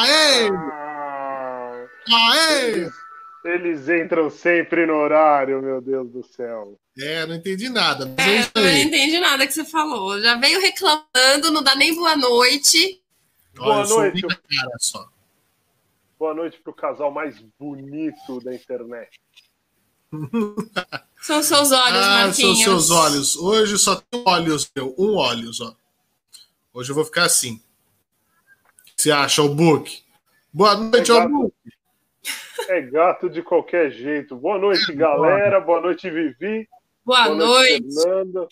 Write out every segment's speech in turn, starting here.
Aê! Aê! Eles, eles entram sempre no horário, meu Deus do céu. É, não entendi nada. Mas é É, não entendi nada que você falou. Já veio reclamando, não dá nem boa noite. Olha, Boa sou noite. cara só. Boa noite pro casal mais bonito da internet. São seus olhos, Ah, são Marquinhos. seus olhos. Hoje só tem olhos, meu. Um olhos, ó. Hoje eu vou ficar assim. Você acha, o book? Boa noite, É book. É gato de qualquer jeito. Boa noite, galera. Boa noite, Vivi. Boa, noite. Fernanda.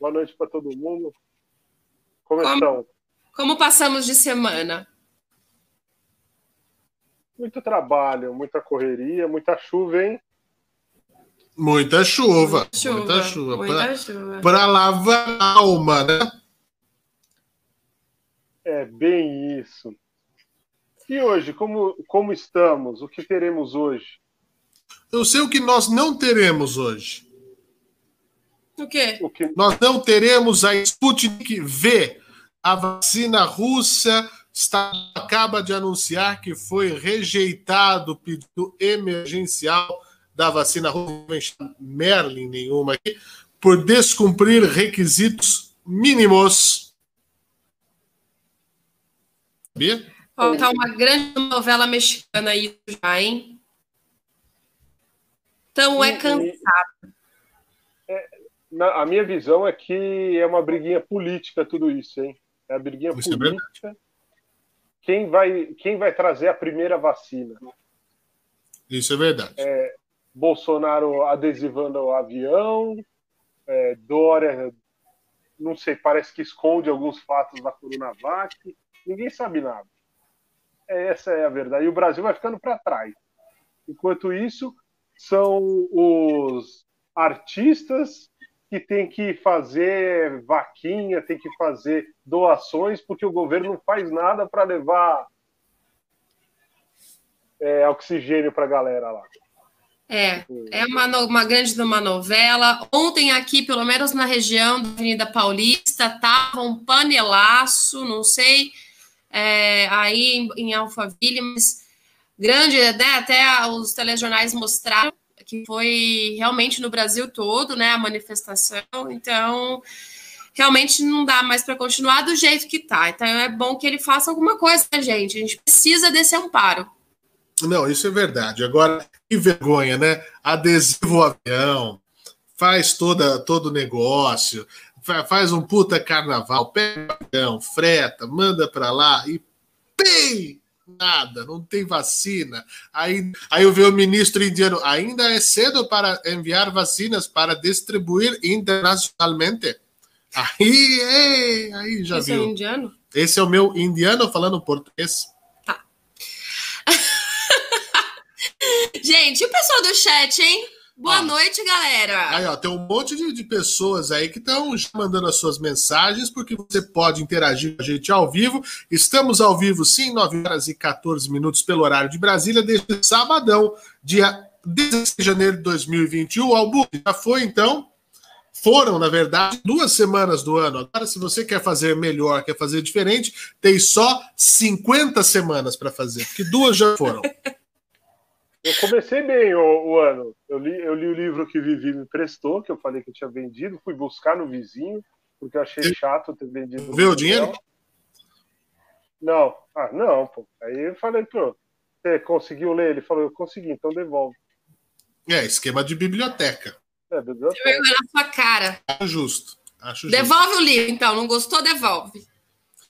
Boa noite para todo mundo. Como, Como- estão? Como passamos de semana? Muito trabalho, muita correria, muita chuva, hein? Muita chuva. Chuva. Muita chuva. Muita Pra, chuva. pra lavar a alma, né? É bem isso. E hoje, como, como estamos? O que teremos hoje? Eu sei o que nós não teremos hoje. O quê? O que Nós não teremos a Sputnik V. A vacina russa está, acaba de anunciar que foi rejeitado o pedido emergencial da vacina russa, Merlin nenhuma aqui, por descumprir requisitos mínimos. Sabia? Ó, tá uma grande novela mexicana aí já, hein? Então é cansado. Na- a minha visão é que é uma briguinha política tudo isso, hein? É a briguinha Isso é política. quem, vai, quem vai trazer a primeira vacina? Isso é verdade. Bolsonaro adesivando o avião, é, Dória, não sei, parece que esconde alguns fatos da Coronavac. Ninguém sabe nada. É, Essa é a verdade. E o Brasil vai ficando para trás. Enquanto isso, são os artistas que têm que fazer vaquinha, tem que fazer doações, porque o governo não faz nada para levar é, oxigênio para a galera lá. É, é uma, uma grande uma novela. Ontem aqui, pelo menos na região da Avenida Paulista, tava um panelaço, não sei, é, aí em, em Alphaville, mas grande, né? Até os telejornais mostraram que foi realmente no Brasil todo, né? A manifestação. Então, realmente não dá mais para continuar do jeito que tá. Então é bom que ele faça alguma coisa, né, gente? A gente precisa desse amparo. Não, isso é verdade. Agora, que vergonha, né? Adesivo ao avião, faz toda, todo o negócio, faz um puta carnaval, pega o freta, manda pra lá e pei! Nada, não tem vacina. Aí, aí eu vi o ministro indiano, ainda é cedo para enviar vacinas para distribuir internacionalmente. Aí, ei, aí já Isso é viu. indiano? Esse é o meu indiano falando português. Gente, e o pessoal do chat, hein? Boa noite, galera. Aí, ó, tem um monte de, de pessoas aí que estão mandando as suas mensagens, porque você pode interagir com a gente ao vivo. Estamos ao vivo, sim, 9 horas e 14 minutos pelo horário de Brasília, desde sabadão, dia 16 de janeiro de 2021. Albu, já foi então? Foram, na verdade, duas semanas do ano. Agora, se você quer fazer melhor, quer fazer diferente, tem só 50 semanas para fazer, porque duas já foram. Eu comecei bem o, o ano. Eu li, eu li o livro que o Vivi me prestou, que eu falei que eu tinha vendido, fui buscar no vizinho, porque eu achei chato ter vendido. Viu o dinheiro? Não. Ah, não, pô. Aí eu falei, pô, você conseguiu ler? Ele falou, eu consegui, então devolve. É, esquema de biblioteca. É, biblioteca. Vergonha na sua cara. Acho justo. Acho justo. Devolve o livro, então. Não gostou, devolve.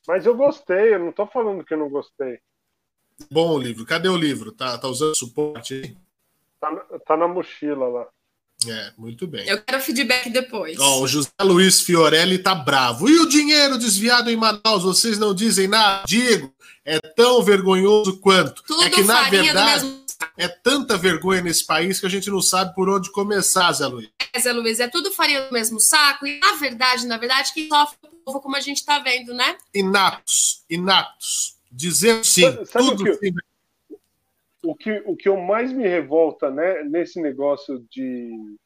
Mas eu gostei, eu não tô falando que eu não gostei. Bom o livro. Cadê o livro? Tá, tá usando suporte aí? Tá, na- tá na mochila lá. É, muito bem. Eu quero feedback depois. Ó, o José Luiz Fiorelli tá bravo. E o dinheiro desviado em Manaus? Vocês não dizem nada? Digo, é tão vergonhoso quanto. Tudo é que, na verdade, mesmo é tanta vergonha nesse país que a gente não sabe por onde começar, Zé Luiz. Zé Luiz, é tudo farinha do mesmo saco. E, na verdade, na verdade, quem sofre é o povo, como a gente tá vendo, né? Inatos, inatos. Dizendo sim, Sabe- tudo o que sim. o que, o que eu mais me revolta né, nesse negócio de,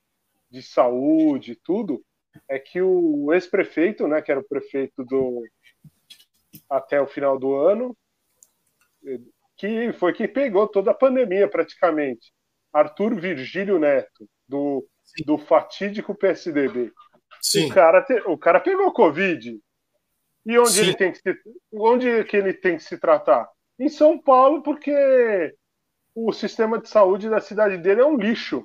de saúde e tudo é que o ex-prefeito, né, que era o prefeito do até o final do ano, que foi quem pegou toda a pandemia praticamente. Arthur Virgílio Neto, do, do fatídico PSDB. Sim. O, cara te, o cara pegou Covid. E onde ele tem que se, onde que ele tem que se tratar? Em São Paulo, porque o sistema de saúde da cidade dele é um lixo.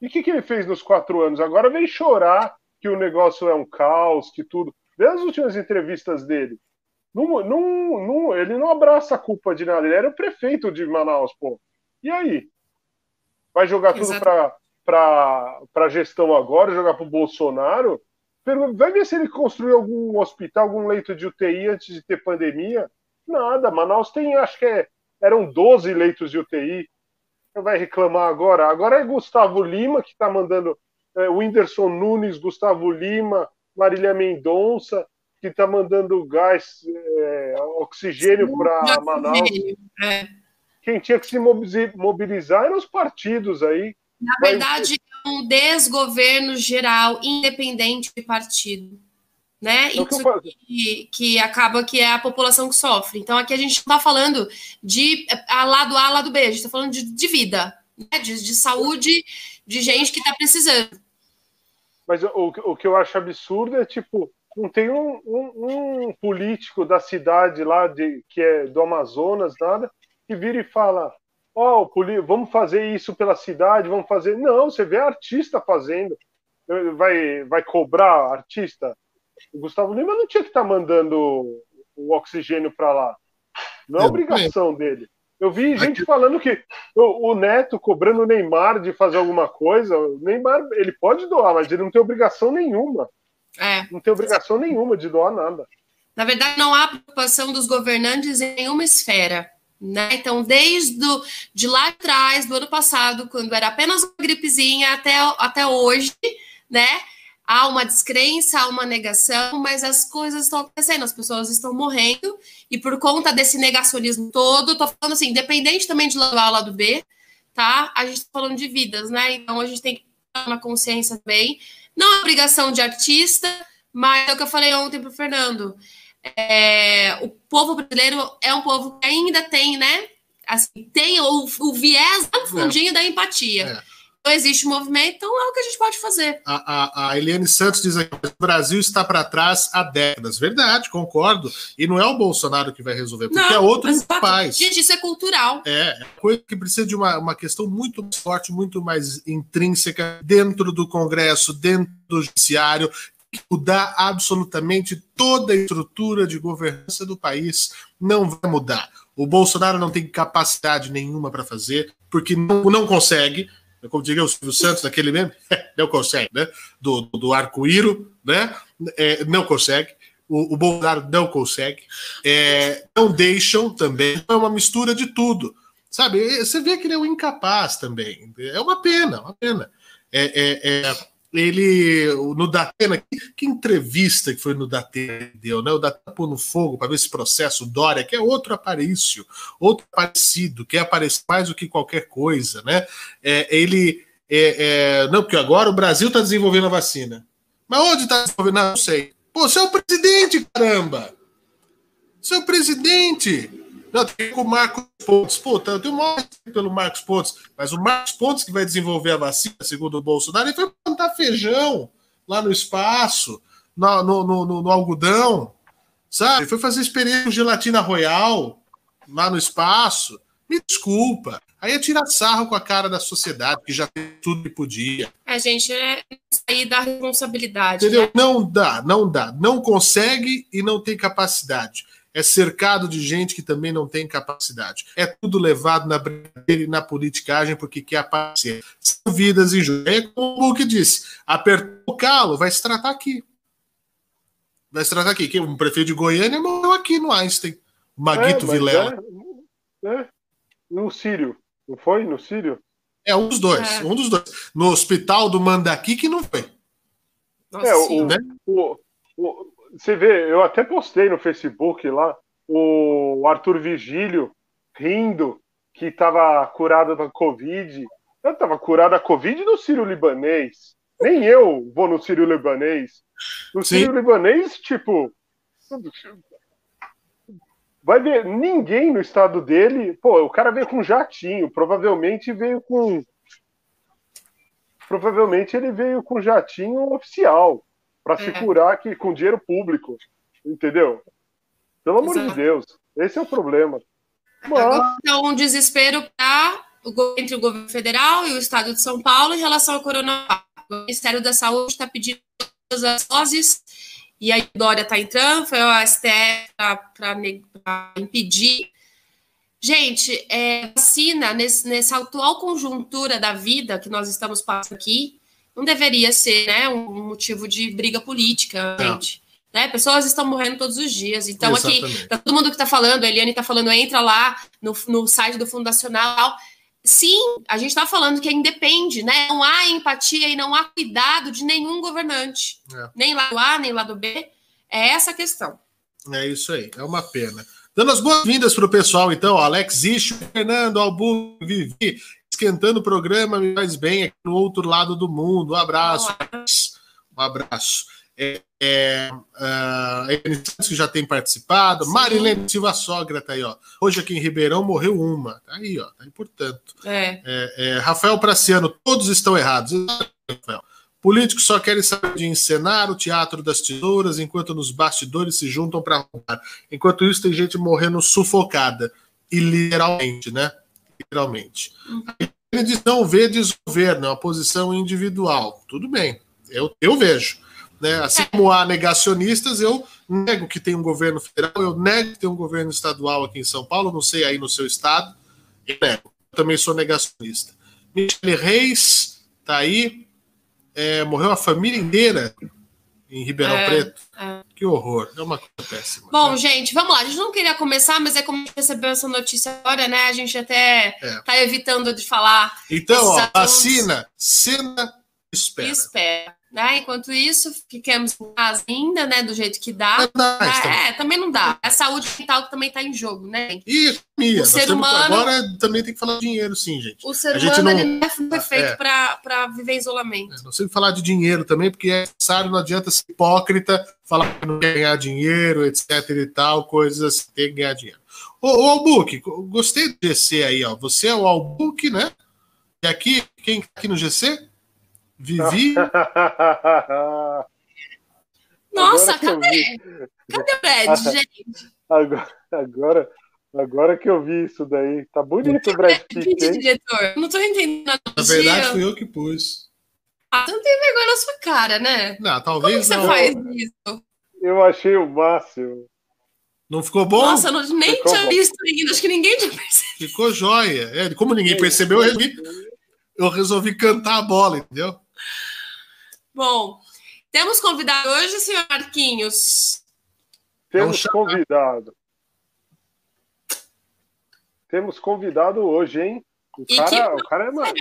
E o que, que ele fez nos quatro anos? Agora vem chorar que o negócio é um caos, que tudo. Vê as últimas entrevistas dele. Não, não, não, ele não abraça a culpa de nada. Ele era o prefeito de Manaus, pô. E aí? Vai jogar tudo para a gestão agora, jogar para o Bolsonaro? Vai ver se ele construiu algum hospital, algum leito de UTI antes de ter pandemia. Nada. Manaus tem, acho que é, eram 12 leitos de UTI. Vai reclamar agora. Agora é Gustavo Lima que está mandando. É, Whindersson Nunes, Gustavo Lima, Marília Mendonça que está mandando gás, é, oxigênio para Manaus. É. Quem tinha que se mobilizar eram os partidos aí. Na verdade, um desgoverno geral, independente de partido. Né? É Isso que, que, acaba que é a população que sofre. Então, aqui a gente está falando de a lado A, lado B, a gente está falando de, de vida, né? de, de saúde, de gente que está precisando. Mas o, o que eu acho absurdo é tipo, não tem um, um, um, político da cidade lá, de, que é do Amazonas, nada, que vira e fala: Ó, oh, vamos fazer isso pela cidade, vamos fazer. Não, você vê artista fazendo. Vai, vai cobrar artista? O Gustavo Lima não tinha que estar tá mandando o oxigênio para lá. Não é obrigação dele. Eu vi gente falando que o, Neto cobrando o Neymar de fazer alguma coisa. O Neymar, ele pode doar, mas ele não tem obrigação nenhuma. É. Não tem obrigação nenhuma de doar nada. Na verdade, não há preocupação dos governantes em nenhuma esfera. Né? Então, desde do, de lá atrás, do ano passado, quando era apenas uma gripezinha, até, até hoje, né? Há uma descrença, há uma negação, mas as coisas estão acontecendo, as pessoas estão morrendo, e por conta desse negacionismo todo, tô falando assim, independente também de levar ao lado B, tá? A gente tá falando de vidas, né? Então a gente tem que ter uma consciência também não é obrigação de artista, mas é o que eu falei ontem para o Fernando. É, o povo brasileiro é um povo que ainda tem, né? Assim, tem o, o viés um fundinho é. da empatia. É. Então existe movimento, então é o que a gente pode fazer. A, a, a Eliane Santos diz aqui: o Brasil está para trás há décadas. Verdade, concordo. E não é o Bolsonaro que vai resolver, porque não, é outro país. Gente, isso é cultural. É, é coisa que precisa de uma, uma questão muito mais forte, muito mais intrínseca dentro do Congresso, dentro do Judiciário, mudar absolutamente toda a estrutura de governança do país. Não vai mudar. O Bolsonaro não tem capacidade nenhuma para fazer, porque não, não consegue como diria o Silvio Santos, daquele mesmo, não consegue, né? Do, do arco-íro, né? É, não consegue. O, o Bolsonaro não consegue. É, não deixam também. É uma mistura de tudo. Sabe? Você vê que ele é um incapaz também. É uma pena, uma pena. É, é, é ele no Datena, que, entrevista que foi no Datena deu, né? O Datena pôr no fogo para ver esse processo Dória, que é outro aparício, outro parecido, que aparece mais do que qualquer coisa, né? É, ele é, é, não, porque agora o Brasil está desenvolvendo a vacina. Mas onde está desenvolvendo? Não, sei. Pô, você é o presidente, caramba! Você é o presidente! Não, tem com o Marcos Pontes. Puta, eu tenho mais pelo Marcos Pontes, mas o Marcos Pontes que vai desenvolver a vacina, segundo o Bolsonaro, ele foi plantar feijão lá no espaço, no, no, no, no algodão, sabe? Ele foi fazer experiência com gelatina royal lá no espaço. Me desculpa. Aí é tirar sarro com a cara da sociedade, que já tem tudo que podia. A gente é sair da responsabilidade. Entendeu? Né? Não dá, não dá. Não consegue e não tem capacidade é cercado de gente que também não tem capacidade. É tudo levado na brincadeira e na politicagem porque quer aparecer. São vidas em jogo. É como o Hulk disse: apertou o calo, vai se tratar aqui. Vai se tratar aqui. Que o prefeito de Goiânia morreu aqui no Einstein. Maguito é, Vilela. É, é. No Sírio. Não foi? No Sírio? É, um dos dois. É. Um dos dois. No hospital do Mandaqui que não foi. Nossa, é, o, né? o, o, você vê, eu até postei no Facebook lá o Arthur Vigílio rindo que estava curado da Covid. Eu estava curado da Covid no Sírio Libanês. Nem eu vou no Sírio Libanês. No Sim. Sírio Libanês, tipo. Vai ver, ninguém no estado dele. Pô, o cara veio com jatinho, provavelmente veio com. Provavelmente ele veio com jatinho oficial, para se é. curar aqui com dinheiro público. Entendeu? Pelo amor Exato. de Deus. Esse é o problema. Mas... Agora, então, um desespero pra, entre o governo federal e o estado de São Paulo em relação ao coronavírus. O Ministério da Saúde está pedindo todas as doses e aí Dória está entrando, foi o STF para impedir. Gente, é, vacina nesse, nessa atual conjuntura da vida que nós estamos passando aqui, não deveria ser né, um motivo de briga política, gente. Né? Pessoas estão morrendo todos os dias. Então, Exatamente. aqui, todo mundo que está falando, a Eliane está falando, entra lá no, no site do Fundacional. Sim, a gente está falando que independe, né? Não há empatia e não há cuidado de nenhum governante. É. Nem lado A, nem lado B. É essa a questão. É isso aí, é uma pena. Dando as boas-vindas para o pessoal, então, Alex Ixo, Fernando, Albu, Vivi, esquentando o programa, me faz bem aqui no outro lado do mundo. Um abraço. Um abraço é, é, uh, que já tem participado, Sim. Marilene Silva Sogra tá aí, ó. Hoje aqui em Ribeirão morreu uma, tá aí, ó, tá aí, portanto. É. É, é, Rafael Praciano, todos estão errados. Rafael. Políticos só querem saber de encenar o teatro das tesouras, enquanto nos bastidores se juntam para roubar. Enquanto isso, tem gente morrendo sufocada. E literalmente, né? Literalmente. Uhum. Ele diz não vê desgoverno, é uma posição individual. Tudo bem, eu, eu vejo. Né? Assim como há negacionistas, eu nego que tem um governo federal, eu nego que tem um governo estadual aqui em São Paulo, não sei aí no seu estado, eu nego. Eu também sou negacionista. Michele Reis tá aí, é, morreu a família inteira em Ribeirão é, Preto. É. Que horror, é uma coisa péssima. Bom, né? gente, vamos lá. A gente não queria começar, mas é como a gente recebeu essa notícia agora, né? A gente até é. tá evitando de falar. Então, ó, vacina, cena, espera. Espera. Né? Enquanto isso, fiquemos em casa ainda, né? Do jeito que dá. Não, é, é, também não dá. A saúde mental que também está em jogo, né? E economia. O ser humano. Agora também tem que falar de dinheiro, sim, gente. O ser a humano não, não foi feito é, para viver em isolamento. É, não sei falar de dinheiro também, porque é necessário, não adianta ser hipócrita, falar que não quer ganhar dinheiro, etc e tal, coisas assim, tem que ganhar dinheiro. Ô, ô Albuque, gostei do GC aí, ó. Você é o Albuque, né? E aqui, quem tá aqui no GC? Vivi. Nossa, cadê? Cadê o Brad, gente? Agora, agora, agora que eu vi isso daí. Tá bonito o Brad Pitt. diretor. Não tô entendendo nada. Na verdade, fui eu que pus. Ah, você não tem vergonha na sua cara, né? Não, talvez Como não. você faz isso? Eu achei o máximo. Não ficou bom? Nossa, eu nem ficou tinha bom. visto ainda. Acho que ninguém tinha percebido. Ficou jóia. É, como ninguém percebeu, eu resolvi, eu resolvi cantar a bola, entendeu? Bom, temos convidado hoje, senhor Marquinhos. Temos convidado. Temos convidado hoje, hein? O cara, que... o cara é mais.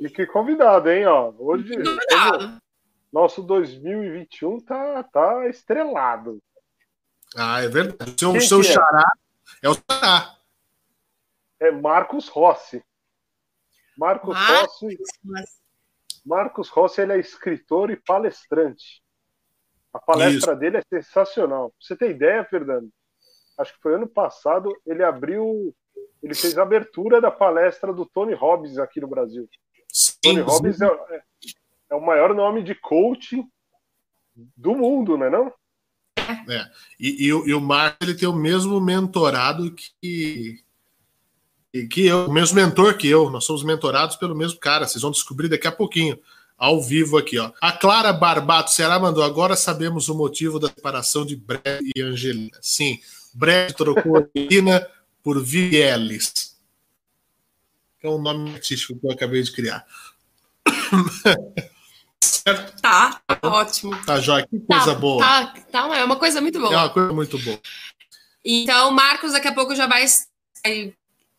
E que convidado, hein? Ó, hoje. Nosso 2021 tá, tá estrelado. Ah, é verdade. O seu, seu é? xará é o xará. É Marcos Rossi. Marcos, Marcos Rossi. Marcos Rossi ele é escritor e palestrante. A palestra Isso. dele é sensacional. Pra você tem ideia, Fernando? Acho que foi ano passado, ele abriu, ele fez a abertura da palestra do Tony Robbins aqui no Brasil. Sim, Tony Robbins é, é, é, o maior nome de coaching do mundo, não é não? É. E, e, e o Marcos ele tem o mesmo mentorado que que eu, o mesmo mentor que eu, nós somos mentorados pelo mesmo cara, vocês vão descobrir daqui a pouquinho, ao vivo aqui, ó. A Clara Barbato Ceará mandou, agora sabemos o motivo da separação de Brad e Angelina. Sim, Brad trocou a Angelina por Vieles. Que é um nome artístico que eu acabei de criar. certo? Tá, tá ótimo. Tá, Jóia, que coisa tá, boa. Tá, tá, é uma coisa muito boa. É uma coisa muito boa. Então, Marcos, daqui a pouco já vai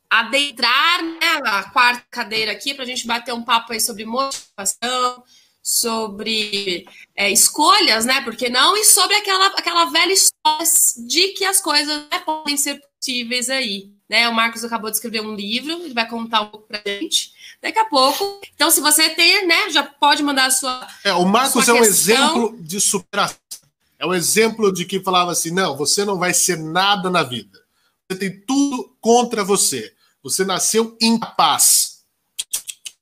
adentrar né, a quarta cadeira aqui para a gente bater um papo aí sobre motivação, sobre é, escolhas, né? Porque não? E sobre aquela, aquela velha história de que as coisas né, podem ser possíveis aí. Né? O Marcos acabou de escrever um livro, ele vai contar um pouco para gente daqui a pouco. Então, se você tem, né, já pode mandar a sua. É, o Marcos é um exemplo de superação. É um exemplo de que falava assim: não, você não vai ser nada na vida Você tem tudo contra você. Você nasceu incapaz.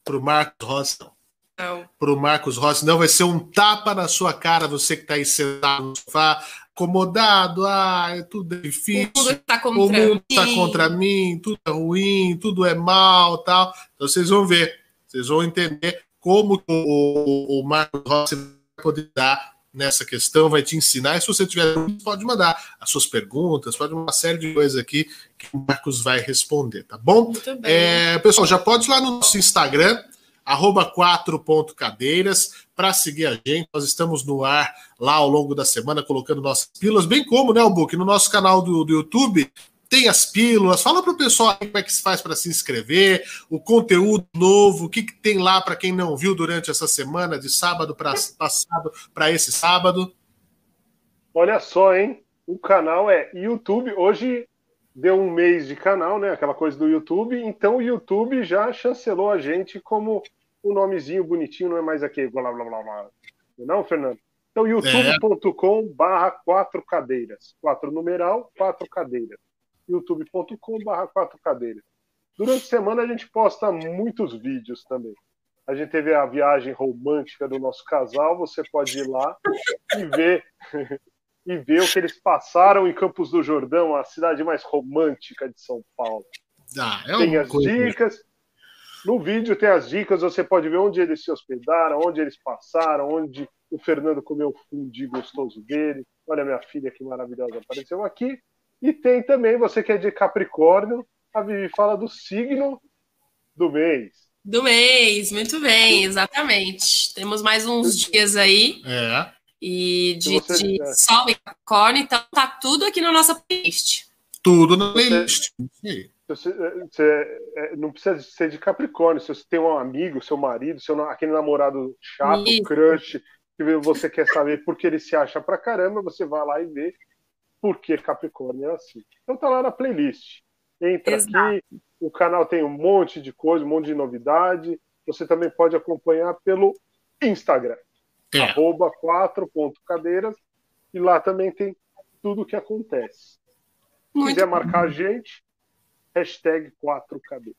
Pro Marcos Rossi, não. Não. Pro Marcos Rossi, não. Vai ser um tapa na sua cara, você que tá aí sentado no sofá, acomodado. Ah, é tudo é difícil. Tudo está o contra mundo mim. está contra mim, tudo é ruim, tudo é mal, tal. Então vocês vão ver, vocês vão entender como o, o, o Marcos Rossi vai poder dar nessa questão, vai te ensinar. E se você tiver dúvidas, pode mandar as suas perguntas, pode uma série de coisas aqui que o Marcos vai responder, tá bom? Muito bem. É, pessoal, já pode ir lá no nosso Instagram, arroba 4.cadeiras, para seguir a gente. Nós estamos no ar lá ao longo da semana, colocando nossas pílulas, bem como, né, Book, no nosso canal do, do YouTube. Tem as pílulas, fala para o pessoal como é que se faz para se inscrever, o conteúdo novo, o que, que tem lá para quem não viu durante essa semana, de sábado para passado para esse sábado. Olha só, hein? O canal é YouTube. Hoje deu um mês de canal, né? Aquela coisa do YouTube. Então o YouTube já chancelou a gente como um nomezinho bonitinho, não é mais aquele blá blá blá blá. Não, Fernando? Então youtube.com barra quatro cadeiras. Quatro numeral, quatro cadeiras. youtube.com barra quatro cadeiras. Durante a semana a gente posta muitos vídeos também. A gente teve a viagem romântica do nosso casal. Você pode ir lá e ver e ver o que eles passaram em Campos do Jordão, a cidade mais romântica de São Paulo. Ah, é Tem as coisa- dicas. No vídeo tem as dicas, você pode ver onde eles se hospedaram, onde eles passaram, onde o Fernando comeu o fundi gostoso dele. Olha minha filha que maravilhosa apareceu aqui. E tem também, você que é de Capricórnio, a Vivi fala do signo do mês. Do mês, muito bem, exatamente. Temos mais uns dias aí É. e de, você- de é. sol e capricórnio, então tá tudo aqui na nossa playlist. Tudo na playlist. Isso aí. Você, você, é, não precisa ser de Capricórnio. Se você tem um amigo, seu marido, seu, aquele namorado chato, Isso. crush, que você quer saber por que ele se acha pra caramba, você vai lá e vê por que Capricórnio é assim. Então tá lá na playlist. Entra Exato. aqui, o canal tem um monte de coisa, um monte de novidade. Você também pode acompanhar pelo Instagram, É. arroba 4.cadeiras, e lá também tem tudo o que acontece. Se Muito quiser marcar a gente, hashtag 4cadeiras.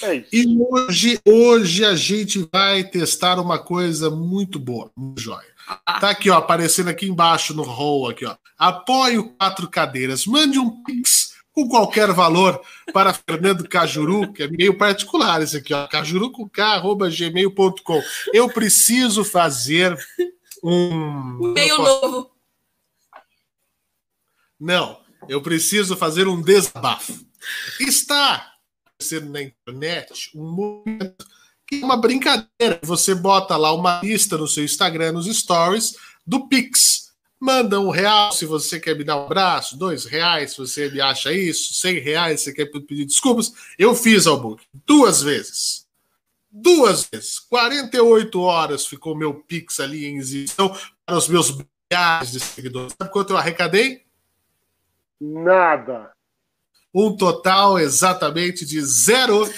É. E hoje, hoje a gente vai testar uma coisa muito boa, muito jóia. Ah. Tá aqui, ó, aparecendo aqui embaixo no roll aqui, ó. Apoie o Quatro Cadeiras. Mande um pix com qualquer valor para Fernando Cajuru, que é meio particular esse aqui, ó. Cajuru com K, arroba gmail.com. Eu preciso fazer um. meio posso- novo. Não, eu preciso fazer um desabafo. Está acontecendo na internet um movimento que é uma brincadeira. Você bota lá uma lista no seu Instagram, nos stories, do Pix. Manda um real se você quer me dar um abraço, dois reais se você me acha isso, cem reais se você quer pedir desculpas. Eu fiz book duas vezes. Duas vezes. 48 horas ficou meu Pix ali em exibição para os meus milhares de seguidores. Sabe quanto eu arrecadei? Nada. Um total exatamente de zero,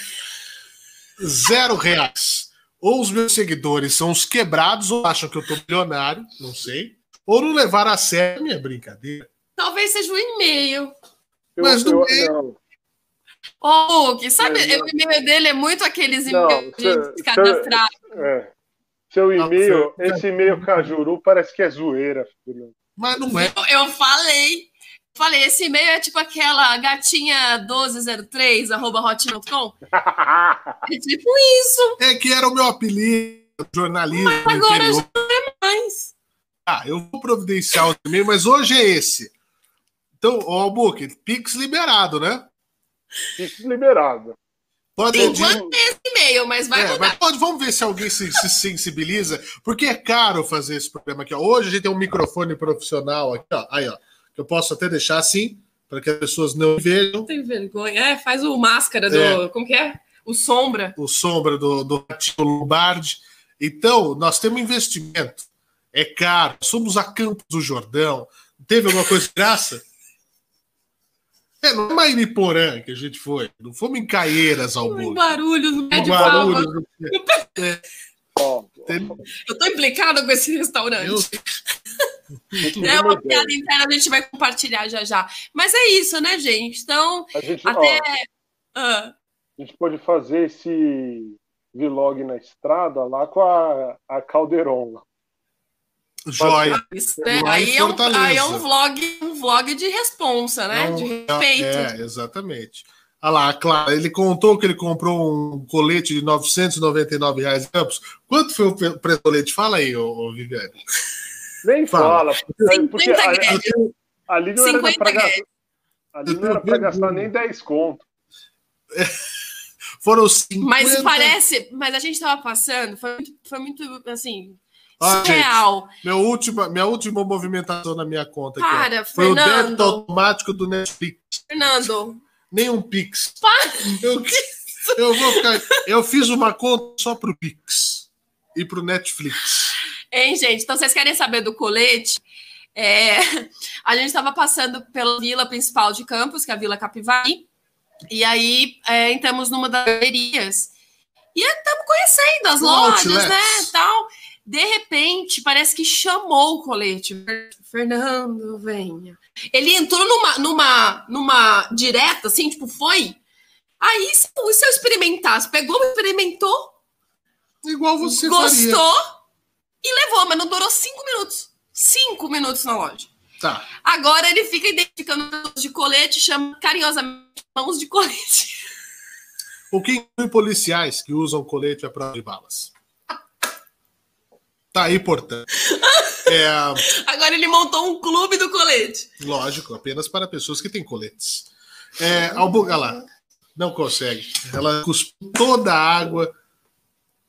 zero reais. Ou os meus seguidores são os quebrados, ou acham que eu tô milionário, não sei, ou não levaram a sério a minha brincadeira. Talvez seja um e-mail. Eu, Mas eu, não é. não. Ô, Hulk, sabe, não. o e-mail dele é muito aqueles e-mails se- de cadastrar. É. Seu e-mail, esse e-mail Cajuru parece que é zoeira. filho. Mas não é. Eu falei. Falei, esse e-mail é tipo aquela gatinha 1203, arroba hotmail.com. É tipo isso. É que era o meu apelido, jornalismo no agora interior. Mas, Ah, eu vou providenciar o e-mail, mas hoje é esse. Então, ó, Albuque, Pix liberado, né? Isso liberado. Pode enquanto é esse e-mail, mas vai É, mudar. mas pode, vamos ver se alguém se, se sensibiliza, porque é caro fazer esse programa aqui. Ó. Hoje a gente tem um microfone profissional aqui, ó. Aí, ó. Eu posso até deixar assim, para que as pessoas não vejam Tem vergonha. É, faz o máscara do. É. Como que é? O sombra. o sombra do, do Ratinho Lombardi. Então, nós temos investimento. É caro. Somos a Campos do Jordão. Teve alguma coisa de graça? É, não é Mairiporã que a gente foi. Não fomos em Caieiras ao Boca. Barulhos, no Palma. Guarulhos. Ó, Tem- Eu tô implicada com esse restaurante. Eu- É uma piada interna, a gente vai compartilhar já já. Mas é isso, né, gente? Então, gente, até. Ó, ah. A gente pode fazer esse vlog na estrada lá com a, a Calderon. Joia. né? aí, é um, aí, é um, vlog, um vlog de responsa, né? de respeito. É, exatamente. Olha lá, claro, ele contou que ele comprou um colete de 999 reais Campos. Quanto foi o preço do colete? Fala aí, ô, ô Viviane. Nem fala, porque, porque ali, ali, não era para gastar, ali não era para gastar nem 10 conto. É, foram 50... Mas parece, mas a gente estava passando, foi muito, foi muito assim, ah, surreal. Gente, minha, última, minha última movimentação na minha conta Para, aqui, foi o débito automático do Netflix. Fernando, nenhum Pix. Eu, eu, vou ficar, eu fiz uma conta só pro Pix e pro Netflix. Hein, gente? Então vocês querem saber do colete? É, a gente estava passando pela vila principal de Campos, que é a Vila Capivari, e aí é, entramos numa das galerias e estamos conhecendo as lojas, né? Tal. De repente, parece que chamou o colete. Fernando, venha. Ele entrou numa, numa, numa direta, assim, tipo, foi. Aí, se eu experimentasse, pegou, experimentou. Igual você Gostou faria. E levou, mas não durou cinco minutos. Cinco minutos na loja. Tá. Agora ele fica identificando de colete, chama carinhosamente mãos de colete. O que inclui policiais que usam colete à prova de balas. Tá aí, portanto. É... Agora ele montou um clube do colete. Lógico, apenas para pessoas que têm coletes. É, Albuga lá, não consegue. Ela cuspiu toda a água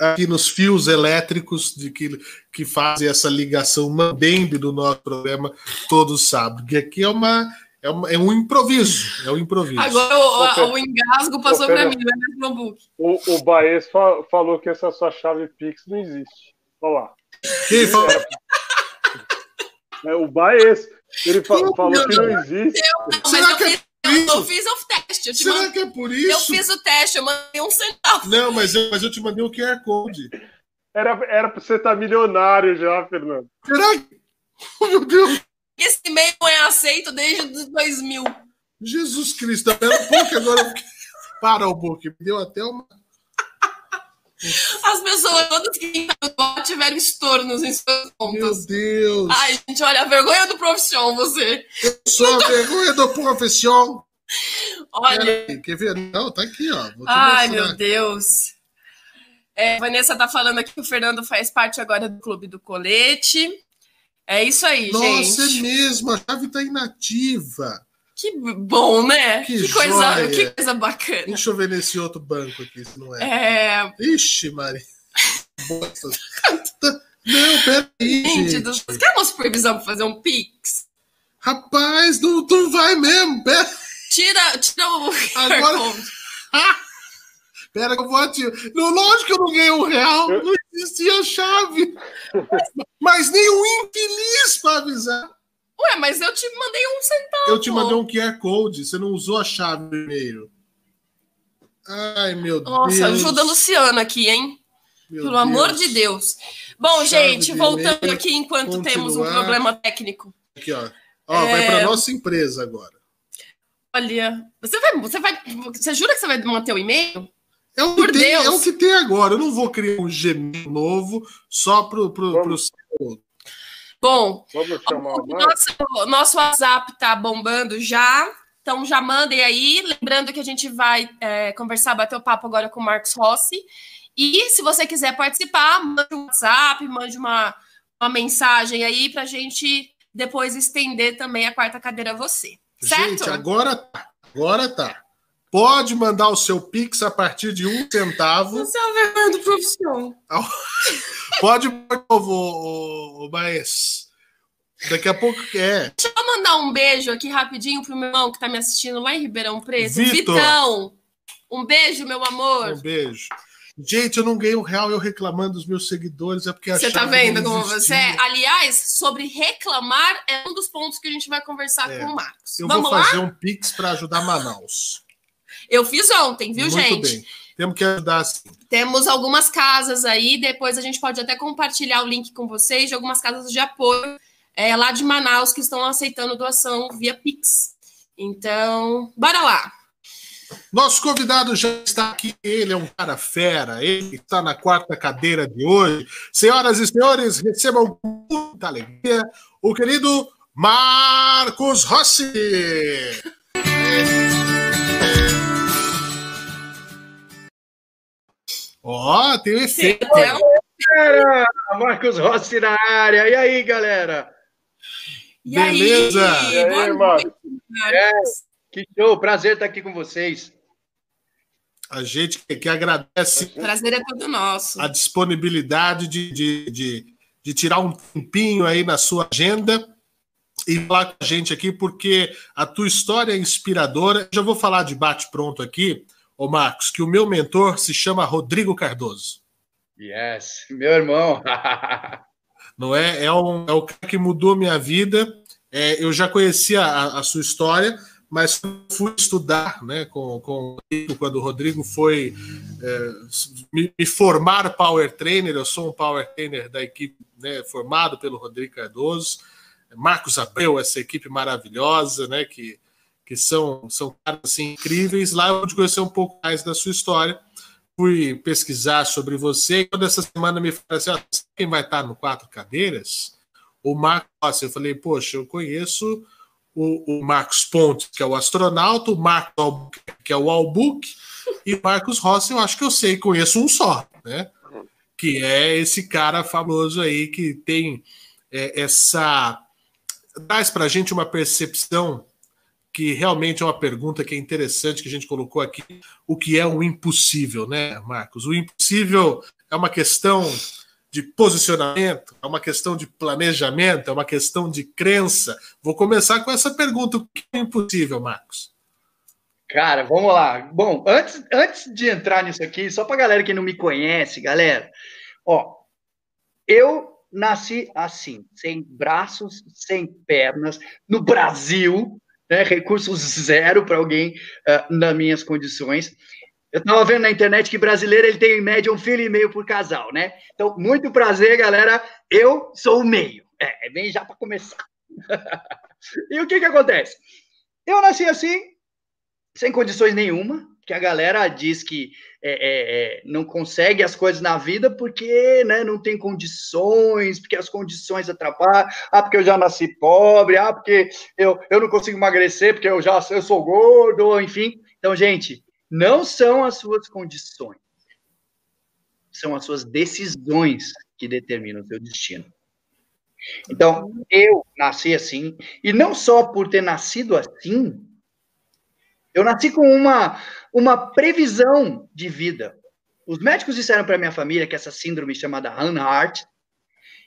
aqui nos fios elétricos de que, que fazem essa ligação mambembe do nosso programa todos sabem. Que aqui é uma é, uma, é um improviso. É um improviso. Agora o, o, o engasgo passou para mim, né, notebook. O, o Baez falou que essa sua chave Pix não existe. Olha lá. Quem falou? É, o Baez. Ele fa falou que não existe. Eu, Será que é eu fiz o teste. Eu Será mand... que é por isso? Eu fiz o teste, eu mandei um centavo. Não, mas eu, mas eu te mandei o QR Code. Era, era pra você estar tá milionário já, Fernando. Será que. Oh, meu Deus! Esse e-mail é aceito desde os 2000. Jesus Cristo, pera um pouco agora. Para o book, me deu até uma. As pessoas todas que tiveram estornos em suas contas. Meu Deus! Ai, gente, olha, a vergonha do profissão, você. Eu sou a vergonha do profissão. Olha. Aí, quer ver? Não, tá aqui, ó. Ai, meu Deus. É, Vanessa tá falando aqui que o Fernando faz parte agora do Clube do Colete. É isso aí, Nossa, gente. Nossa, é mesmo, a chave tá inativa. Que bom, né? Que, que coisa, que coisa bacana. Deixa eu ver nesse outro banco aqui, se não é. É. Ixi, Mari. não, peraí. Gente, gente. você quer uma supervisão pra fazer um Pix? Rapaz, não, não vai mesmo. Pera. Tira, tira o. Agora. Pera que eu vou atirar. Não, lógico que eu não ganhei um real. Não existia chave. Mas nem um infeliz para avisar. Ué, mas eu te mandei um centavo. Eu te mandei um QR Code, você não usou a chave do e-mail. Ai, meu Nossa, Deus. Nossa, ajuda a Luciana aqui, hein? Meu Pelo Deus. amor de Deus. Bom, chave gente, voltando aqui enquanto continuar. temos um problema técnico. Aqui, ó. Ó, é... vai para nossa empresa agora. Olha, você vai, você vai, você jura que você vai manter o e-mail? É o, Por tem, é o que tem agora. Eu não vou criar um Gmail novo só pro, pro, pro seu Bom, o nosso, nosso WhatsApp tá bombando já. Então já mandem aí. Lembrando que a gente vai é, conversar, bater o papo agora com o Marcos Rossi. E se você quiser participar, mande um WhatsApp, mande uma, uma mensagem aí para a gente depois estender também a quarta cadeira a você. Certo? Gente, agora tá. Agora tá. Pode mandar o seu Pix a partir de um centavo. Você é o vergonha do profissão. Pode, o, o Baez. Daqui a pouco é. Deixa eu mandar um beijo aqui rapidinho pro meu irmão que tá me assistindo lá em Ribeirão Preto. Vitor. Vitão. Um beijo, meu amor. Um beijo. Gente, eu não ganhei um real eu reclamando dos meus seguidores, é porque Você tá vendo como você é? Aliás, sobre reclamar é um dos pontos que a gente vai conversar é. com o Marcos. Eu Vamos vou fazer lá? um Pix para ajudar Manaus. Eu fiz ontem, viu, Muito gente? Bem. Temos que ajudar sim. Temos algumas casas aí, depois a gente pode até compartilhar o link com vocês de algumas casas de apoio é, lá de Manaus que estão aceitando doação via Pix. Então, bora lá. Nosso convidado já está aqui, ele é um cara fera, ele está na quarta cadeira de hoje. Senhoras e senhores, recebam com muita alegria o querido Marcos Rossi. Ó, oh, tem um efeito. Galera, Marcos Rossi na área. E aí, galera? E Beleza? Aí? E aí, Marcos? É, que show, prazer estar aqui com vocês. A gente que, que agradece. O prazer é todo nosso. A disponibilidade de, de, de, de tirar um tempinho aí na sua agenda e falar com a gente aqui, porque a tua história é inspiradora. Já vou falar de bate-pronto aqui, ô Marcos, que o meu mentor se chama Rodrigo Cardoso. Yes, meu irmão. Não é? É, um, é o cara que mudou minha vida. É, eu já conhecia a, a, sua história, mas fui estudar né, com, com quando o Rodrigo foi é, me, me, formar Power Trainer. Eu sou um Power Trainer da equipe né, formado pelo Rodrigo Cardoso. Marcos Abreu, essa equipe maravilhosa, né, que, que são, são caras assim, incríveis. Lá eu pude conhecer um pouco mais da sua história fui pesquisar sobre você e toda essa semana me falaram assim: ah, quem vai estar no Quatro Cadeiras? O Marcos Rossi. Eu falei, poxa, eu conheço o, o Marcos Pontes, que é o astronauta, o Marcos que é o Albuque, e o Marcos Rossi, eu acho que eu sei, conheço um só, né? Que é esse cara famoso aí que tem é, essa. traz para a gente uma percepção que realmente é uma pergunta que é interessante que a gente colocou aqui, o que é o impossível, né, Marcos? O impossível é uma questão de posicionamento, é uma questão de planejamento, é uma questão de crença. Vou começar com essa pergunta: o que é impossível, Marcos? Cara, vamos lá. Bom, antes, antes de entrar nisso aqui, só para galera que não me conhece, galera, ó, eu nasci assim, sem braços, sem pernas, no Brasil, né, recurso zero para alguém uh, nas minhas condições. Eu estava vendo na internet que brasileiro ele tem em média um filho e meio por casal, né? Então, muito prazer, galera. Eu sou o meio. É, é bem já para começar. e o que que acontece? Eu nasci assim, sem condições nenhuma, que a galera diz que é, é, é, não consegue as coisas na vida porque né, não tem condições, porque as condições atrapalham, ah, porque eu já nasci pobre, ah, porque eu, eu não consigo emagrecer, porque eu já eu sou gordo, enfim. Então, gente, não são as suas condições, são as suas decisões que determinam o seu destino. Então, eu nasci assim, e não só por ter nascido assim, eu nasci com uma, uma previsão de vida. Os médicos disseram para minha família que essa síndrome chamada Hanhart,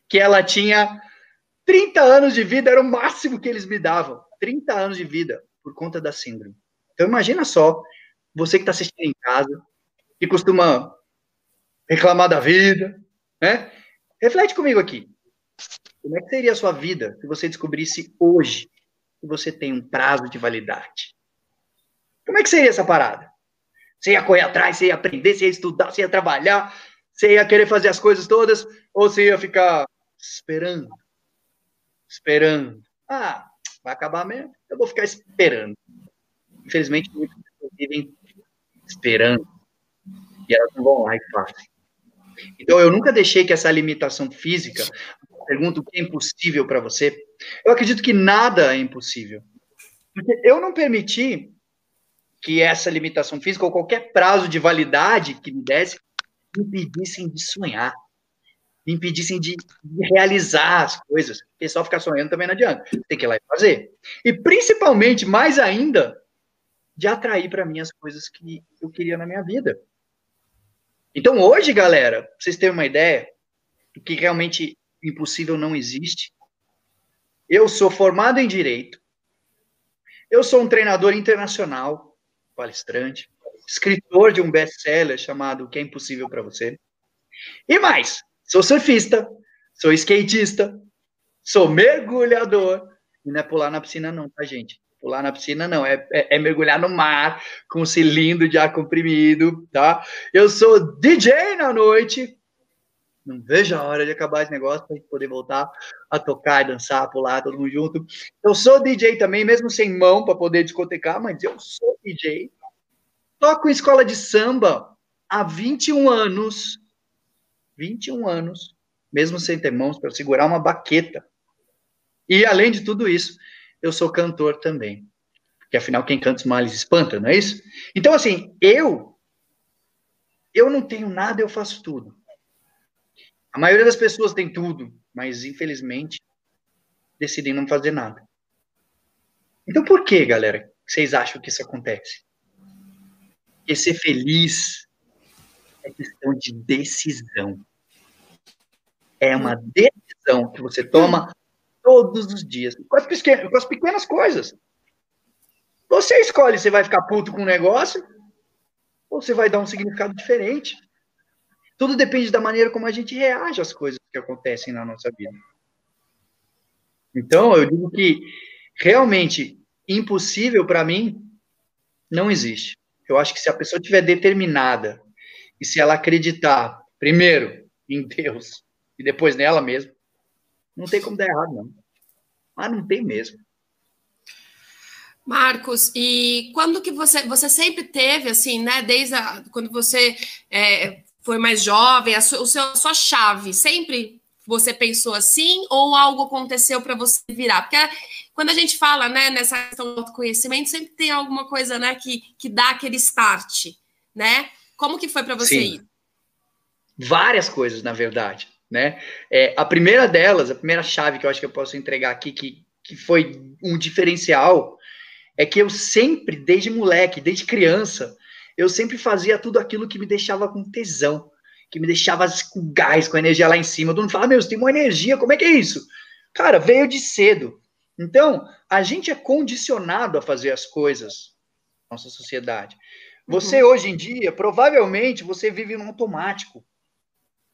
que ela tinha 30 anos de vida, era o máximo que eles me davam. 30 anos de vida por conta da síndrome. Então imagina só, você que está assistindo em casa, que costuma reclamar da vida, né? Reflete comigo aqui. Como é que seria a sua vida se você descobrisse hoje que você tem um prazo de validade? Como é que seria essa parada? Você ia correr atrás, você ia aprender, você ia estudar, você ia trabalhar, você ia querer fazer as coisas todas, ou você ia ficar esperando? Esperando. Ah, vai acabar mesmo? Eu vou ficar esperando. Infelizmente, muitas pessoas vivem esperando. E elas não vão lá e fazem. Então, eu nunca deixei que essa limitação física, pergunta o que é impossível para você, eu acredito que nada é impossível. Porque eu não permiti que essa limitação física ou qualquer prazo de validade que me desse me impedissem de sonhar, me impedissem de, de realizar as coisas. Porque só ficar sonhando também não adianta. Tem que ir lá e fazer. E principalmente, mais ainda, de atrair para mim as coisas que eu queria na minha vida. Então, hoje, galera, pra vocês terem uma ideia do que realmente impossível não existe, eu sou formado em direito, eu sou um treinador internacional, palestrante, escritor de um best-seller chamado O que é Impossível para Você. E mais, sou surfista, sou skatista, sou mergulhador. E não é pular na piscina, não, tá, gente? Pular na piscina não, é, é, é mergulhar no mar com um cilindro de ar comprimido, tá? Eu sou DJ na noite, Não vejo a hora de acabar esse negócio para poder voltar a tocar, dançar, pular, todo mundo junto. Eu sou DJ também, mesmo sem mão para poder discotecar, mas eu sou DJ. Toco em escola de samba há 21 anos. 21 anos, mesmo sem ter mãos para segurar uma baqueta. E além de tudo isso, eu sou cantor também. Porque afinal, quem canta os males espanta, não é isso? Então, assim, eu. Eu não tenho nada, eu faço tudo. A maioria das pessoas tem tudo, mas infelizmente decidem não fazer nada. Então, por que, galera, vocês acham que isso acontece? Porque ser feliz é questão de decisão. É uma decisão que você toma todos os dias, com as, pequenas, coisas. Você escolhe se vai ficar puto com o negócio ou você vai dar um significado diferente. Tudo depende da maneira como a gente reage às coisas que acontecem na nossa vida. Então, eu digo que realmente impossível para mim não existe. Eu acho que se a pessoa estiver determinada e se ela acreditar, primeiro, em Deus e depois nela mesma, não tem como dar errado, não. Mas não tem mesmo. Marcos, e quando que você, você sempre teve, assim, né, desde a, quando você é, foi mais jovem, a, sua, a sua chave, sempre você pensou assim ou algo aconteceu para você virar? Porque quando a gente fala, né, nessa questão do autoconhecimento, sempre tem alguma coisa, né, que, que dá aquele start, né? Como que foi para você Sim. ir? Várias coisas, na verdade, né? É, a primeira delas, a primeira chave que eu acho que eu posso entregar aqui, que, que foi um diferencial, é que eu sempre, desde moleque, desde criança, eu sempre fazia tudo aquilo que me deixava com tesão, que me deixava com gás, com energia lá em cima. Todo mundo fala, meu, você tem uma energia, como é que é isso? Cara, veio de cedo. Então, a gente é condicionado a fazer as coisas nossa sociedade. Você, uhum. hoje em dia, provavelmente, você vive no automático.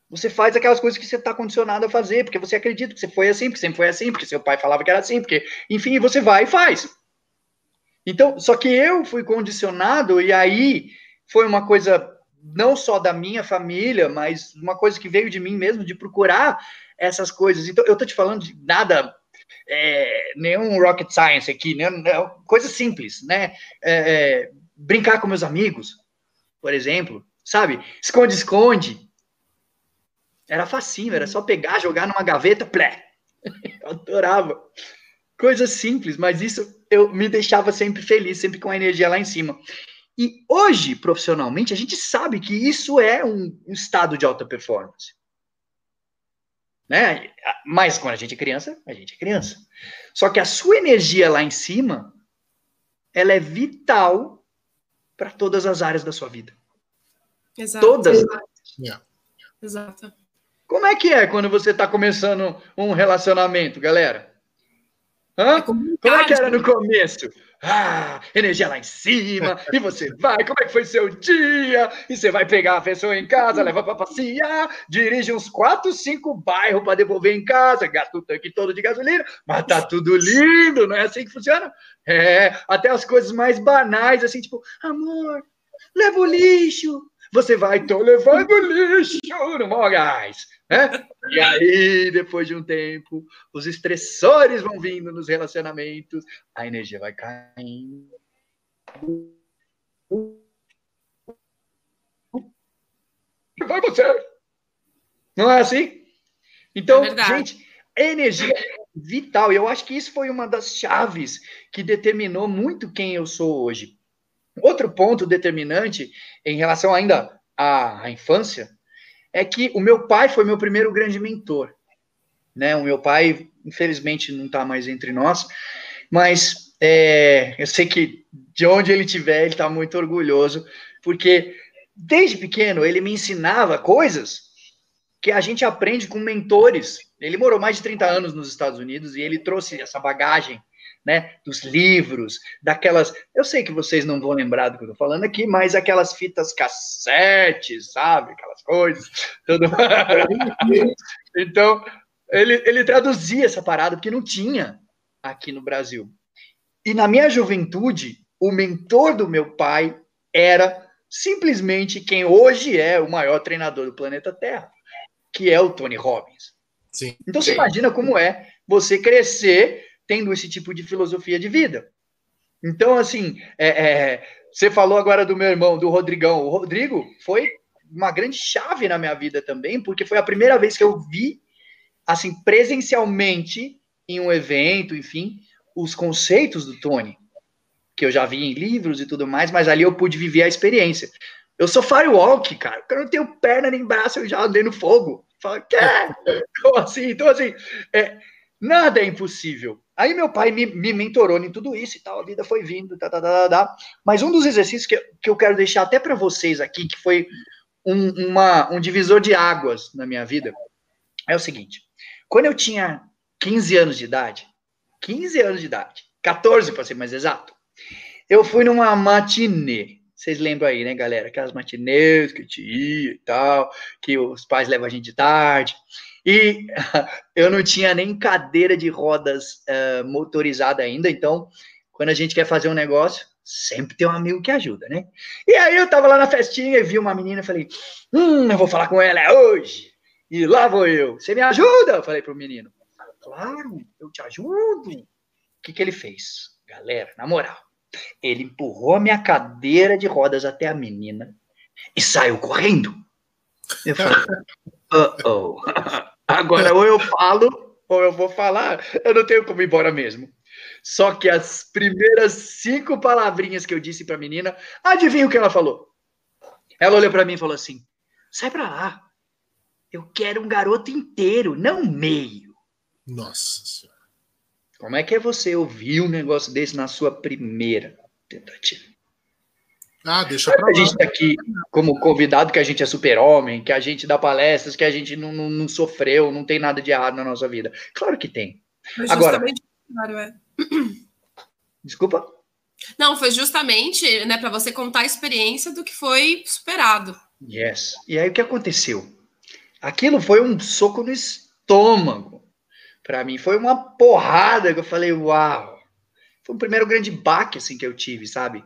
Você faz aquelas coisas que você está condicionado a fazer, porque você acredita que você foi assim, porque sempre foi assim, porque seu pai falava que era assim, porque, enfim, você vai e faz. Então, só que eu fui condicionado, e aí foi uma coisa não só da minha família, mas uma coisa que veio de mim mesmo, de procurar essas coisas. Então, eu tô te falando de nada, é, nenhum rocket science aqui, né? coisa simples, né? É, é, brincar com meus amigos, por exemplo, sabe? Esconde-esconde. Era facinho, era só pegar, jogar numa gaveta, plé. Eu adorava. Coisa simples, mas isso eu me deixava sempre feliz, sempre com a energia lá em cima. E hoje, profissionalmente, a gente sabe que isso é um, estado de alta performance. Né? Mas quando a gente é criança, a gente é criança. Só que a sua energia lá em cima, ela é vital para todas as áreas da sua vida. Exato. Todas. Exato. Yeah. Exato. Como é que é quando você está começando um relacionamento, galera? Hã? É como é que era no começo? Ah, energia lá em cima, e você vai, como é que foi seu dia? E você vai pegar a pessoa em casa, leva para passear, dirige uns 4, 5 bairros para devolver em casa, gasta o tanque todo de gasolina, mas tá tudo lindo, não é assim que funciona? É, até as coisas mais banais, assim, tipo, amor, leva o lixo, você vai, tô levando lixo no maior gás. Né? E aí, depois de um tempo, os estressores vão vindo nos relacionamentos, a energia vai caindo. Vai você. Não é assim? Então, é gente, energia é vital. E eu acho que isso foi uma das chaves que determinou muito quem eu sou hoje. Outro ponto determinante em relação ainda à, à infância é que o meu pai foi meu primeiro grande mentor. Né? O meu pai, infelizmente, não está mais entre nós, mas é, eu sei que de onde ele estiver, ele está muito orgulhoso, porque desde pequeno ele me ensinava coisas que a gente aprende com mentores. Ele morou mais de 30 anos nos Estados Unidos e ele trouxe essa bagagem né, dos livros, daquelas. Eu sei que vocês não vão lembrar do que eu tô falando aqui, mas aquelas fitas cassetes, sabe? Aquelas coisas. Tudo... então, ele, ele traduzia essa parada, porque não tinha aqui no Brasil. E na minha juventude, o mentor do meu pai era simplesmente quem hoje é o maior treinador do planeta Terra, que é o Tony Robbins. Sim. Então você imagina como é você crescer tendo esse tipo de filosofia de vida. Então, assim, é, é, você falou agora do meu irmão, do Rodrigão. O Rodrigo foi uma grande chave na minha vida também, porque foi a primeira vez que eu vi, assim, presencialmente, em um evento, enfim, os conceitos do Tony, que eu já vi em livros e tudo mais, mas ali eu pude viver a experiência. Eu sou firewalk, cara. Eu não tenho perna nem braço, eu já andei no fogo. Fala, quê? Então, assim, então, assim, é, nada é impossível. Aí meu pai me, me mentorou em tudo isso e tal, a vida foi vindo, tá, tá, tá, tá. Mas um dos exercícios que, que eu quero deixar até para vocês aqui, que foi um, uma, um divisor de águas na minha vida, é o seguinte. Quando eu tinha 15 anos de idade, 15 anos de idade, 14 para ser mais exato, eu fui numa matinê. Vocês lembram aí, né, galera? Aquelas matinês que tinha e tal, que os pais levam a gente de tarde. E eu não tinha nem cadeira de rodas uh, motorizada ainda, então, quando a gente quer fazer um negócio, sempre tem um amigo que ajuda, né? E aí eu tava lá na festinha e vi uma menina falei, hum, eu vou falar com ela hoje. E lá vou eu. Você me ajuda? Eu falei pro menino. Claro, eu te ajudo. O que, que ele fez? Galera, na moral, ele empurrou minha cadeira de rodas até a menina e saiu correndo. Eu falei, uh -oh. Agora, ou eu falo, ou eu vou falar. Eu não tenho como ir embora mesmo. Só que as primeiras cinco palavrinhas que eu disse para a menina, adivinha o que ela falou? Ela olhou para mim e falou assim: sai para lá. Eu quero um garoto inteiro, não meio. Nossa Senhora. Como é que é você ouvir um negócio desse na sua primeira tentativa? Ah, deixa pra lá. A gente tá aqui como convidado que a gente é super-homem, que a gente dá palestras, que a gente não, não, não, sofreu, não tem nada de errado na nossa vida. Claro que tem. Mas Agora, é. desculpa? Não, foi justamente né, para você contar a experiência do que foi superado. Yes. E aí o que aconteceu? Aquilo foi um soco no estômago. Para mim foi uma porrada que eu falei, uau. Foi o primeiro grande baque assim que eu tive, sabe?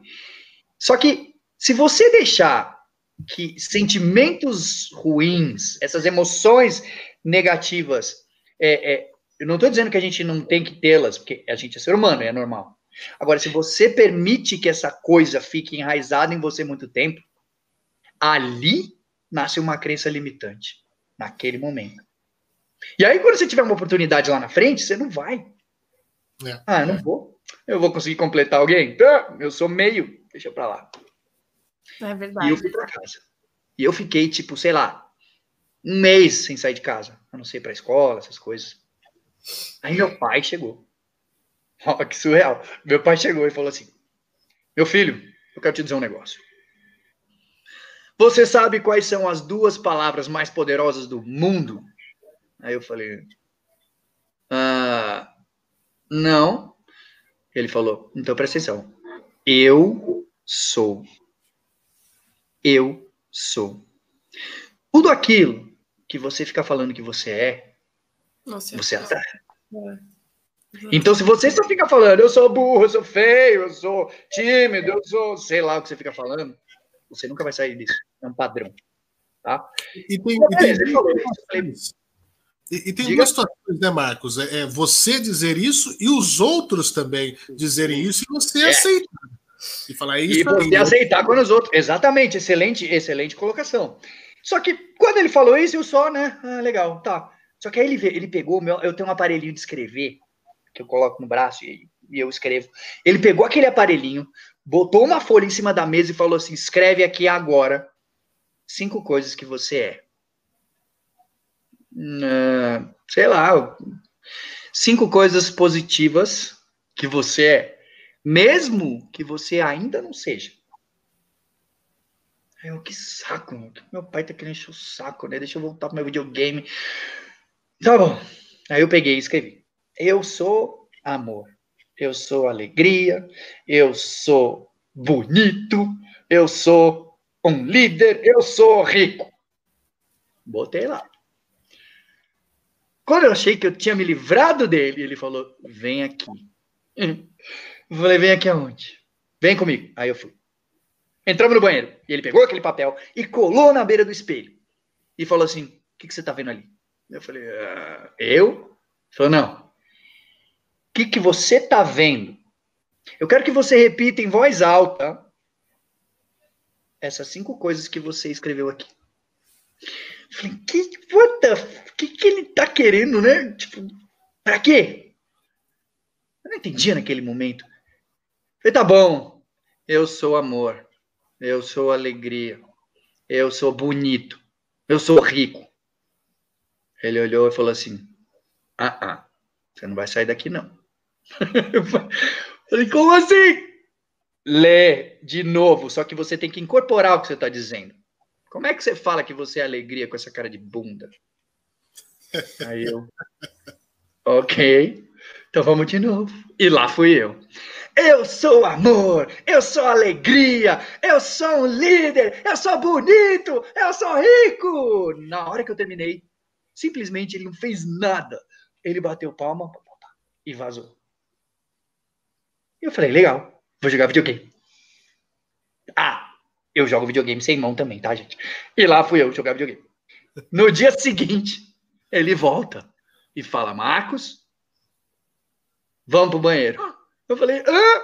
Só que se você deixar que sentimentos ruins, essas emoções negativas, é, é, eu não estou dizendo que a gente não tem que tê-las, porque a gente é ser humano, é normal. Agora, se você permite que essa coisa fique enraizada em você muito tempo, ali nasce uma crença limitante, naquele momento. E aí, quando você tiver uma oportunidade lá na frente, você não vai. É. Ah, eu não vou. Eu vou conseguir completar alguém? Tá, eu sou meio deixa pra lá. É verdade. E eu fui pra casa. E eu fiquei, tipo, sei lá, um mês sem sair de casa. A não sei pra escola, essas coisas. Aí meu pai chegou. Ó, que surreal. Meu pai chegou e falou assim: Meu filho, eu quero te dizer um negócio. Você sabe quais são as duas palavras mais poderosas do mundo? Aí eu falei: ah, Não. Ele falou: Então presta atenção. Eu sou. Eu sou. Tudo aquilo que você fica falando que você é, Nossa, você atrai. é. Então, se você só fica falando, eu sou burro, eu sou feio, eu sou tímido, eu sou, sei lá o que você fica falando, você nunca vai sair disso. É um padrão. Tá? E tem, e tem, e, e tem Diga. duas situações, né, Marcos? É, é você dizer isso e os outros também dizerem isso e você É. aceitar. E falar isso E você aí. aceitar quando os outros. Exatamente, excelente, excelente colocação. Só que quando ele falou isso, eu só, né? Ah, legal, tá. Só que aí ele, ele pegou o meu. Eu tenho um aparelhinho de escrever que eu coloco no braço e, e eu escrevo. Ele pegou aquele aparelhinho, botou uma folha em cima da mesa e falou assim: escreve aqui agora cinco coisas que você é. Ah, sei lá, cinco coisas positivas que você é, mesmo que você ainda não seja. Aí eu, que saco, meu pai tá querendo encher o saco, né? Deixa eu voltar pro meu videogame. Tá bom. Aí eu peguei e escrevi. Eu sou amor. Eu sou alegria. Eu sou bonito. Eu sou um líder. Eu sou rico. Botei lá. Quando eu achei que eu tinha me livrado dele, ele falou: vem aqui. Eu falei: vem aqui aonde? Vem comigo. Aí eu fui. Entramos no banheiro. E ele pegou aquele papel e colou na beira do espelho. E falou assim: o que, que você está vendo ali? Eu falei, ah, eu? Ele falou, não. O que, que você está vendo? Eu quero que você repita em voz alta essas cinco coisas que você escreveu aqui. Eu falei, que, what the, que, que ele tá querendo, né? Tipo, pra quê? Eu não entendia naquele momento. Falei, tá bom, eu sou amor, eu sou alegria, eu sou bonito, eu sou rico. Ele olhou e falou assim: Ah, ah, você não vai sair daqui não. Eu falei, como assim? Lê de novo, só que você tem que incorporar o que você está dizendo. Como é que você fala que você é alegria com essa cara de bunda? Aí eu, ok, então vamos de novo. E lá fui eu. Eu sou amor, eu sou alegria, eu sou um líder, eu sou bonito, eu sou rico. Na hora que eu terminei, simplesmente ele não fez nada. Ele bateu palma e vazou. Eu falei, legal, vou jogar videogame. Ah, eu jogo videogame sem mão também, tá, gente? E lá fui eu jogar videogame. No dia seguinte, ele volta e fala, Marcos, vamos pro banheiro. Eu falei, Hã?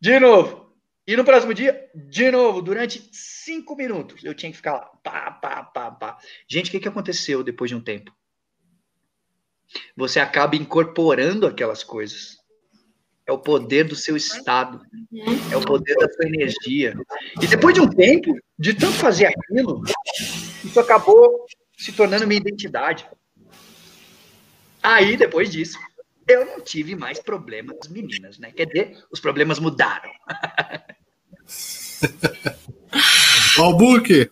de novo. E no próximo dia, de novo, durante cinco minutos, eu tinha que ficar lá. Pá, pá, pá, pá. Gente, o que, que aconteceu depois de um tempo? Você acaba incorporando aquelas coisas. É o poder do seu estado. É o poder da sua energia. E depois de um tempo, de tanto fazer aquilo, isso acabou se tornando minha identidade. Aí, depois disso, eu não tive mais problemas com as meninas, né? Quer dizer, os problemas mudaram. Ó, o Book.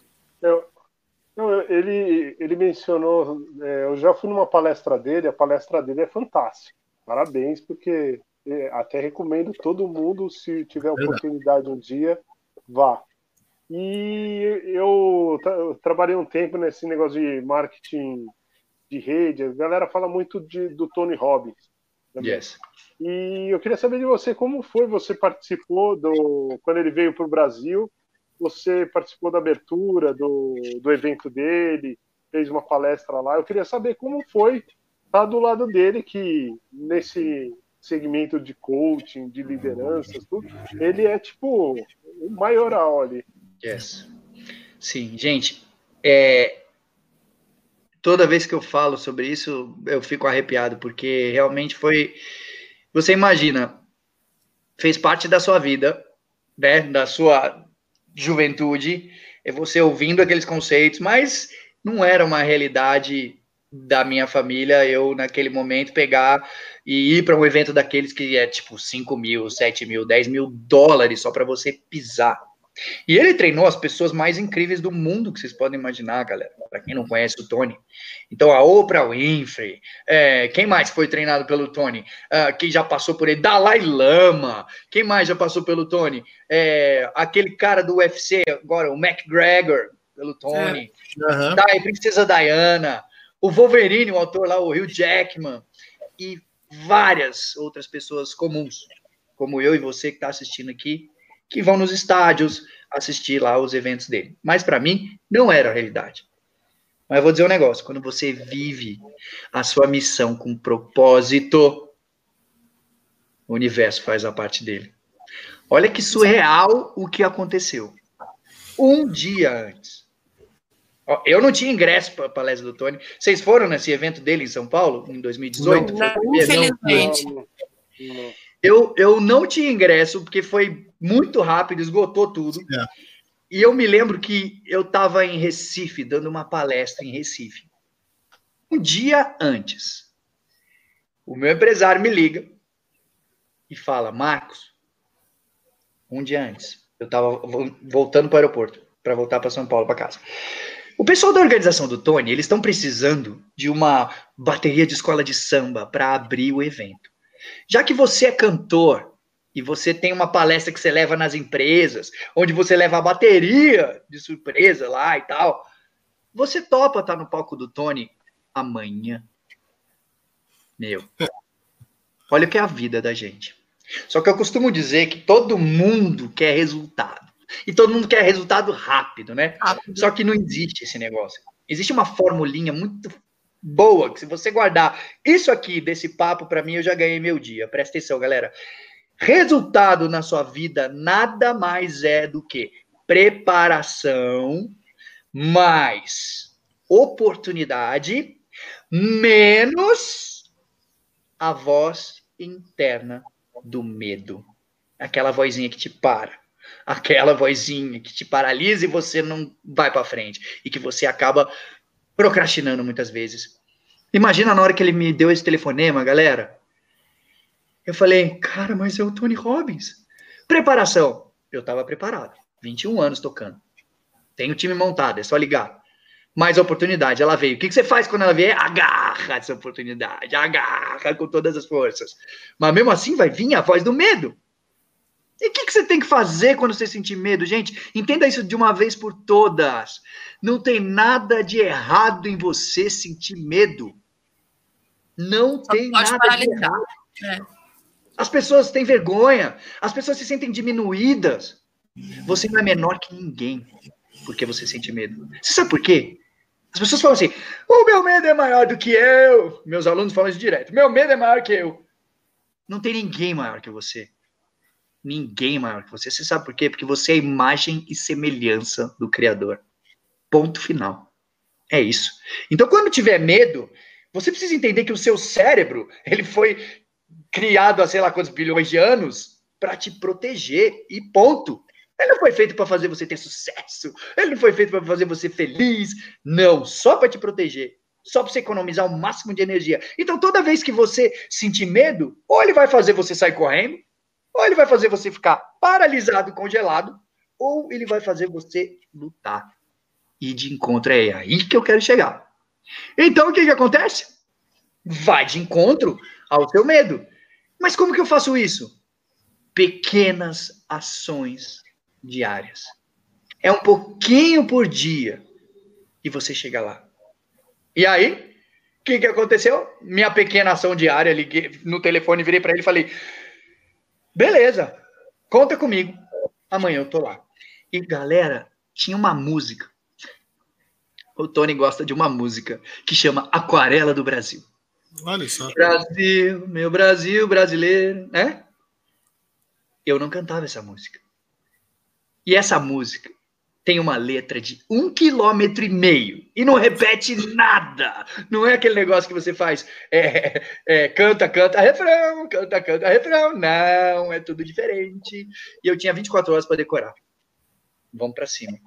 Eu, ele, ele mencionou, é, eu já fui numa palestra dele, a palestra dele é fantástica. Parabéns, porque é, até recomendo todo mundo, se tiver oportunidade um dia, vá. E eu, eu trabalhei um tempo nesse negócio de marketing de rede, a galera fala muito de, do Tony Robbins. Yes. E eu queria saber de você como foi, você participou do quando ele veio para o Brasil, você participou da abertura do, do evento dele, fez uma palestra lá. Eu queria saber como foi estar do lado dele, que nesse segmento de coaching, de lideranças, tudo, ele é tipo o maioral ali. Yes. Sim, gente, é, toda vez que eu falo sobre isso, eu fico arrepiado, porque realmente foi. Você imagina, fez parte da sua vida, né, da sua juventude, é você ouvindo aqueles conceitos, mas não era uma realidade da minha família eu, naquele momento, pegar e ir para um evento daqueles que é tipo 5 mil, 7 mil, 10 mil dólares só para você pisar e ele treinou as pessoas mais incríveis do mundo que vocês podem imaginar, galera. Para quem não conhece o Tony. Então, a Oprah Winfrey. É, quem mais foi treinado pelo Tony? Uh, quem já passou por ele? Dalai Lama. Quem mais já passou pelo Tony? É, aquele cara do UFC agora, o McGregor, pelo Tony. É. Uhum. Da Princesa Diana. O Wolverine, o autor lá, o Hugh Jackman. E várias outras pessoas comuns, como eu e você que está assistindo aqui que vão nos estádios assistir lá os eventos dele. Mas para mim não era a realidade. Mas eu vou dizer um negócio: quando você vive a sua missão com propósito, o universo faz a parte dele. Olha que surreal o que aconteceu. Um dia antes. Eu não tinha ingresso para a palestra do Tony. Vocês foram nesse evento dele em São Paulo, em 2018? Não, infelizmente. Não. Eu, eu não tinha ingresso, porque foi muito rápido, esgotou tudo. É. E eu me lembro que eu estava em Recife, dando uma palestra em Recife. Um dia antes, o meu empresário me liga e fala: Marcos, um dia antes, eu estava voltando para o aeroporto, para voltar para São Paulo, para casa. O pessoal da organização do Tony, eles estão precisando de uma bateria de escola de samba para abrir o evento. Já que você é cantor e você tem uma palestra que você leva nas empresas, onde você leva a bateria de surpresa lá e tal, você topa estar no palco do Tony amanhã. Meu. Olha o que é a vida da gente. Só que eu costumo dizer que todo mundo quer resultado. E todo mundo quer resultado rápido, né? Rápido. Só que não existe esse negócio. Existe uma formulinha muito boa que se você guardar isso aqui desse papo para mim eu já ganhei meu dia. Presta atenção, galera. Resultado na sua vida nada mais é do que preparação mais oportunidade menos a voz interna do medo. Aquela vozinha que te para. Aquela vozinha que te paralisa e você não vai para frente. E que você acaba procrastinando muitas vezes. Imagina na hora que ele me deu esse telefonema, galera. Eu falei, cara, mas é o Tony Robbins. Preparação. Eu estava preparado. 21 anos tocando. Tem o time montado, é só ligar. Mais oportunidade, ela veio. O que, que você faz quando ela vier? Agarra essa oportunidade, agarra com todas as forças. Mas mesmo assim vai vir a voz do medo. E o que, que você tem que fazer quando você sentir medo, gente? Entenda isso de uma vez por todas. Não tem nada de errado em você sentir medo. Não Só tem nada de errado. É. As pessoas têm vergonha, as pessoas se sentem diminuídas. Você não é menor que ninguém porque você sente medo. Você sabe por quê? As pessoas falam assim: o meu medo é maior do que eu. Meus alunos falam isso direto: meu medo é maior que eu. Não tem ninguém maior que você. Ninguém maior que você. Você sabe por quê? Porque você é imagem e semelhança do Criador. Ponto final. É isso. Então, quando tiver medo, você precisa entender que o seu cérebro ele foi criado há sei lá quantos bilhões de anos para te proteger e ponto. Ele não foi feito para fazer você ter sucesso. Ele não foi feito para fazer você feliz. Não, só para te proteger. Só para você economizar o máximo de energia. Então, toda vez que você sentir medo, ou ele vai fazer você sair correndo, ou ele vai fazer você ficar paralisado congelado, ou ele vai fazer você lutar. E de encontro é aí que eu quero chegar. Então, o que, que acontece? Vai de encontro ao seu medo. Mas como que eu faço isso? Pequenas ações diárias. É um pouquinho por dia e você chega lá. E aí, o que, que aconteceu? Minha pequena ação diária, liguei no telefone, virei para ele e falei: beleza, conta comigo. Amanhã eu tô lá. E galera, tinha uma música. O Tony gosta de uma música que chama Aquarela do Brasil. Olha só. Brasil, meu Brasil brasileiro, né? Eu não cantava essa música. E essa música tem uma letra de um quilômetro e meio e não repete nada. Não é aquele negócio que você faz, é, é, canta, canta, refrão, canta, canta, refrão. Não, é tudo diferente. E eu tinha 24 horas para decorar. Vamos para cima.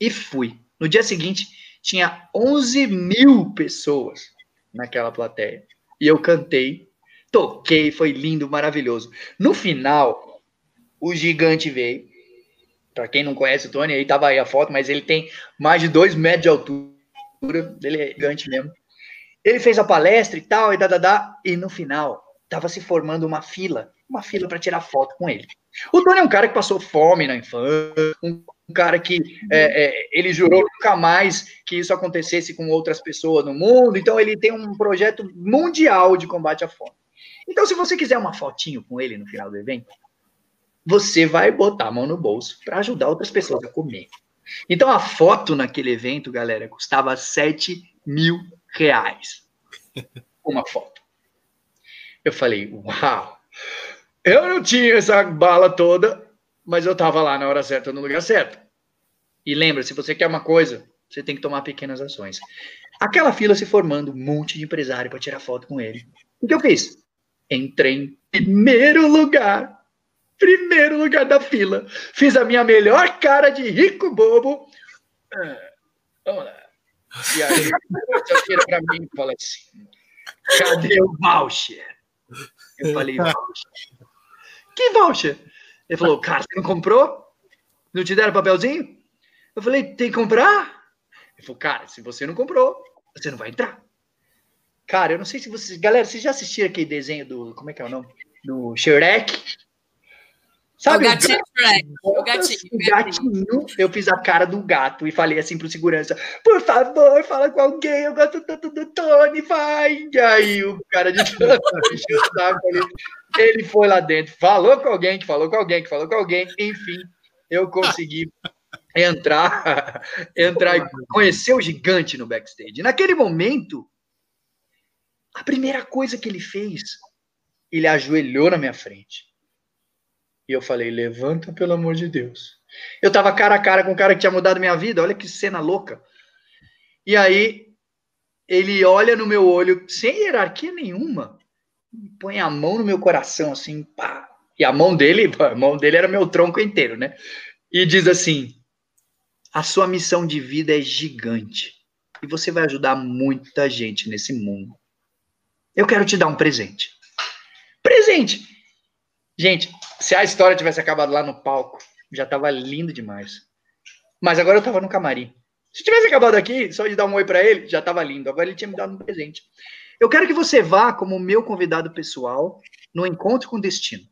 E fui. No dia seguinte, tinha 11 mil pessoas naquela plateia. E eu cantei, toquei, foi lindo, maravilhoso. No final, o gigante veio para quem não conhece o Tony, aí tava aí a foto, mas ele tem mais de dois metros de altura, ele é gigante mesmo. Ele fez a palestra e tal, e dadadá, e no final tava se formando uma fila, uma fila para tirar foto com ele. O Tony é um cara que passou fome na infância, um cara que é, é, ele jurou nunca mais que isso acontecesse com outras pessoas no mundo, então ele tem um projeto mundial de combate à fome. Então, se você quiser uma fotinho com ele no final do evento, você vai botar a mão no bolso para ajudar outras pessoas a comer. Então a foto naquele evento, galera, custava 7 mil reais. Uma foto. Eu falei, uau! Eu não tinha essa bala toda, mas eu estava lá na hora certa, no lugar certo. E lembra, se você quer uma coisa, você tem que tomar pequenas ações. Aquela fila se formando, um monte de empresário para tirar foto com ele. O que eu fiz? Entrei em primeiro lugar primeiro lugar da fila. Fiz a minha melhor cara de rico bobo. Ah, vamos lá. E aí, você vira para mim e fala assim: cadê o voucher? Eu falei: voucher? Que voucher? Ele falou: cara, você não comprou? Não te deram papelzinho? Eu falei: tem que comprar? Ele falou: cara, se você não comprou, você não vai entrar. Cara, eu não sei se vocês. Galera, vocês já assistiram aquele desenho do. Como é que é o nome? Do Shrek? Sabe, o gatinho, o, gatinho, o gatinho, eu fiz a cara do gato e falei assim pro segurança: por favor, fala com alguém, eu gosto tanto do Tony, vai. E aí o cara de ele foi lá dentro, falou com alguém, que falou com alguém, que falou com alguém, enfim, eu consegui entrar, entrar e conhecer o gigante no backstage. Naquele momento, a primeira coisa que ele fez, ele ajoelhou na minha frente. E eu falei: levanta, pelo amor de Deus. Eu tava cara a cara com um cara que tinha mudado minha vida, olha que cena louca. E aí, ele olha no meu olho, sem hierarquia nenhuma, põe a mão no meu coração, assim, pá. E a mão dele, a mão dele era meu tronco inteiro, né? E diz assim: a sua missão de vida é gigante. E você vai ajudar muita gente nesse mundo. Eu quero te dar um presente. Presente! Gente, se a história tivesse acabado lá no palco, já tava lindo demais. Mas agora eu tava no camarim. Se tivesse acabado aqui, só de dar um oi para ele, já tava lindo. Agora ele tinha me dado um presente. Eu quero que você vá como meu convidado pessoal no Encontro com Destino.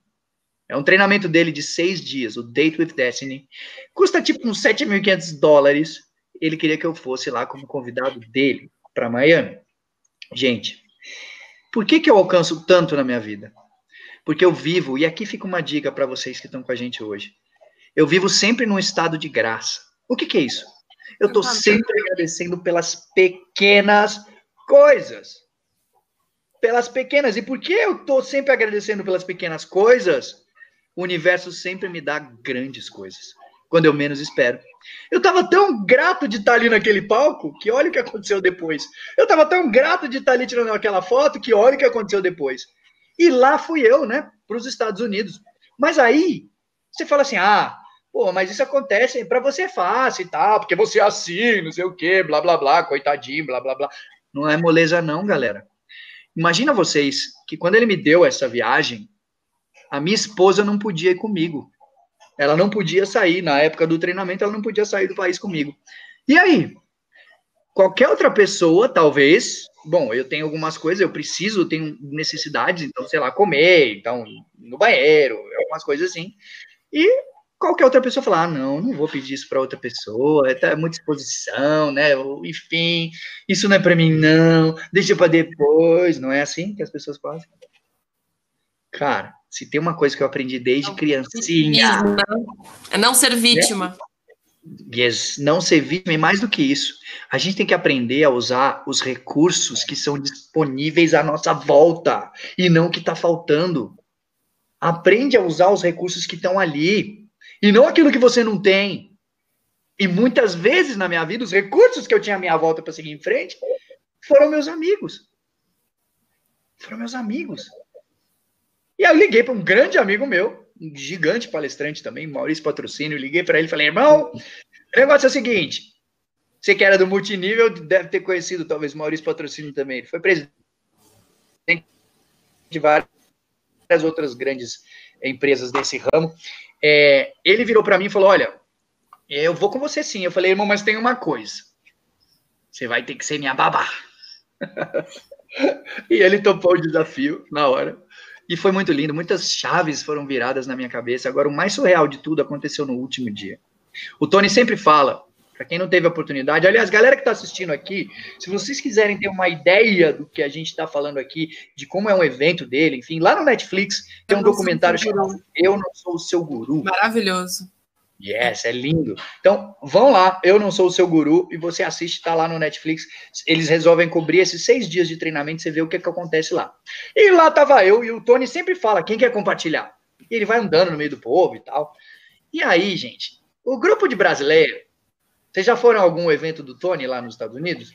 É um treinamento dele de seis dias, o Date with Destiny. Custa tipo uns 7.500 dólares. Ele queria que eu fosse lá como convidado dele para Miami. Gente, por que, que eu alcanço tanto na minha vida? Porque eu vivo, e aqui fica uma dica para vocês que estão com a gente hoje. Eu vivo sempre num estado de graça. O que, que é isso? Eu estou sempre agradecendo pelas pequenas coisas. Pelas pequenas. E por que eu estou sempre agradecendo pelas pequenas coisas? O universo sempre me dá grandes coisas. Quando eu menos espero. Eu estava tão grato de estar ali naquele palco que olha o que aconteceu depois. Eu estava tão grato de estar ali tirando aquela foto que olha o que aconteceu depois. E lá fui eu, né, para os Estados Unidos. Mas aí, você fala assim: ah, pô, mas isso acontece, para você é fácil e tal, porque você é assim, não sei o quê, blá, blá, blá, coitadinho, blá, blá, blá. Não é moleza, não, galera. Imagina vocês que quando ele me deu essa viagem, a minha esposa não podia ir comigo. Ela não podia sair, na época do treinamento, ela não podia sair do país comigo. E aí? Qualquer outra pessoa, talvez, bom, eu tenho algumas coisas, eu preciso, tenho necessidades, então, sei lá, comer, então, no banheiro, algumas coisas assim. E qualquer outra pessoa falar, ah, não, não vou pedir isso para outra pessoa, é, é muita exposição, né? Enfim, isso não é para mim, não, deixa para depois, não é assim que as pessoas fazem? Cara, se tem uma coisa que eu aprendi desde não, criancinha. É não ser vítima. Né? Yes, não ser vítima, e mais do que isso, a gente tem que aprender a usar os recursos que são disponíveis à nossa volta e não o que está faltando. Aprende a usar os recursos que estão ali e não aquilo que você não tem. E muitas vezes na minha vida, os recursos que eu tinha à minha volta para seguir em frente foram meus amigos. Foram meus amigos. E aí eu liguei para um grande amigo meu, um gigante palestrante também, Maurício Patrocínio, liguei para ele e falei, irmão, o negócio é o seguinte, você que era do multinível, deve ter conhecido talvez Maurício Patrocínio também, ele foi presidente de várias outras grandes empresas desse ramo, é, ele virou para mim e falou, olha, eu vou com você sim, eu falei, irmão, mas tem uma coisa, você vai ter que ser minha babá. e ele topou o desafio na hora. E foi muito lindo, muitas chaves foram viradas na minha cabeça. Agora, o mais surreal de tudo aconteceu no último dia. O Tony sempre fala, para quem não teve a oportunidade, aliás, galera que está assistindo aqui, se vocês quiserem ter uma ideia do que a gente está falando aqui, de como é um evento dele, enfim, lá no Netflix tem um documentário chamado Eu Não Sou o Seu Guru. Maravilhoso. Yes, é lindo. Então, vão lá, eu não sou o seu guru, e você assiste, tá lá no Netflix. Eles resolvem cobrir esses seis dias de treinamento, você vê o que, que acontece lá. E lá tava eu, e o Tony sempre fala: quem quer compartilhar? E ele vai andando no meio do povo e tal. E aí, gente, o grupo de brasileiro. Vocês já foram a algum evento do Tony lá nos Estados Unidos?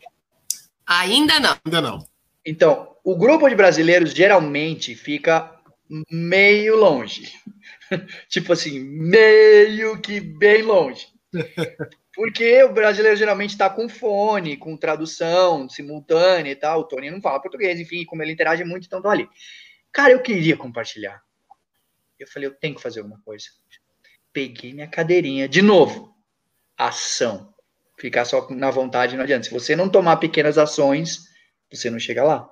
Ainda não. Ainda não. Então, o grupo de brasileiros geralmente fica meio longe. tipo assim, meio que bem longe. Porque o brasileiro geralmente está com fone, com tradução simultânea e tal. O Tony não fala português, enfim, como ele interage muito, então tô ali. Cara, eu queria compartilhar. Eu falei, eu tenho que fazer alguma coisa. Peguei minha cadeirinha, de novo, ação. Ficar só na vontade não adianta. Se você não tomar pequenas ações, você não chega lá.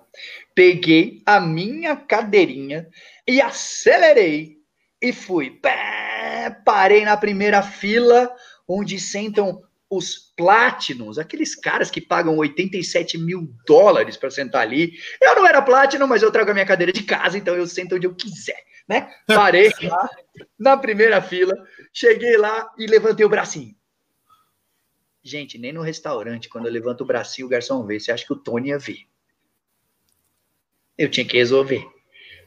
Peguei a minha cadeirinha e acelerei e fui. Pé, parei na primeira fila, onde sentam os Platinums, aqueles caras que pagam 87 mil dólares para sentar ali. Eu não era Platinum, mas eu trago a minha cadeira de casa, então eu sento onde eu quiser, né? Parei lá na primeira fila, cheguei lá e levantei o bracinho. Gente, nem no restaurante, quando eu levanto o bracinho, o garçom vê. Você acha que o Tony ia ver? Eu tinha que resolver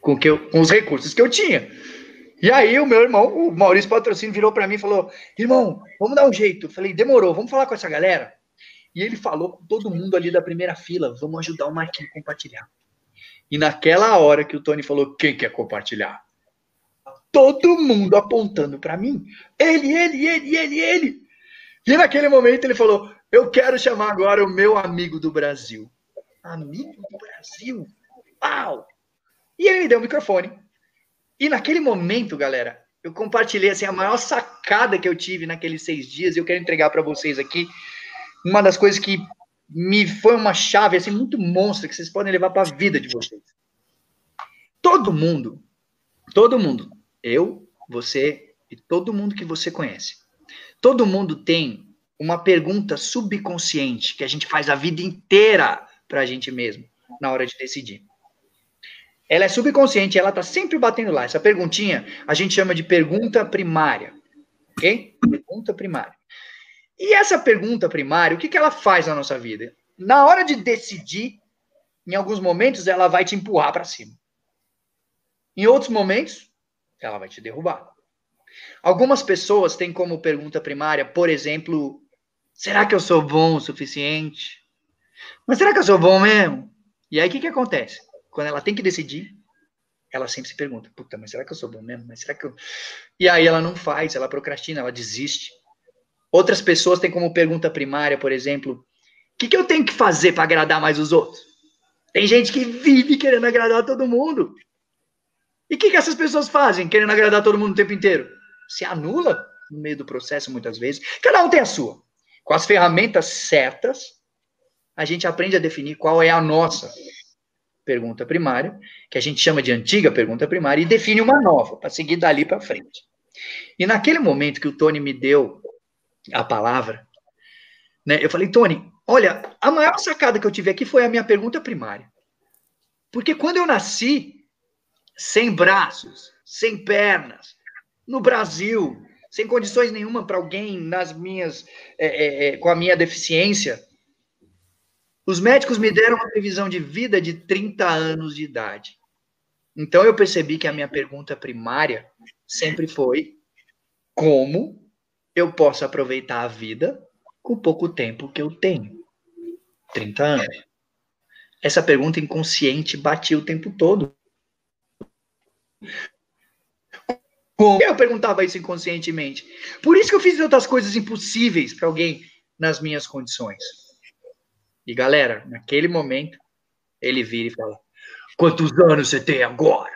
com, que eu, com os recursos que eu tinha. E aí o meu irmão, o Maurício Patrocínio, virou para mim e falou: Irmão, vamos dar um jeito. Eu falei: Demorou, vamos falar com essa galera. E ele falou com todo mundo ali da primeira fila: Vamos ajudar o Marquinhos a compartilhar. E naquela hora que o Tony falou: Quem quer compartilhar? Todo mundo apontando para mim. Ele, ele, ele, ele, ele. E naquele momento ele falou: Eu quero chamar agora o meu amigo do Brasil. Amigo do Brasil? Uau! E ele me deu o microfone. E naquele momento, galera, eu compartilhei assim, a maior sacada que eu tive naqueles seis dias. Eu quero entregar para vocês aqui uma das coisas que me foi uma chave assim muito monstra que vocês podem levar para a vida de vocês. Todo mundo, todo mundo, eu, você e todo mundo que você conhece, todo mundo tem uma pergunta subconsciente que a gente faz a vida inteira para a gente mesmo na hora de decidir. Ela é subconsciente, ela está sempre batendo lá. Essa perguntinha a gente chama de pergunta primária. Ok? Pergunta primária. E essa pergunta primária, o que, que ela faz na nossa vida? Na hora de decidir, em alguns momentos, ela vai te empurrar para cima. Em outros momentos, ela vai te derrubar. Algumas pessoas têm como pergunta primária, por exemplo, será que eu sou bom o suficiente? Mas será que eu sou bom mesmo? E aí o que, que acontece? quando ela tem que decidir, ela sempre se pergunta: puta, mas será que eu sou bom mesmo? Mas será que eu. E aí ela não faz, ela procrastina, ela desiste. Outras pessoas têm como pergunta primária, por exemplo: o que, que eu tenho que fazer para agradar mais os outros? Tem gente que vive querendo agradar todo mundo. E o que, que essas pessoas fazem querendo agradar todo mundo o tempo inteiro? Se anula no meio do processo, muitas vezes. Cada um tem a sua. Com as ferramentas certas, a gente aprende a definir qual é a nossa pergunta primária, que a gente chama de antiga pergunta primária, e define uma nova, para seguir dali para frente. E naquele momento que o Tony me deu a palavra, né, eu falei, Tony, olha, a maior sacada que eu tive aqui foi a minha pergunta primária. Porque quando eu nasci, sem braços, sem pernas, no Brasil, sem condições nenhuma para alguém nas minhas, é, é, é, com a minha deficiência, os médicos me deram uma previsão de vida de 30 anos de idade. Então eu percebi que a minha pergunta primária sempre foi: como eu posso aproveitar a vida com o pouco tempo que eu tenho? 30 anos. Essa pergunta inconsciente batia o tempo todo. Como eu perguntava isso inconscientemente? Por isso que eu fiz outras coisas impossíveis para alguém nas minhas condições. E galera, naquele momento, ele vira e fala: Quantos anos você tem agora?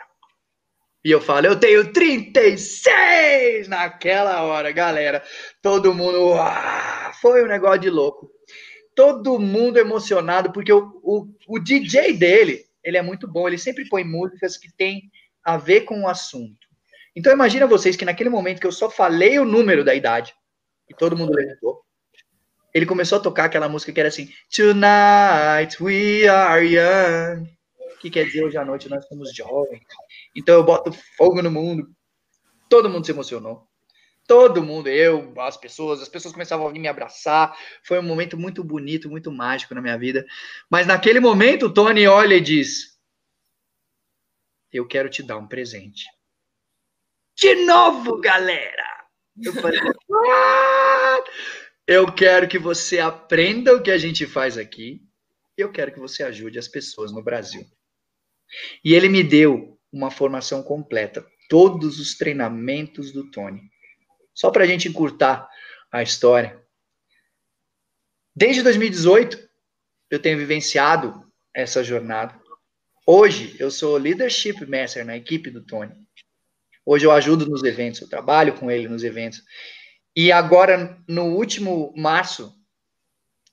E eu falo: Eu tenho 36! Naquela hora, galera, todo mundo. Ah, foi um negócio de louco. Todo mundo emocionado, porque o, o, o DJ dele, ele é muito bom, ele sempre põe músicas que tem a ver com o assunto. Então imagina vocês que naquele momento que eu só falei o número da idade, e todo mundo levantou, ele começou a tocar aquela música que era assim: Tonight we are young. Que quer dizer hoje à noite nós somos jovens. Então eu boto fogo no mundo. Todo mundo se emocionou. Todo mundo, eu, as pessoas, as pessoas começavam a me abraçar. Foi um momento muito bonito, muito mágico na minha vida. Mas naquele momento, o Tony olha e diz: Eu quero te dar um presente. De novo, galera! Eu falei: ah! Eu quero que você aprenda o que a gente faz aqui. E eu quero que você ajude as pessoas no Brasil. E ele me deu uma formação completa, todos os treinamentos do Tony. Só para a gente encurtar a história. Desde 2018, eu tenho vivenciado essa jornada. Hoje, eu sou Leadership Master na equipe do Tony. Hoje eu ajudo nos eventos, eu trabalho com ele nos eventos. E agora, no último março,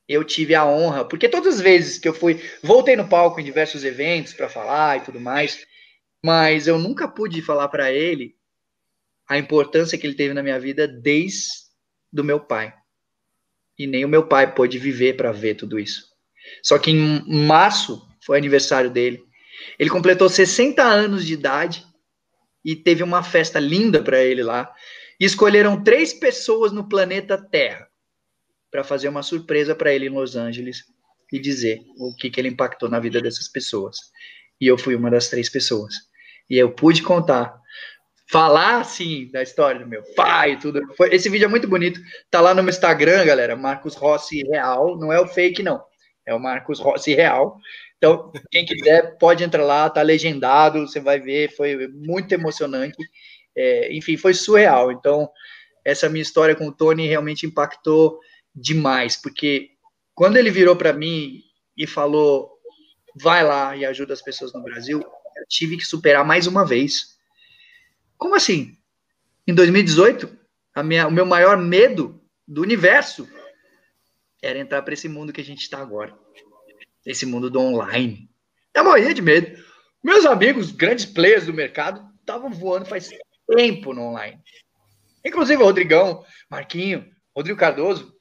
eu tive a honra, porque todas as vezes que eu fui, voltei no palco em diversos eventos para falar e tudo mais, mas eu nunca pude falar para ele a importância que ele teve na minha vida desde do meu pai. E nem o meu pai pôde viver para ver tudo isso. Só que em março foi aniversário dele. Ele completou 60 anos de idade e teve uma festa linda para ele lá. E escolheram três pessoas no planeta Terra para fazer uma surpresa para ele em Los Angeles e dizer o que, que ele impactou na vida dessas pessoas. E eu fui uma das três pessoas. E eu pude contar, falar assim da história do meu pai tudo. Foi, esse vídeo é muito bonito. Tá lá no meu Instagram, galera, Marcos Rossi Real. Não é o fake, não. É o Marcos Rossi Real. Então, quem quiser pode entrar lá, tá legendado, você vai ver, foi muito emocionante. É, enfim, foi surreal. Então, essa minha história com o Tony realmente impactou demais, porque quando ele virou para mim e falou, vai lá e ajuda as pessoas no Brasil, eu tive que superar mais uma vez. Como assim? Em 2018, a minha, o meu maior medo do universo era entrar para esse mundo que a gente está agora esse mundo do online. Eu morria de medo. Meus amigos, grandes players do mercado, estavam voando faz tempo no online. Inclusive o Rodrigão, Marquinho, Rodrigo Cardoso.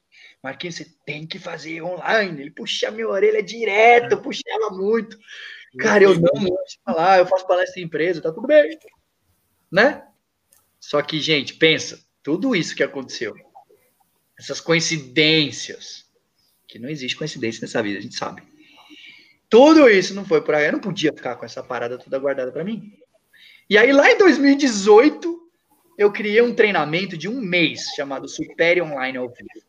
Marquinho, você tem que fazer online. Ele puxa minha orelha direto, puxava muito. Cara, eu não vou falar, eu faço palestra em empresa, tá tudo bem. Né? Só que, gente, pensa, tudo isso que aconteceu, essas coincidências, que não existe coincidência nessa vida, a gente sabe. Tudo isso não foi por aí. Eu não podia ficar com essa parada toda guardada para mim. E aí, lá em 2018, eu criei um treinamento de um mês chamado Supere Online ao vivo.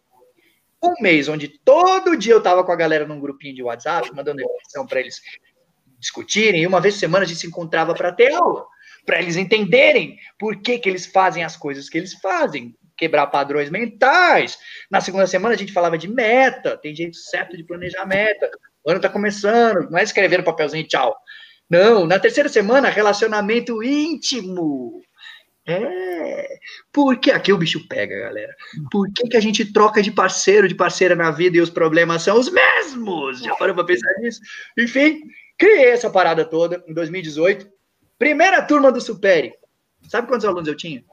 Um mês onde todo dia eu tava com a galera num grupinho de WhatsApp, mandando informação para eles discutirem. E uma vez por semana a gente se encontrava para ter aula, para eles entenderem por que, que eles fazem as coisas que eles fazem, quebrar padrões mentais. Na segunda semana a gente falava de meta, tem jeito certo de planejar meta. O ano tá começando, não é escrever no papelzinho tchau. Não, na terceira semana, relacionamento íntimo. É, porque aqui o bicho pega, galera. Por que, que a gente troca de parceiro, de parceira na vida e os problemas são os mesmos? Já parou pra pensar nisso? Enfim, criei essa parada toda em 2018. Primeira turma do Supere. Sabe quantos alunos eu tinha?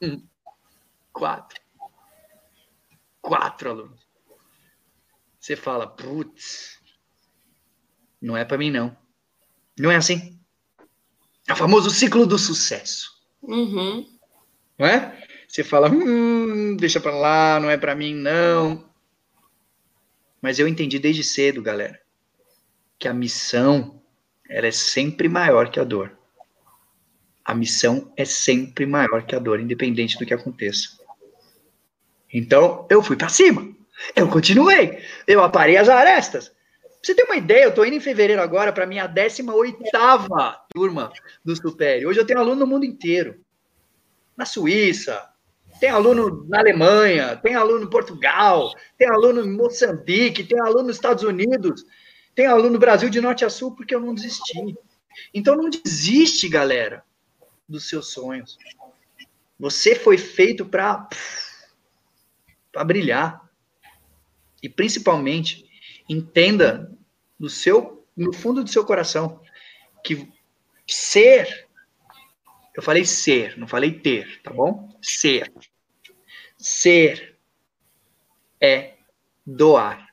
Hum, quatro. Quatro alunos você fala, putz, não é para mim não. Não é assim? É o famoso ciclo do sucesso. Uhum. Não é? Você fala, hum, deixa para lá, não é para mim não. Mas eu entendi desde cedo, galera, que a missão ela é sempre maior que a dor. A missão é sempre maior que a dor, independente do que aconteça. Então, eu fui para cima. Eu continuei. Eu aparei as arestas. Pra você ter uma ideia, eu estou indo em fevereiro agora para minha 18 turma do Supere. Hoje eu tenho aluno no mundo inteiro. Na Suíça, tem aluno na Alemanha, tem aluno em Portugal, tem aluno em Moçambique, tem aluno nos Estados Unidos, tem aluno no Brasil de norte a sul, porque eu não desisti. Então não desiste, galera, dos seus sonhos. Você foi feito para brilhar. E principalmente, entenda no seu no fundo do seu coração que ser eu falei ser, não falei ter, tá bom? Ser. Ser é doar.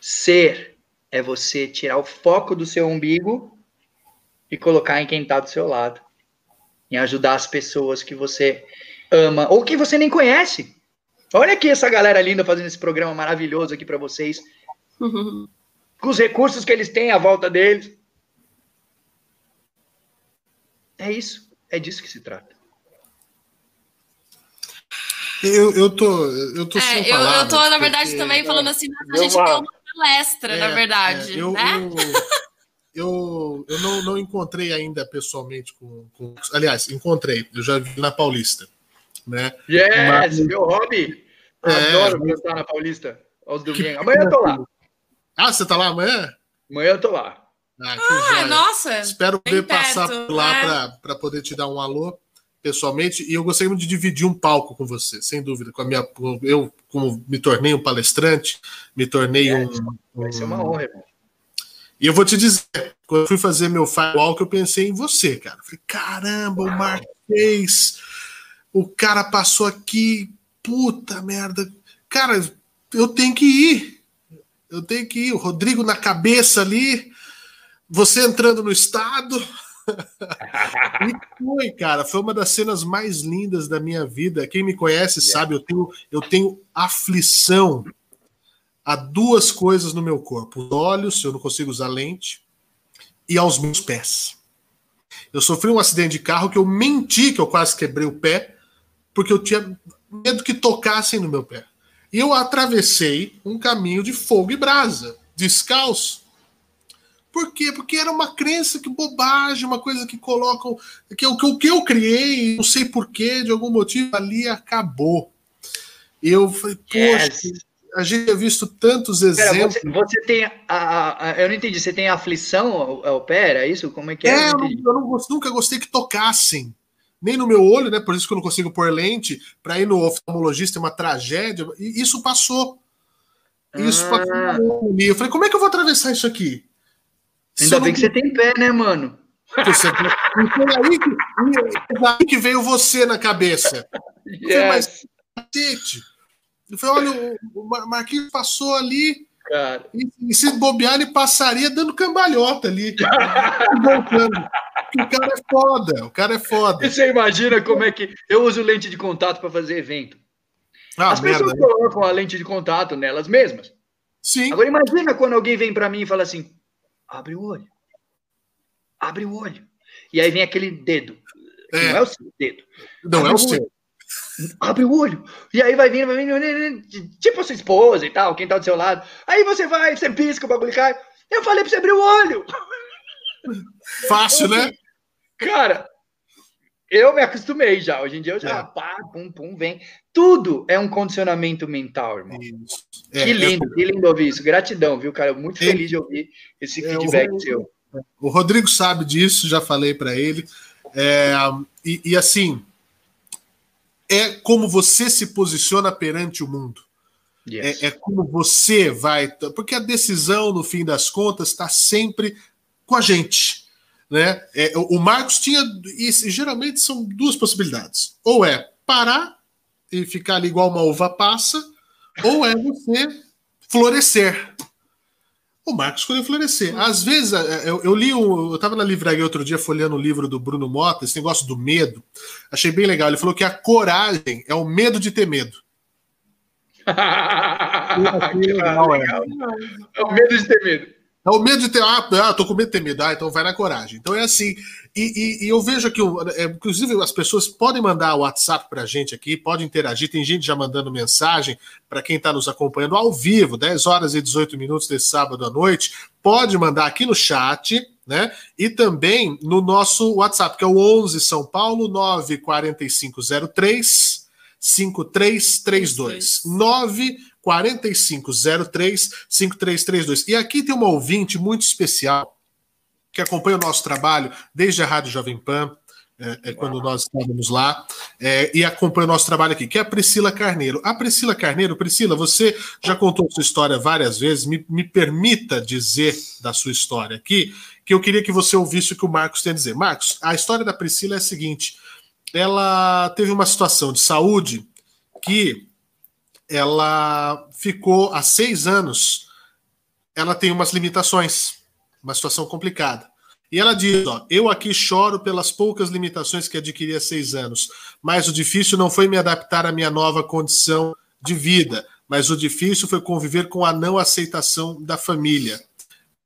Ser é você tirar o foco do seu umbigo e colocar em quem está do seu lado. Em ajudar as pessoas que você ama ou que você nem conhece. Olha aqui essa galera linda fazendo esse programa maravilhoso aqui para vocês. Uhum. Com os recursos que eles têm à volta deles. É isso. É disso que se trata. Eu, eu tô, eu tô é, sem eu, eu tô, na verdade, porque... também falando assim, a gente deu uma palestra, é, na verdade. É, eu, né? eu, eu, eu não, não encontrei ainda pessoalmente com, com. Aliás, encontrei, eu já vi na Paulista né? Yes, Mas... meu hobby. É... Adoro cantar na Paulista aos domingos. Amanhã eu tô lá. Ah, você tá lá amanhã? Amanhã eu tô lá. Ah, ah nossa! Espero poder passar por lá é. para poder te dar um alô pessoalmente. E eu gostaria de dividir um palco com você, sem dúvida. Com a minha, eu, como me tornei um palestrante, me tornei é, um, um. Vai ser uma honra, irmão. E eu vou te dizer, quando eu fui fazer meu firewall, que eu pensei em você, cara. Falei, caramba, o Marquês o cara passou aqui, puta merda. Cara, eu tenho que ir. Eu tenho que ir. O Rodrigo na cabeça ali, você entrando no estado. e foi, cara, foi uma das cenas mais lindas da minha vida. Quem me conhece sabe, eu tenho, eu tenho aflição a duas coisas no meu corpo: os olhos, eu não consigo usar lente, e aos meus pés. Eu sofri um acidente de carro que eu menti que eu quase quebrei o pé, porque eu tinha medo que tocassem no meu pé. E eu atravessei um caminho de fogo e brasa, descalço. Por quê? Porque era uma crença que bobagem, uma coisa que colocam. que o que, que eu criei, não sei porquê, de algum motivo, ali acabou. Eu falei, poxa, yes. a gente tinha visto tantos exemplos. Pera, você, você, tem. A, a, eu não entendi, você tem aflição ao, ao pé, é isso? Como é que é? É, eu, eu não, nunca gostei que tocassem nem no meu olho, né? Por isso que eu não consigo pôr lente. Para ir no oftalmologista é uma tragédia. E isso passou. Isso ah. passou. Eu falei, como é que eu vou atravessar isso aqui? Ainda bem que você tem pé, né, mano? Você, foi aí que, aí que veio você na cabeça. Yes. Eu falei, mas cacete. Eu falei, olha, o Marquinhos passou ali. Cara. E, e se bobear, ele passaria dando cambalhota ali. voltando. O cara é foda, o cara é foda. E você imagina como é que. Eu uso lente de contato para fazer evento. Ah, As merda, pessoas né? colocam a lente de contato nelas mesmas. Sim. Agora imagina quando alguém vem para mim e fala assim: abre o olho. Abre o olho. E aí vem aquele dedo. É. Não é o seu dedo. Não abre é o, o seu. Abre o olho. E aí vai vindo, vai vindo, tipo a sua esposa e tal, quem tá do seu lado. Aí você vai, você pisca, o bagulho cai. Eu falei pra você abrir o olho. Fácil, né? Cara, eu me acostumei já. Hoje em dia eu já, é. pá, pum, pum, vem. Tudo é um condicionamento mental, irmão. É, que lindo, é... que lindo ouvir isso. Gratidão, viu, cara? Muito feliz de ouvir esse é, feedback o, seu. O Rodrigo sabe disso, já falei para ele. É, e, e assim, é como você se posiciona perante o mundo. Yes. É, é, como você vai. Porque a decisão, no fim das contas, está sempre com a gente. Né? É, o Marcos tinha. E geralmente são duas possibilidades. Ou é parar e ficar ali igual uma uva passa, ou é você florescer. O Marcos escolheu florescer. Às vezes, é, eu, eu li um. Eu estava na livraria outro dia folheando o livro do Bruno Mota, esse negócio do medo. Achei bem legal. Ele falou que a coragem é o medo de ter medo. legal, é. é o medo de ter medo. É o medo de ter. Ah, ah, tô com medo de ter medo. Ah, então vai na coragem. Então é assim. E, e, e eu vejo aqui, é, inclusive, as pessoas podem mandar o WhatsApp pra gente aqui, podem interagir. Tem gente já mandando mensagem para quem está nos acompanhando ao vivo, 10 horas e 18 minutos desse sábado à noite. Pode mandar aqui no chat, né? E também no nosso WhatsApp, que é o 11 São Paulo 94503 5332. 9 4503 5332. E aqui tem uma ouvinte muito especial que acompanha o nosso trabalho desde a Rádio Jovem Pan, é, é quando nós estávamos lá, é, e acompanha o nosso trabalho aqui, que é a Priscila Carneiro. A Priscila Carneiro, Priscila, você já contou sua história várias vezes, me, me permita dizer da sua história aqui, que eu queria que você ouvisse o que o Marcos tem a dizer. Marcos, a história da Priscila é a seguinte: ela teve uma situação de saúde que ela ficou há seis anos, ela tem umas limitações, uma situação complicada. E ela diz: ó, eu aqui choro pelas poucas limitações que adquiri há seis anos, mas o difícil não foi me adaptar à minha nova condição de vida, mas o difícil foi conviver com a não aceitação da família.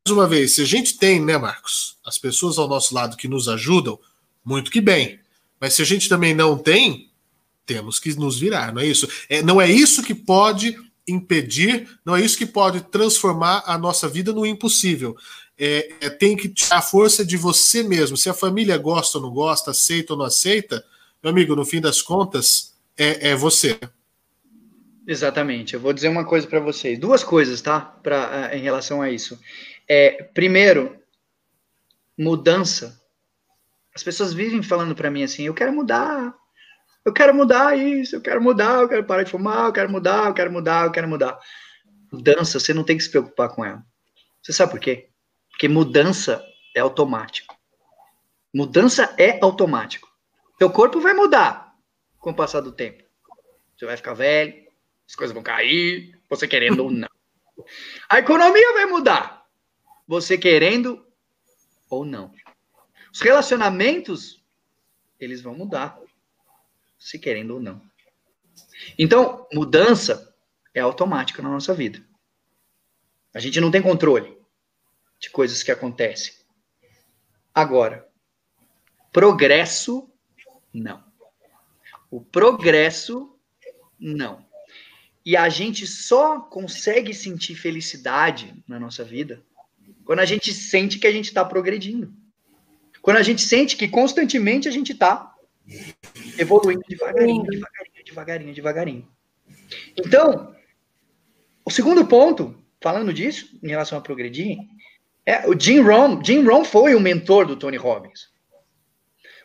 Mais uma vez, se a gente tem, né, Marcos, as pessoas ao nosso lado que nos ajudam, muito que bem. Mas se a gente também não tem, temos que nos virar, não é isso? É, não é isso que pode impedir, não é isso que pode transformar a nossa vida no impossível. É, é, tem que tirar a força de você mesmo. Se a família gosta ou não gosta, aceita ou não aceita, meu amigo, no fim das contas, é, é você. Exatamente. Eu vou dizer uma coisa para vocês, duas coisas, tá? Pra, em relação a isso. É, primeiro, mudança. As pessoas vivem falando para mim assim: eu quero mudar, eu quero mudar isso, eu quero mudar, eu quero parar de fumar, eu quero mudar, eu quero mudar, eu quero mudar. Mudança, você não tem que se preocupar com ela. Você sabe por quê? Porque mudança é automático. Mudança é automático. Teu corpo vai mudar com o passar do tempo. Você vai ficar velho, as coisas vão cair, você querendo ou não. A economia vai mudar, você querendo ou não. Os relacionamentos, eles vão mudar, se querendo ou não. Então, mudança é automática na nossa vida. A gente não tem controle de coisas que acontecem. Agora, progresso, não. O progresso, não. E a gente só consegue sentir felicidade na nossa vida quando a gente sente que a gente está progredindo. Quando a gente sente que constantemente a gente está evoluindo devagarinho, devagarinho, devagarinho, devagarinho. Então, o segundo ponto, falando disso, em relação a progredir, é o Jim Rohn. Jim Rohn foi o mentor do Tony Robbins.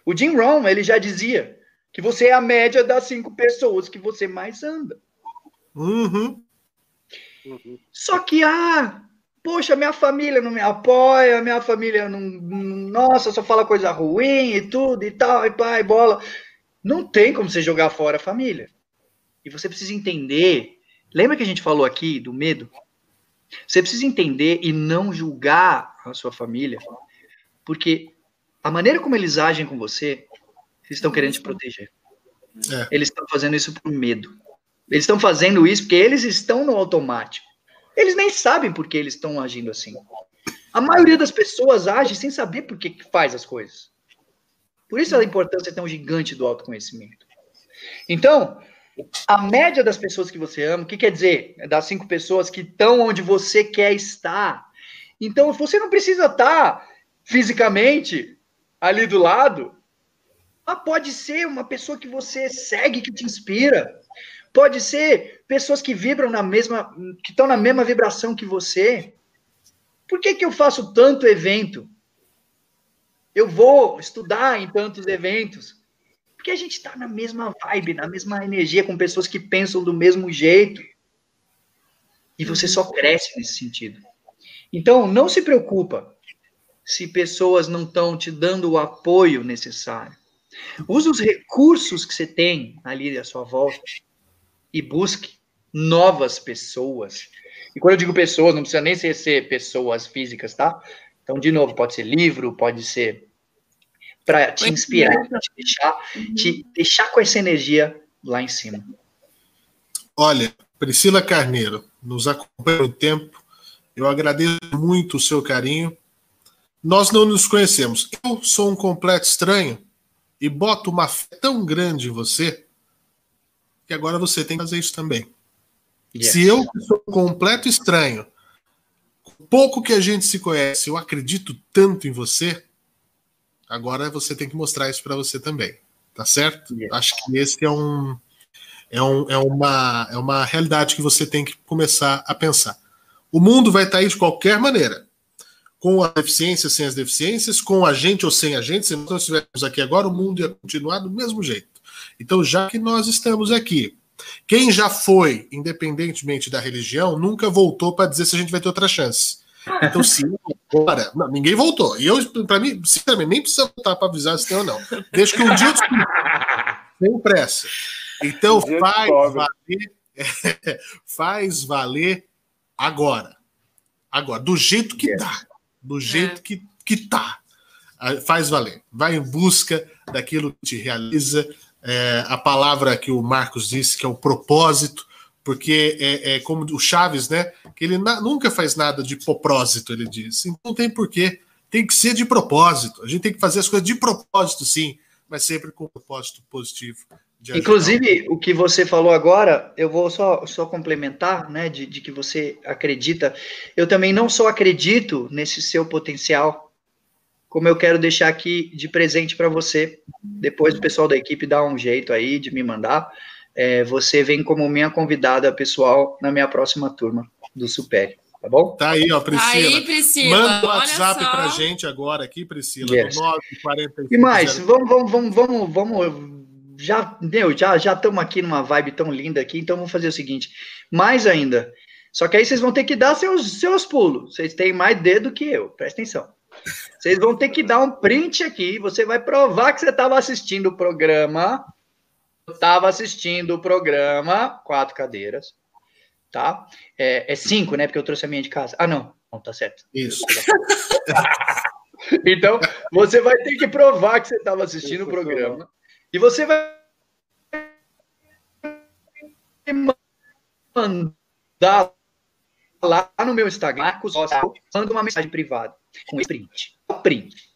O Jim Rohn, ele já dizia que você é a média das cinco pessoas que você mais anda. Uhum. Só que, ah, Poxa, minha família não me apoia, minha família não. Nossa, só fala coisa ruim e tudo e tal, e pai, bola. Não tem como você jogar fora a família. E você precisa entender. Lembra que a gente falou aqui do medo? Você precisa entender e não julgar a sua família, porque a maneira como eles agem com você, eles estão querendo te proteger. É. Eles estão fazendo isso por medo. Eles estão fazendo isso porque eles estão no automático. Eles nem sabem por que eles estão agindo assim. A maioria das pessoas age sem saber por que faz as coisas. Por isso a importância tão gigante do autoconhecimento. Então, a média das pessoas que você ama, o que quer dizer? É das cinco pessoas que estão onde você quer estar. Então, você não precisa estar fisicamente ali do lado, mas pode ser uma pessoa que você segue, que te inspira. Pode ser pessoas que vibram na mesma, que estão na mesma vibração que você. Por que, que eu faço tanto evento? Eu vou estudar em tantos eventos. Porque a gente está na mesma vibe, na mesma energia, com pessoas que pensam do mesmo jeito. E você só cresce nesse sentido. Então, não se preocupa se pessoas não estão te dando o apoio necessário. Use os recursos que você tem ali à sua volta e busque novas pessoas. E quando eu digo pessoas, não precisa nem ser, ser pessoas físicas, tá? Então, de novo, pode ser livro, pode ser para te inspirar, te deixar, te deixar com essa energia lá em cima. Olha, Priscila Carneiro, nos acompanha o tempo. Eu agradeço muito o seu carinho. Nós não nos conhecemos. Eu sou um completo estranho e boto uma fé tão grande em você que agora você tem que fazer isso também. Yes. Se eu sou completo estranho, pouco que a gente se conhece, eu acredito tanto em você, agora você tem que mostrar isso para você também. Tá certo? Yes. Acho que esse é um, é, um, é, uma, é uma realidade que você tem que começar a pensar. O mundo vai estar tá aí de qualquer maneira. Com a deficiência, sem as deficiências, com a gente ou sem a gente, se nós estivermos aqui agora, o mundo ia continuar do mesmo jeito. Então, já que nós estamos aqui, quem já foi, independentemente da religião, nunca voltou para dizer se a gente vai ter outra chance. Então, se agora, não, ninguém voltou. E eu, para mim, sinceramente, nem precisa voltar para avisar se tem ou não. Deixa que um dia eu descubra. Sem pressa. Então, faz valer, faz valer agora. Agora, do jeito que yes. dá. Do jeito é. que, que tá. Faz valer. Vai em busca daquilo que te realiza, é, a palavra que o Marcos disse, que é o propósito, porque é, é como o Chaves, né? Que ele nunca faz nada de propósito, ele diz. Então não tem porquê. Tem que ser de propósito. A gente tem que fazer as coisas de propósito, sim, mas sempre com um propósito positivo. Inclusive, o que você falou agora, eu vou só, só complementar, né, de, de que você acredita. Eu também não só acredito nesse seu potencial, como eu quero deixar aqui de presente para você. Depois o pessoal da equipe dá um jeito aí de me mandar. É, você vem como minha convidada pessoal na minha próxima turma do Super. Tá bom? Tá aí, ó, Priscila. Aí, Priscila. Manda o WhatsApp só. pra gente agora aqui, Priscila, yes. no 945. E mais, vamos, vamos, vamos, vamos, vamos já, meu, já já estamos aqui numa vibe tão linda aqui, então vamos fazer o seguinte, mais ainda. Só que aí vocês vão ter que dar seus seus pulos. Vocês têm mais dedo que eu. Presta atenção. Vocês vão ter que dar um print aqui. Você vai provar que você estava assistindo o programa. Estava assistindo o programa. Quatro cadeiras. Tá? É, é, cinco, né? Porque eu trouxe a minha de casa. Ah, não. Não, tá certo. Isso. Então, você vai ter que provar que você estava assistindo o programa. E você vai mandar lá no meu Instagram, Marcos manda uma mensagem privada com esse print. Print.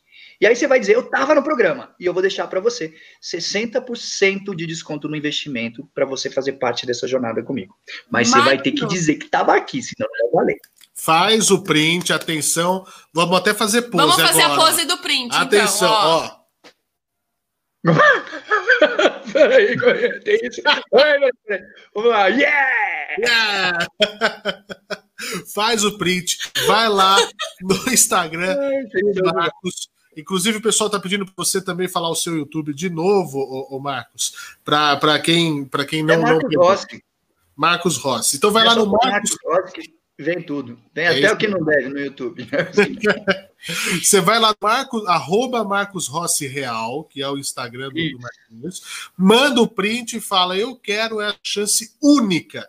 E aí você vai dizer, eu estava no programa, e eu vou deixar para você 60% de desconto no investimento para você fazer parte dessa jornada comigo. Mas você vai ter que dizer que estava aqui, senão não vai valer. Faz o print, atenção. Vamos até fazer pose Vamos fazer agora. a pose do print, então, Atenção, então, ó. ó. Peraí, tem isso. Vamos lá, yeah! Yeah! Faz o print, vai lá no Instagram do Marcos. Inclusive, o pessoal está pedindo para você também falar o seu YouTube de novo, ô, ô Marcos, para quem, pra quem não. É Marcos não Rossi. Marcos Rossi. Então vai lá no Marcos. Rossi que vem tudo. Tem É até isso o que não deve no YouTube. Você vai lá, Marcos, arroba Marcos Rossi Real, que é o Instagram do, do Marquinhos, manda o print e fala: Eu quero essa chance única,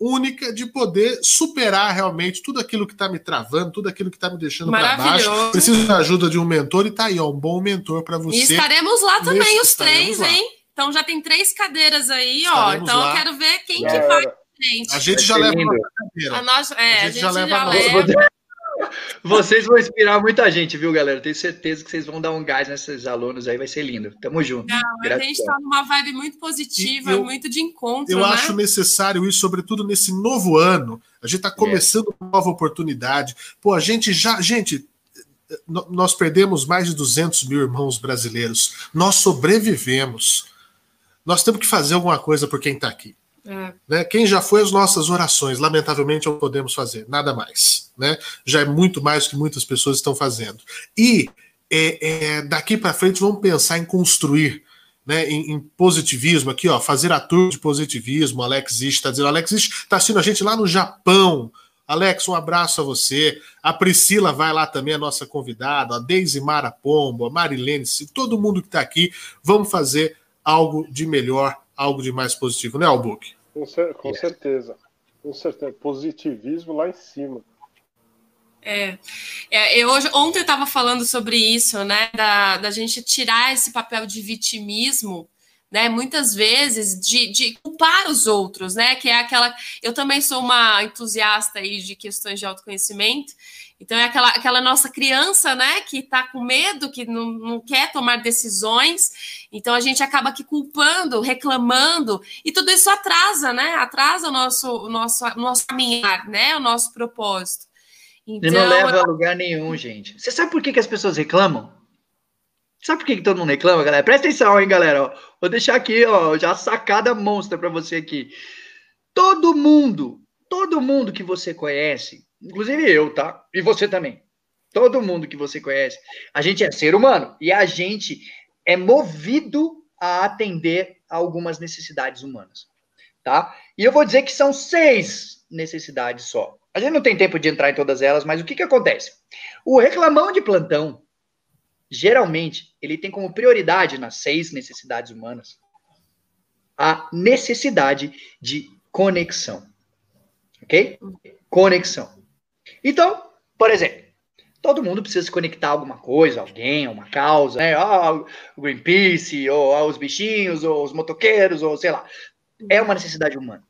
única de poder superar realmente tudo aquilo que está me travando, tudo aquilo que está me deixando para baixo. Preciso da ajuda de um mentor e tá aí, ó, um bom mentor para E você. estaremos lá também, os três, lá. hein? Então já tem três cadeiras aí, ó. Estaremos Então lá. eu quero ver quem Já que vai, gente. A gente já leva lindo. uma cadeira. A nossa, é, a gente, já, leva a nossa. leva. Vocês vão inspirar muita gente, viu, galera? Tenho certeza que vocês vão dar um gás nesses alunos aí, vai ser lindo. Tamo junto. Não, a gente Gratidão. tá numa vibe muito positiva, eu- muito de encontro, Eu né? acho necessário isso, sobretudo nesse novo ano. A gente está começando uma nova oportunidade. Pô, a gente já. Gente, nós perdemos mais de 200 mil irmãos brasileiros. Nós sobrevivemos. Nós temos que fazer alguma coisa por quem está aqui. É. Né? Quem já foi as nossas orações, lamentavelmente não podemos fazer nada mais. Né? Já é muito mais do que muitas pessoas estão fazendo. E é, é, daqui para frente vamos pensar em construir. Né, em, em positivismo aqui, ó, fazer a tour de positivismo. Alex está dizendo, Alex está assistindo a gente lá no Japão. Alex, um abraço a você. A Priscila vai lá também, a nossa convidada, a Deise Mara Pombo, a Marilene, todo mundo que está aqui. Vamos fazer algo de melhor, algo de mais positivo, né, Albuque? Com, cer- com Yes. certeza. Com certeza. Positivismo lá em cima. É, é, eu hoje, ontem eu estava falando sobre isso, né? Da, da gente tirar esse papel de vitimismo, né? Muitas vezes de, de culpar os outros, né? Que é aquela. Eu também sou uma entusiasta aí de questões de autoconhecimento. Então é aquela, aquela nossa criança, né? Que está com medo, que não, não quer tomar decisões. Então a gente acaba aqui culpando, reclamando, e tudo isso atrasa, né? Atrasa o nosso, o nosso, o nosso caminhar, né? O nosso propósito. E Então, não leva a lugar nenhum, gente. Você sabe por que, que as pessoas reclamam? Sabe por que, que todo mundo reclama, galera? Presta atenção, hein, galera. ó. Vou deixar aqui, ó, já sacada monstra pra você aqui. Todo mundo, todo mundo que você conhece, inclusive eu, tá? E você também. Todo mundo que você conhece, a gente é ser humano e a gente é movido a atender a algumas necessidades humanas, tá? E eu vou dizer que são seis necessidades só. A gente não tem tempo de entrar em todas elas, mas o que, que acontece? O reclamão de plantão, geralmente, ele tem como prioridade nas seis necessidades humanas a necessidade de conexão. Ok? Conexão. Então, por exemplo, todo mundo precisa se conectar a alguma coisa, alguém, uma causa, né? Ah, o Greenpeace, ou aos bichinhos, ou os motoqueiros, ou sei lá. É uma necessidade humana.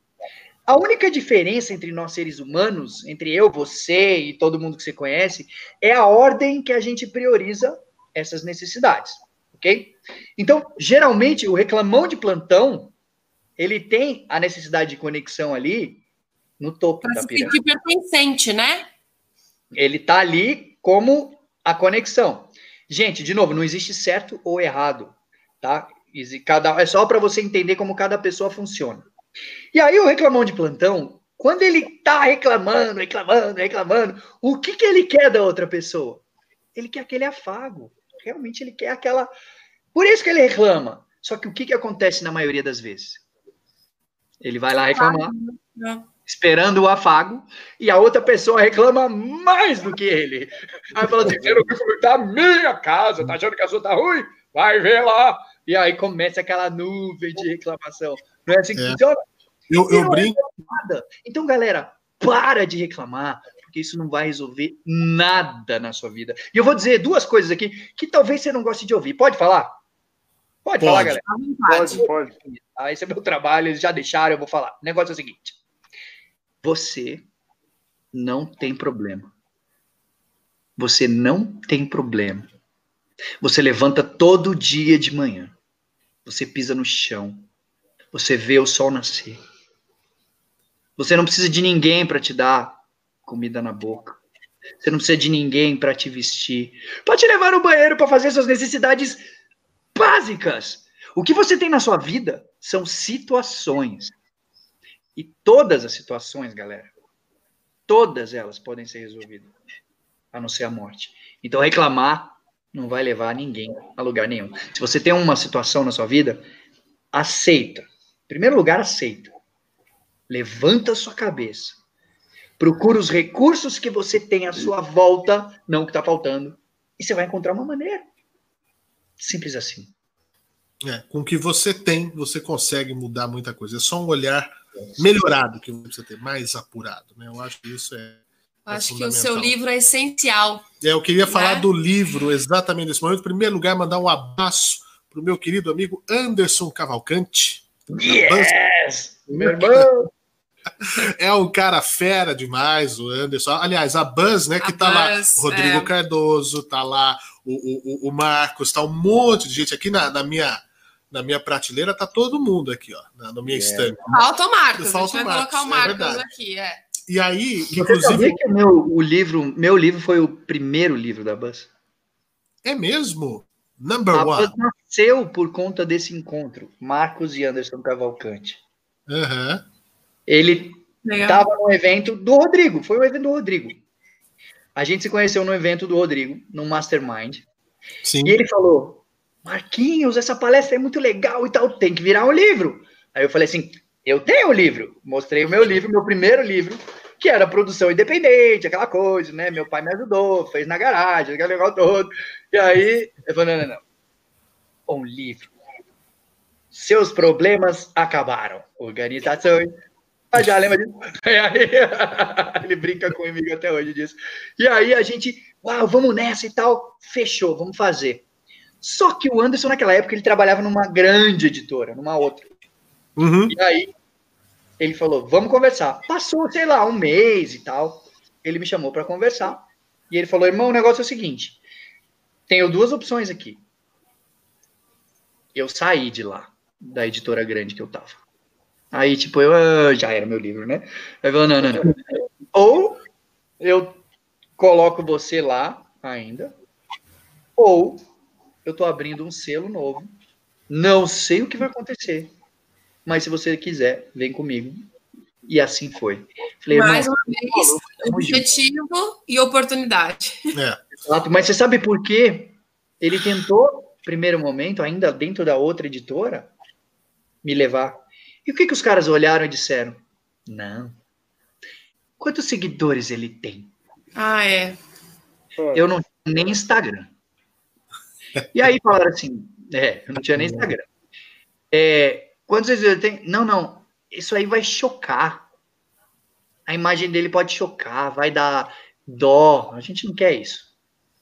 A única diferença entre nós seres humanos, entre eu, você e todo mundo que você conhece, é a ordem que a gente prioriza essas necessidades, ok? Então, geralmente, o reclamão de plantão, ele tem a necessidade de conexão ali no topo Para da se pirâmide. sentir pertencente, né? Ele tá ali como a conexão. Gente, de novo, não existe certo ou errado, tá? Cada, é só para você entender como cada pessoa funciona. E aí o reclamão de plantão, quando ele tá reclamando, reclamando, reclamando, o que que ele quer da outra pessoa? Ele quer aquele afago. Realmente ele quer aquela. Por isso que ele reclama. Só que o que que acontece na maioria das vezes? Ele vai lá reclamar, Não. Esperando o afago, e a outra pessoa reclama mais do que ele. Aí fala assim: você não viu como tá a minha casa, tá achando que a sua tá ruim? Vai ver lá. E aí começa aquela nuvem de reclamação. Não é assim que É. funciona? Eu, eu não brinco. nada. Então, galera, para de reclamar, porque isso não vai resolver nada na sua vida. E eu vou dizer duas coisas aqui que talvez você não goste de ouvir. Pode falar? Pode, pode. falar, galera. Pode, pode. Ah, esse é meu trabalho, eles já deixaram, eu vou falar. O negócio é o seguinte: você não tem problema. Você não tem problema. Você levanta todo dia de manhã. Você pisa no chão. Você vê o sol nascer. Você não precisa de ninguém para te dar comida na boca. Você não precisa de ninguém para te vestir. Para te levar no banheiro para fazer suas necessidades básicas. O que você tem na sua vida são situações. E todas as situações, galera, todas elas podem ser resolvidas, a não ser a morte. Então reclamar não vai levar ninguém a lugar nenhum. Se você tem uma situação na sua vida, aceita. Em primeiro lugar, aceita. Levanta a sua cabeça. Procura os recursos que você tem à sua volta, não o que está faltando, e você vai encontrar uma maneira. Simples assim. É, com o que você tem, você consegue mudar muita coisa. É só um olhar melhorado que você ter, mais apurado. Né? Eu acho que isso é. é acho que o seu livro é essencial. É, eu queria falar né? do livro exatamente nesse momento. Em primeiro lugar, mandar um abraço para o meu querido amigo Anderson Cavalcante. Yes! Meu irmão! É um cara fera demais, o Anderson. Aliás, a Buzz, né? Que a tá Buzz, lá. Rodrigo é. Cardoso, tá lá o, o, o Marcos, tá um monte de gente aqui na, na minha na minha prateleira tá todo mundo aqui, ó, na, na minha é. estante. Falta o Marcos, Falta a gente vai Marcos, colocar o Marcos é aqui, é. E aí, Você inclusive. que o meu, o livro, meu livro foi o primeiro livro da Buzz? É mesmo? Number a one. Buzz nasceu por conta desse encontro. Marcos e Anderson Cavalcante. Uhum. Ele estava no evento do Rodrigo, foi o evento do Rodrigo. A gente se conheceu no evento do Rodrigo, no Mastermind. Sim. E ele falou: Marquinhos, essa palestra é muito legal e tal, tem que virar um livro. Aí eu falei assim: eu tenho um livro. Mostrei o meu livro, meu primeiro livro, que era produção independente, aquela coisa, né? Meu pai me ajudou, fez na garagem, aquele negócio todo. E aí, eu falei: não, não, não. Um livro. Seus problemas acabaram. Organizações. Ah, já lembra disso? ele brinca comigo até hoje disso. E aí a gente, uau, vamos nessa e tal. Fechou, vamos fazer. Só que o Anderson, naquela época, ele trabalhava numa grande editora, numa outra. Uhum. E aí, ele falou: vamos conversar. Passou, sei lá, um mês e tal. Ele me chamou para conversar. E ele falou: irmão, o negócio é o seguinte: tenho duas opções aqui. Eu saí de lá, da editora grande que eu tava. Aí, tipo, eu ah, já era meu livro, né? Aí falou: não, não, não. Ou eu coloco você lá ainda, ou eu estou abrindo um selo novo. Não sei o que vai acontecer, mas se você quiser, vem comigo. E assim foi. Falei, Mais uma vez, objetivo e oportunidade. É. Mas você sabe por quê? Ele tentou, primeiro momento, ainda dentro da outra editora, me levar. E o que, que os caras olharam e disseram? Não. Quantos seguidores ele tem? Ah, é. Eu não tenho nem Instagram. E aí falaram assim, é, eu não tinha nem Instagram. É, quantos ele tem? Não, não, isso aí vai chocar. A imagem dele pode chocar, vai dar dó. A gente não quer isso.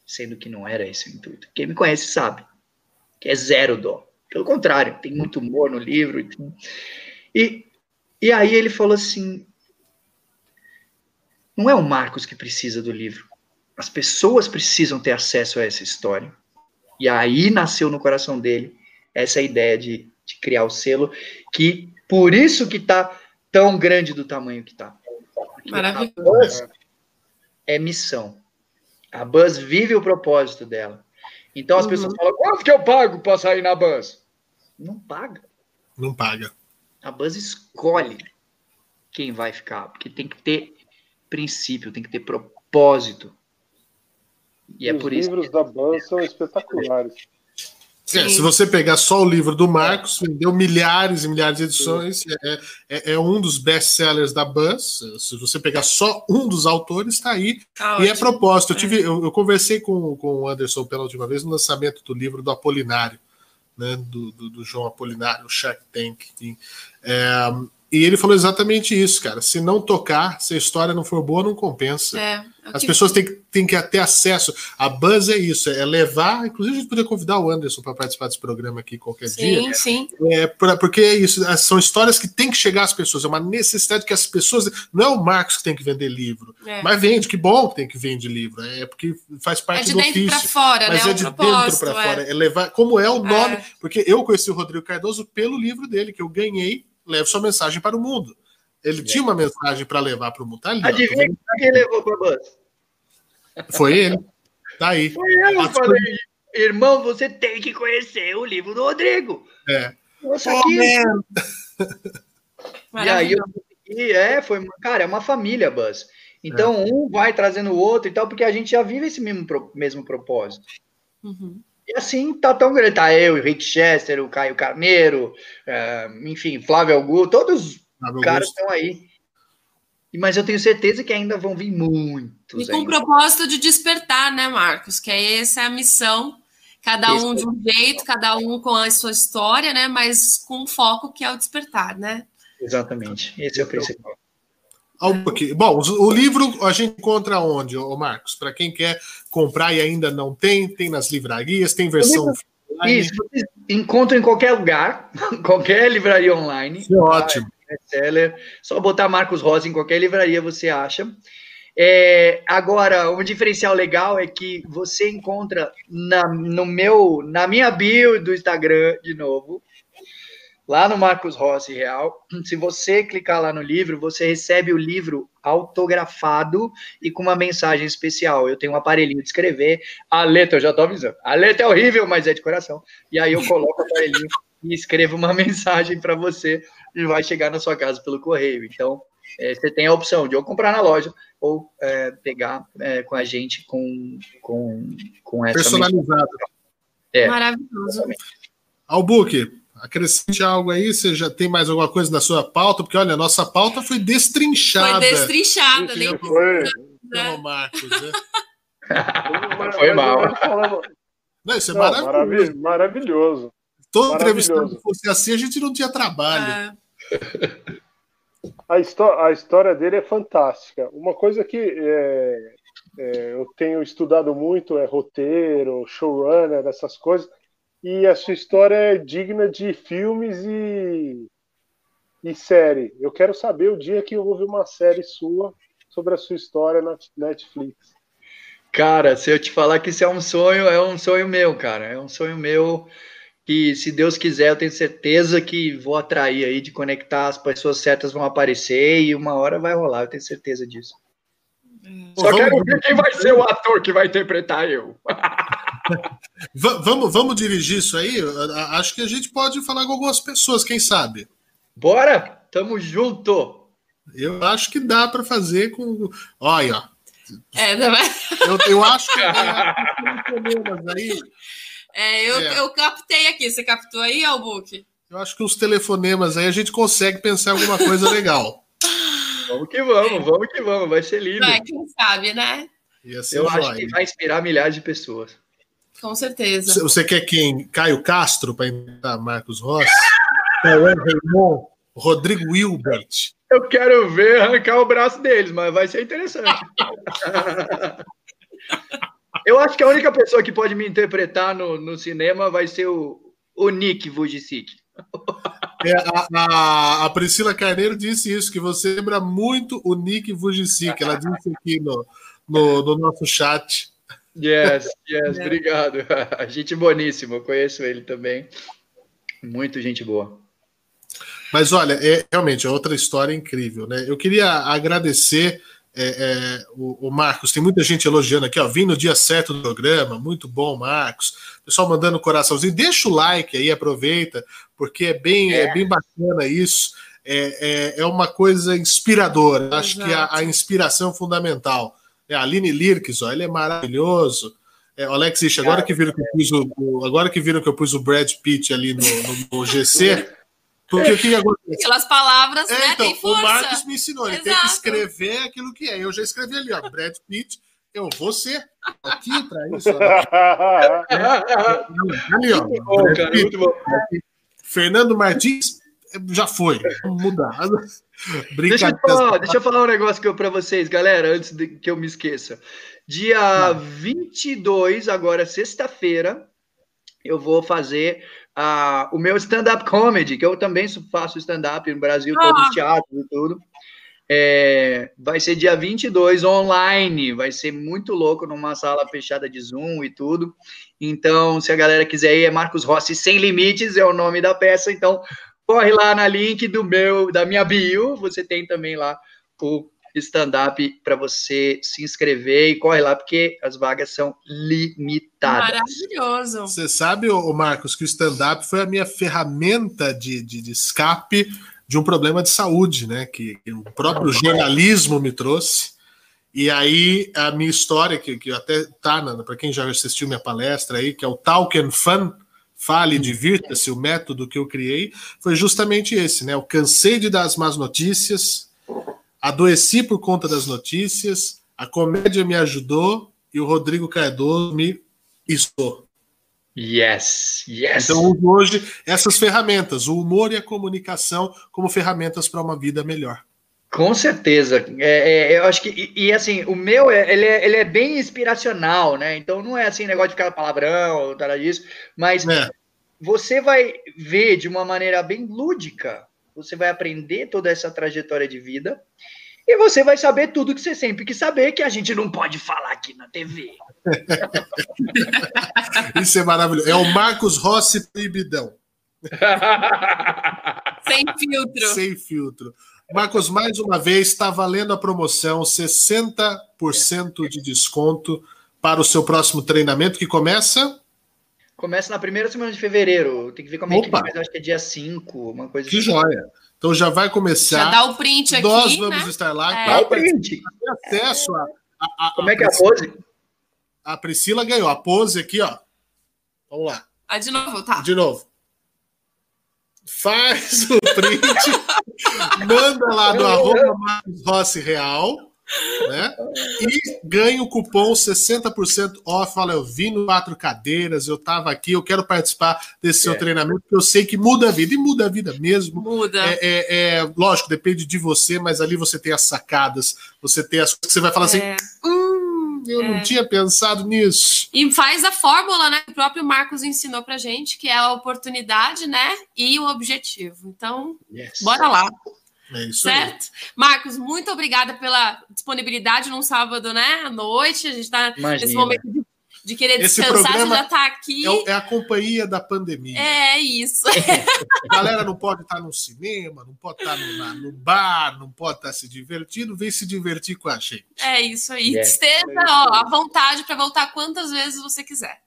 Sendo que não era esse o intuito. Quem me conhece sabe que é zero dó. Pelo contrário, tem muito humor no livro. E, e aí ele falou assim: não é o Marcos que precisa do livro. As pessoas precisam ter acesso a essa história. E aí nasceu no coração dele essa ideia de, de criar o selo, que por isso que está tão grande do tamanho que está. Maravilhoso. É missão. A Buzz vive o propósito dela. Então as uhum. pessoas falam: quanto que eu pago para sair na Buzz? Não paga. Não paga. A Buzz escolhe quem vai ficar, porque tem que ter princípio, tem que ter propósito. E é Os por isso. Os livros que... da Buzz são espetaculares. É, se você pegar só o livro do Marcos, vendeu milhares e milhares de edições, é, é, é, um dos best-sellers da Buzz. Se você pegar só um dos autores, está aí. Tá e é propósito. Eu, tive, eu, eu, conversei com, com o Anderson pela última vez no lançamento do livro do Apolinário, né, do, do, do João Apolinário, o Shark Tank. É, E ele falou exatamente isso, cara. Se não tocar, se a história não for boa, não compensa. É, é As pessoas têm que, têm que ter acesso. A Buzz é isso, é levar. Inclusive, a gente podia convidar o Anderson para participar desse programa aqui qualquer dia. Sim, sim. É, pra- porque é isso, as- são histórias que têm que chegar às pessoas, é uma necessidade que as pessoas. Não é o Marcos que tem que vender livro, É. mas vende, que bom que tem que vender livro, é porque faz É parte de do dentro para ofício. fora, Mas né? é de dentro para é. fora, é levar. Como é o nome? É. Porque eu conheci o Rodrigo Cardoso pelo livro dele, que eu ganhei, Leve Sua Mensagem para o Mundo. Ele tinha uma mensagem para levar para o mundo. Tá ali, ó, Adivinha quem levou pra Buzz? Foi ele. Tá aí. Foi eu, eu falei, irmão, você tem que conhecer o livro do Rodrigo. É. Nossa, Oh, man. E aí eu consegui, é, foi, uma- cara, é uma família, Buzz. Então um vai trazendo o outro e tal, porque a gente já vive esse mesmo, mesmo propósito. Uhum. E assim, tá tão grande. Tá eu, o Rick Chester, o Caio Carneiro, é, enfim, Flávio Augusto, todos os Sabe, caras estão aí. Mas eu tenho certeza que ainda vão vir muitos. E com o ainda. propósito de despertar, né, Marcos? Que é essa a missão. Cada um de um jeito, cada um com a sua história, né? Mas com um foco que é o despertar, né? Exatamente. Esse é o principal. Algo aqui. Bom, o livro a gente encontra onde, ô Marcos? Para quem quer comprar e ainda não tem, tem nas livrarias, tem versão online. Isso, vocês encontram em qualquer lugar, qualquer livraria online. Isso é ótimo. Seller, só botar Marcos Rosa em qualquer livraria você acha. É, agora, um diferencial legal é que você encontra na, no meu, na minha bio do Instagram, de novo, lá no Marcos Rossi Real. Se você clicar lá no livro, você recebe o livro autografado e com uma mensagem especial. Eu tenho um aparelhinho de escrever. A letra, eu já tô avisando. A letra é horrível, mas é de coração. E aí eu coloco o aparelhinho e escrevo uma mensagem para você e vai chegar na sua casa pelo correio. Então, é, você tem a opção de ou comprar na loja ou é, pegar é, com a gente com, com, com essa Personalizado. É. Maravilhoso. Albuque, acrescente algo aí. Você já tem mais alguma coisa na sua pauta? Porque, olha, a nossa pauta foi destrinchada. Foi destrinchada, nem Foi, pelo Marcos, né? Foi mal. Não, isso é Não, maravilhoso. maravilhoso. maravilhoso. Todo maravilhoso. entrevistado fosse assim, a gente não tinha trabalho. É, A, histó- a história dele é fantástica. Uma coisa que é, é, eu tenho estudado muito é roteiro, showrunner, essas coisas. E a sua história é digna de filmes e, e série. Eu quero saber o dia que houve uma série sua sobre a sua história na Netflix. Cara, se eu te falar que isso é um sonho, é um sonho meu, cara. É um sonho meu que, se Deus quiser, eu tenho certeza que vou atrair aí, de conectar, as pessoas certas vão aparecer e uma hora vai rolar, eu tenho certeza disso. Pô, Só quero ver quem vai ser o ator que vai interpretar eu. Va- vamos, vamos dirigir isso aí? Acho que a gente pode falar com algumas pessoas, quem sabe? Bora? Tamo junto! Eu acho que dá para fazer com. Olha, ó. é, não? Eu, eu acho que telefonemas aí. É, eu, É. eu captei aqui. Você captou aí, Albuque? Eu acho que os telefonemas aí a gente consegue pensar alguma coisa legal. Vamos que vamos, vamos que vamos, vai ser lindo. Vai, quem sabe, né? Ia ser Eu acho que vai inspirar milhares de pessoas. Com certeza. Você- Você quer quem? Caio Castro para imitar Marcos Rossi? Raymond? Rodrigo Wilbert? Eu quero ver arrancar o braço deles, mas vai ser interessante. Eu acho que a única pessoa que pode me interpretar no, no cinema vai ser o, o Nick Vujicic. É, a, a- a Priscila Carneiro disse isso, que você lembra muito o Nick Vujicic. Ela disse aqui no, no, no nosso chat. Yes, yes, obrigado. Gente boníssima, eu conheço ele também. Muito gente boa. Mas olha, é realmente é outra história incrível, né? Eu queria agradecer é, é, o, o Marcos. Tem muita gente elogiando aqui, ó. Vim no dia certo do programa, muito bom, Marcos. Pessoal mandando coraçãozinho. Deixa o like aí, aproveita, porque é bem, é. bem bacana isso. É, é, é uma coisa inspiradora. Acho que a, a inspiração é fundamental. É, a Aline Lirks, ó, ele é maravilhoso. É, o Alex Ixi, agora que viram que eu pus o, agora que viram que eu pus o Brad Pitt ali no, no, no GC, porque o que acontece? Aquelas palavras, é, né? Então, tem força. o Marcos me ensinou, ele Exato. tem que escrever aquilo que é. Eu já escrevi ali, ó, Brad Pitt, eu vou ser aqui para isso. Ó. ali, ó. Bom, cara, bom. Fernando Martins, já foi. Mudar. Deixa eu, falar, deixa eu falar um negócio para vocês, galera, antes de que eu me esqueça. Dia Não. 22, agora sexta-feira, eu vou fazer uh, o meu stand-up comedy, que eu também faço stand-up no Brasil, todos os ah. teatros e tudo. É, vai ser dia 22 online, vai ser muito louco numa sala fechada de Zoom e tudo. Então, se a galera quiser ir, é Marcos Rossi Sem Limites, é o nome da peça. Então, corre lá na link do meu, da minha bio, você tem também lá o stand-up para você se inscrever e corre lá, porque as vagas são limitadas. Maravilhoso. Você sabe, ô Marcos, que o stand-up foi a minha ferramenta de, de, de escape de um problema de saúde, né? Que, que o próprio jornalismo me trouxe. E aí a minha história, que, que até tá, para quem já assistiu minha palestra aí, que é o Talk and Fun, Fale, divirta-se, o método que eu criei, foi justamente esse, né? Eu cansei de dar as más notícias, adoeci por conta das notícias, a comédia me ajudou e o Rodrigo Cardoso me estou. Yes, yes. Então, hoje, essas ferramentas, o humor e a comunicação, como ferramentas para uma vida melhor. Com certeza. É, é, eu acho que, e, e, assim, o meu, é, ele, é, ele é bem inspiracional, né? Então, não é assim, negócio de ficar palavrão, nada disso, mas é. você vai ver de uma maneira bem lúdica, você vai aprender toda essa trajetória de vida, e você vai saber tudo que você sempre quis saber, que a gente não pode falar aqui na TV. Isso é maravilhoso. É o Marcos Rossi Proibidão. Sem filtro. Sem filtro. Marcos, mais uma vez, está valendo a promoção 60% de desconto para o seu próximo treinamento, que começa. Começa na primeira semana de fevereiro. Tem que ver como é que mas acho que é dia 5, uma coisa que assim. Que joia. Então já vai começar. Já dá o print aqui. Nós vamos né? estar lá. É. Dá o print. acesso a, a, a, Como é que é a pose? A Priscila ganhou. A pose aqui, ó. Vamos lá. Ah, de novo, tá. De novo. Faz o print, manda lá no arroba Marcos Rossi Real né? E ganha o cupom 60% off. Fala, eu vim no quatro cadeiras, eu estava aqui, eu quero participar desse é. seu treinamento, porque eu sei que muda a vida, e muda a vida mesmo. Muda. É, é, é, lógico, depende de você, mas ali você tem as sacadas, você tem as coisas que você vai falar assim. É. Hum, eu não é. tinha pensado nisso. E faz a fórmula, né? Que o próprio Marcos ensinou pra gente, que é a oportunidade, né? E o objetivo. Então, yes. bora lá. É isso certo? Aí. Marcos, muito obrigada pela disponibilidade num sábado, né? À noite. A gente está nesse momento de, de querer Esse descansar, você já está aqui. É, é, a companhia da pandemia. É isso. a galera não pode estar no cinema, não pode estar no, na, no bar, não pode estar se divertindo, vem se divertir com a gente. É isso aí. Yeah. Esteja ó, à vontade para voltar quantas vezes você quiser.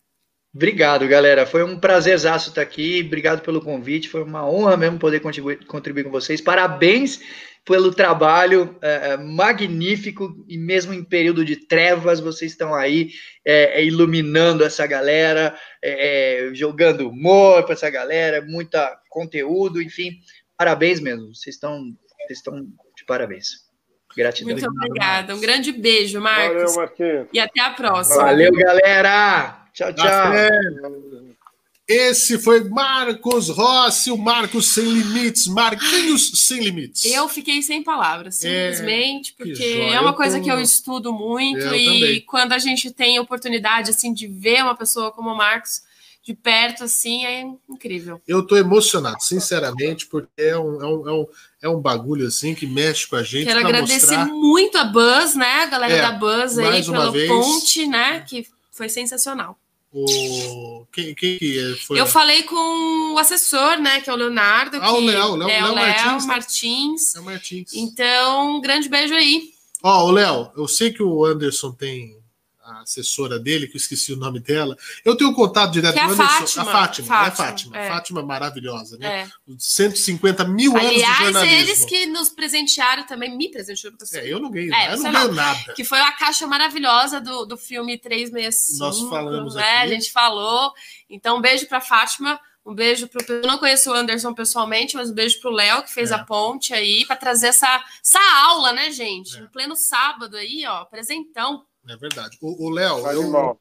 Obrigado, galera. Foi um prazerzaço estar aqui. Obrigado pelo convite. Foi uma honra mesmo poder contribuir, contribuir com vocês. Parabéns pelo trabalho é, é magnífico e mesmo em período de trevas, vocês estão aí é, é iluminando essa galera, é, é jogando humor para essa galera, muita conteúdo, enfim, parabéns mesmo. Vocês estão, vocês estão de parabéns. Gratidão. Muito obrigada. Um grande beijo, Marcos. Valeu, Marquinhos. E até a próxima. Valeu, galera. Tchau, tchau. Esse foi Marcos Rossi, o Marcos Sem Limites, Marquinhos Sem Limites. Eu fiquei sem palavras, é, simplesmente, é, porque é uma coisa que eu estudo muito eu e também. quando a gente tem a oportunidade assim de ver uma pessoa como o Marcos de perto, assim, é incrível. Eu estou emocionado, sinceramente, porque é um, é, um, é, um, é um bagulho assim que mexe com a gente. Quero agradecer mostrar... muito a Buzz, né? A galera é, da Buzz aí pelo vez. ponte, né? Que foi sensacional. O... Quem, quem que foi? Eu falei com o assessor, né? Que é o Leonardo. Ah, o Léo, Léo, é, Léo, Léo Martins. Léo Martins. Então, um grande beijo aí. Ó, oh, o Léo, eu sei que o Anderson tem a assessora dele, que eu esqueci o nome dela. Eu tenho contato direto com é a Fátima. A Fátima, Fátima, é Fátima. É. Fátima maravilhosa, né? É. 150 mil Aliás, anos de jornalismo. Aliás, eles que nos presentearam também, me presentearam. É, eu não ganhei, é, eu não ganho nada. Que foi a caixa maravilhosa do, do filme 365. Nós falamos né? aqui. A gente falou. Então, um beijo para Fátima. Um beijo para Eu não conheço o Anderson pessoalmente, mas um beijo para o Léo, que fez é. a ponte aí, para trazer essa, essa aula, né, gente? É. Em pleno sábado aí, ó, presentão. É verdade. O Léo, eu,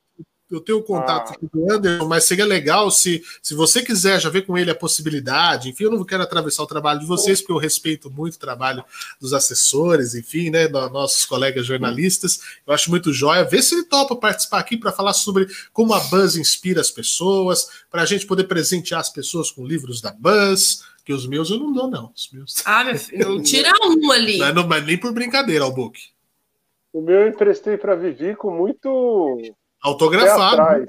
eu tenho o contato ah. do Anderson, mas seria legal se, se você quiser já ver com ele a possibilidade. Enfim, eu não quero atravessar o trabalho de vocês, porque eu respeito muito o trabalho dos assessores, enfim, né, nossos colegas jornalistas. Eu acho muito jóia. Vê se ele topa participar aqui para falar sobre como a Buzz inspira as pessoas, para a gente poder presentear as pessoas com livros da Buzz. Que os meus eu não dou, não. Os meus... Ah, meu filho, tira um ali. Não, não, mas nem por brincadeira, Albuque. O meu eu emprestei para Vivi com muito Autografado.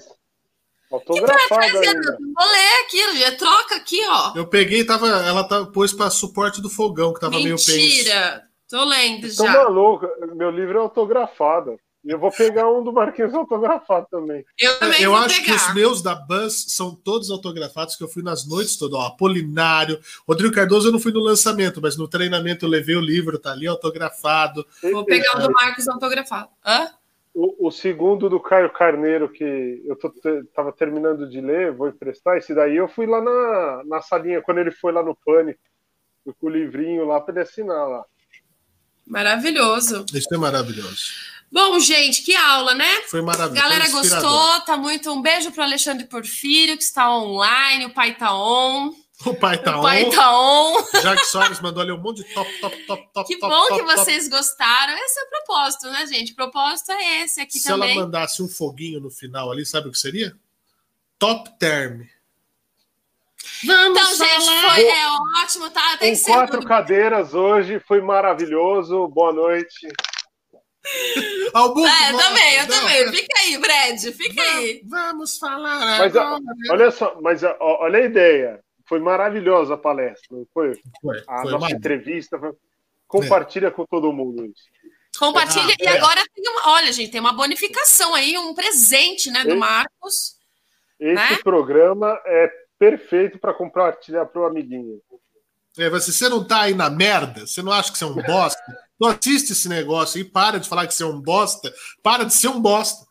Autografado ainda. Vou ler aqui, já troca aqui, ó. Eu peguei tava, ela tá, pôs para suporte do fogão, que tava Mentira. meio penso. Mentira, tô lendo Tô já. maluco, meu livro é autografado. E eu vou pegar um do Marquinhos autografado também. Eu também Eu acho pegar. que os meus da Buzz são todos autografados, que eu fui nas noites todas. Ó, Apolinário. Rodrigo Cardoso eu não fui no lançamento, mas no treinamento eu levei o livro, tá ali autografado. Vou pegar o do Marcos autografado. Hã? O, o, segundo do Caio Carneiro, que eu tô, tava terminando de ler, vou emprestar. Esse daí eu fui lá na, na salinha, quando ele foi lá no Pânico, com o livrinho lá para ele assinar lá. Maravilhoso. Isso é maravilhoso. Bom, gente, que aula, né? Foi maravilhoso. Galera gostou, tá muito. Um beijo para Alexandre Porfírio, que está online, o pai tá on. O pai tá o on. pai tá on. Jack Soares mandou ali um monte de top, top, top, top. Que top, bom top, que vocês top. gostaram. Esse é o propósito, né, gente? O propósito é esse aqui Se também. Se ela mandasse um foguinho no final ali, sabe o que seria? Top term. Vamos então, falar. gente, foi é ótimo, tá? Tem quatro cadeiras hoje, foi maravilhoso. Boa noite. Augusto, é, eu também, eu também. Fica aí, Brad, fica vamos, aí. Vamos falar mas, agora. Olha só, mas olha a ideia. Foi maravilhosa a palestra, não foi? Foi. A foi nossa entrevista. Foi... Compartilha é. com todo mundo isso. Compartilha. Ah, e é. agora tem uma. Olha, gente, tem uma bonificação aí, um presente, né, do esse, Marcos. Esse né? programa é perfeito para compartilhar para o amiguinho. É, você, você não tá aí na merda? Você não acha que você é um bosta? Não assiste esse negócio e para de falar que você é um bosta. Para de ser um bosta.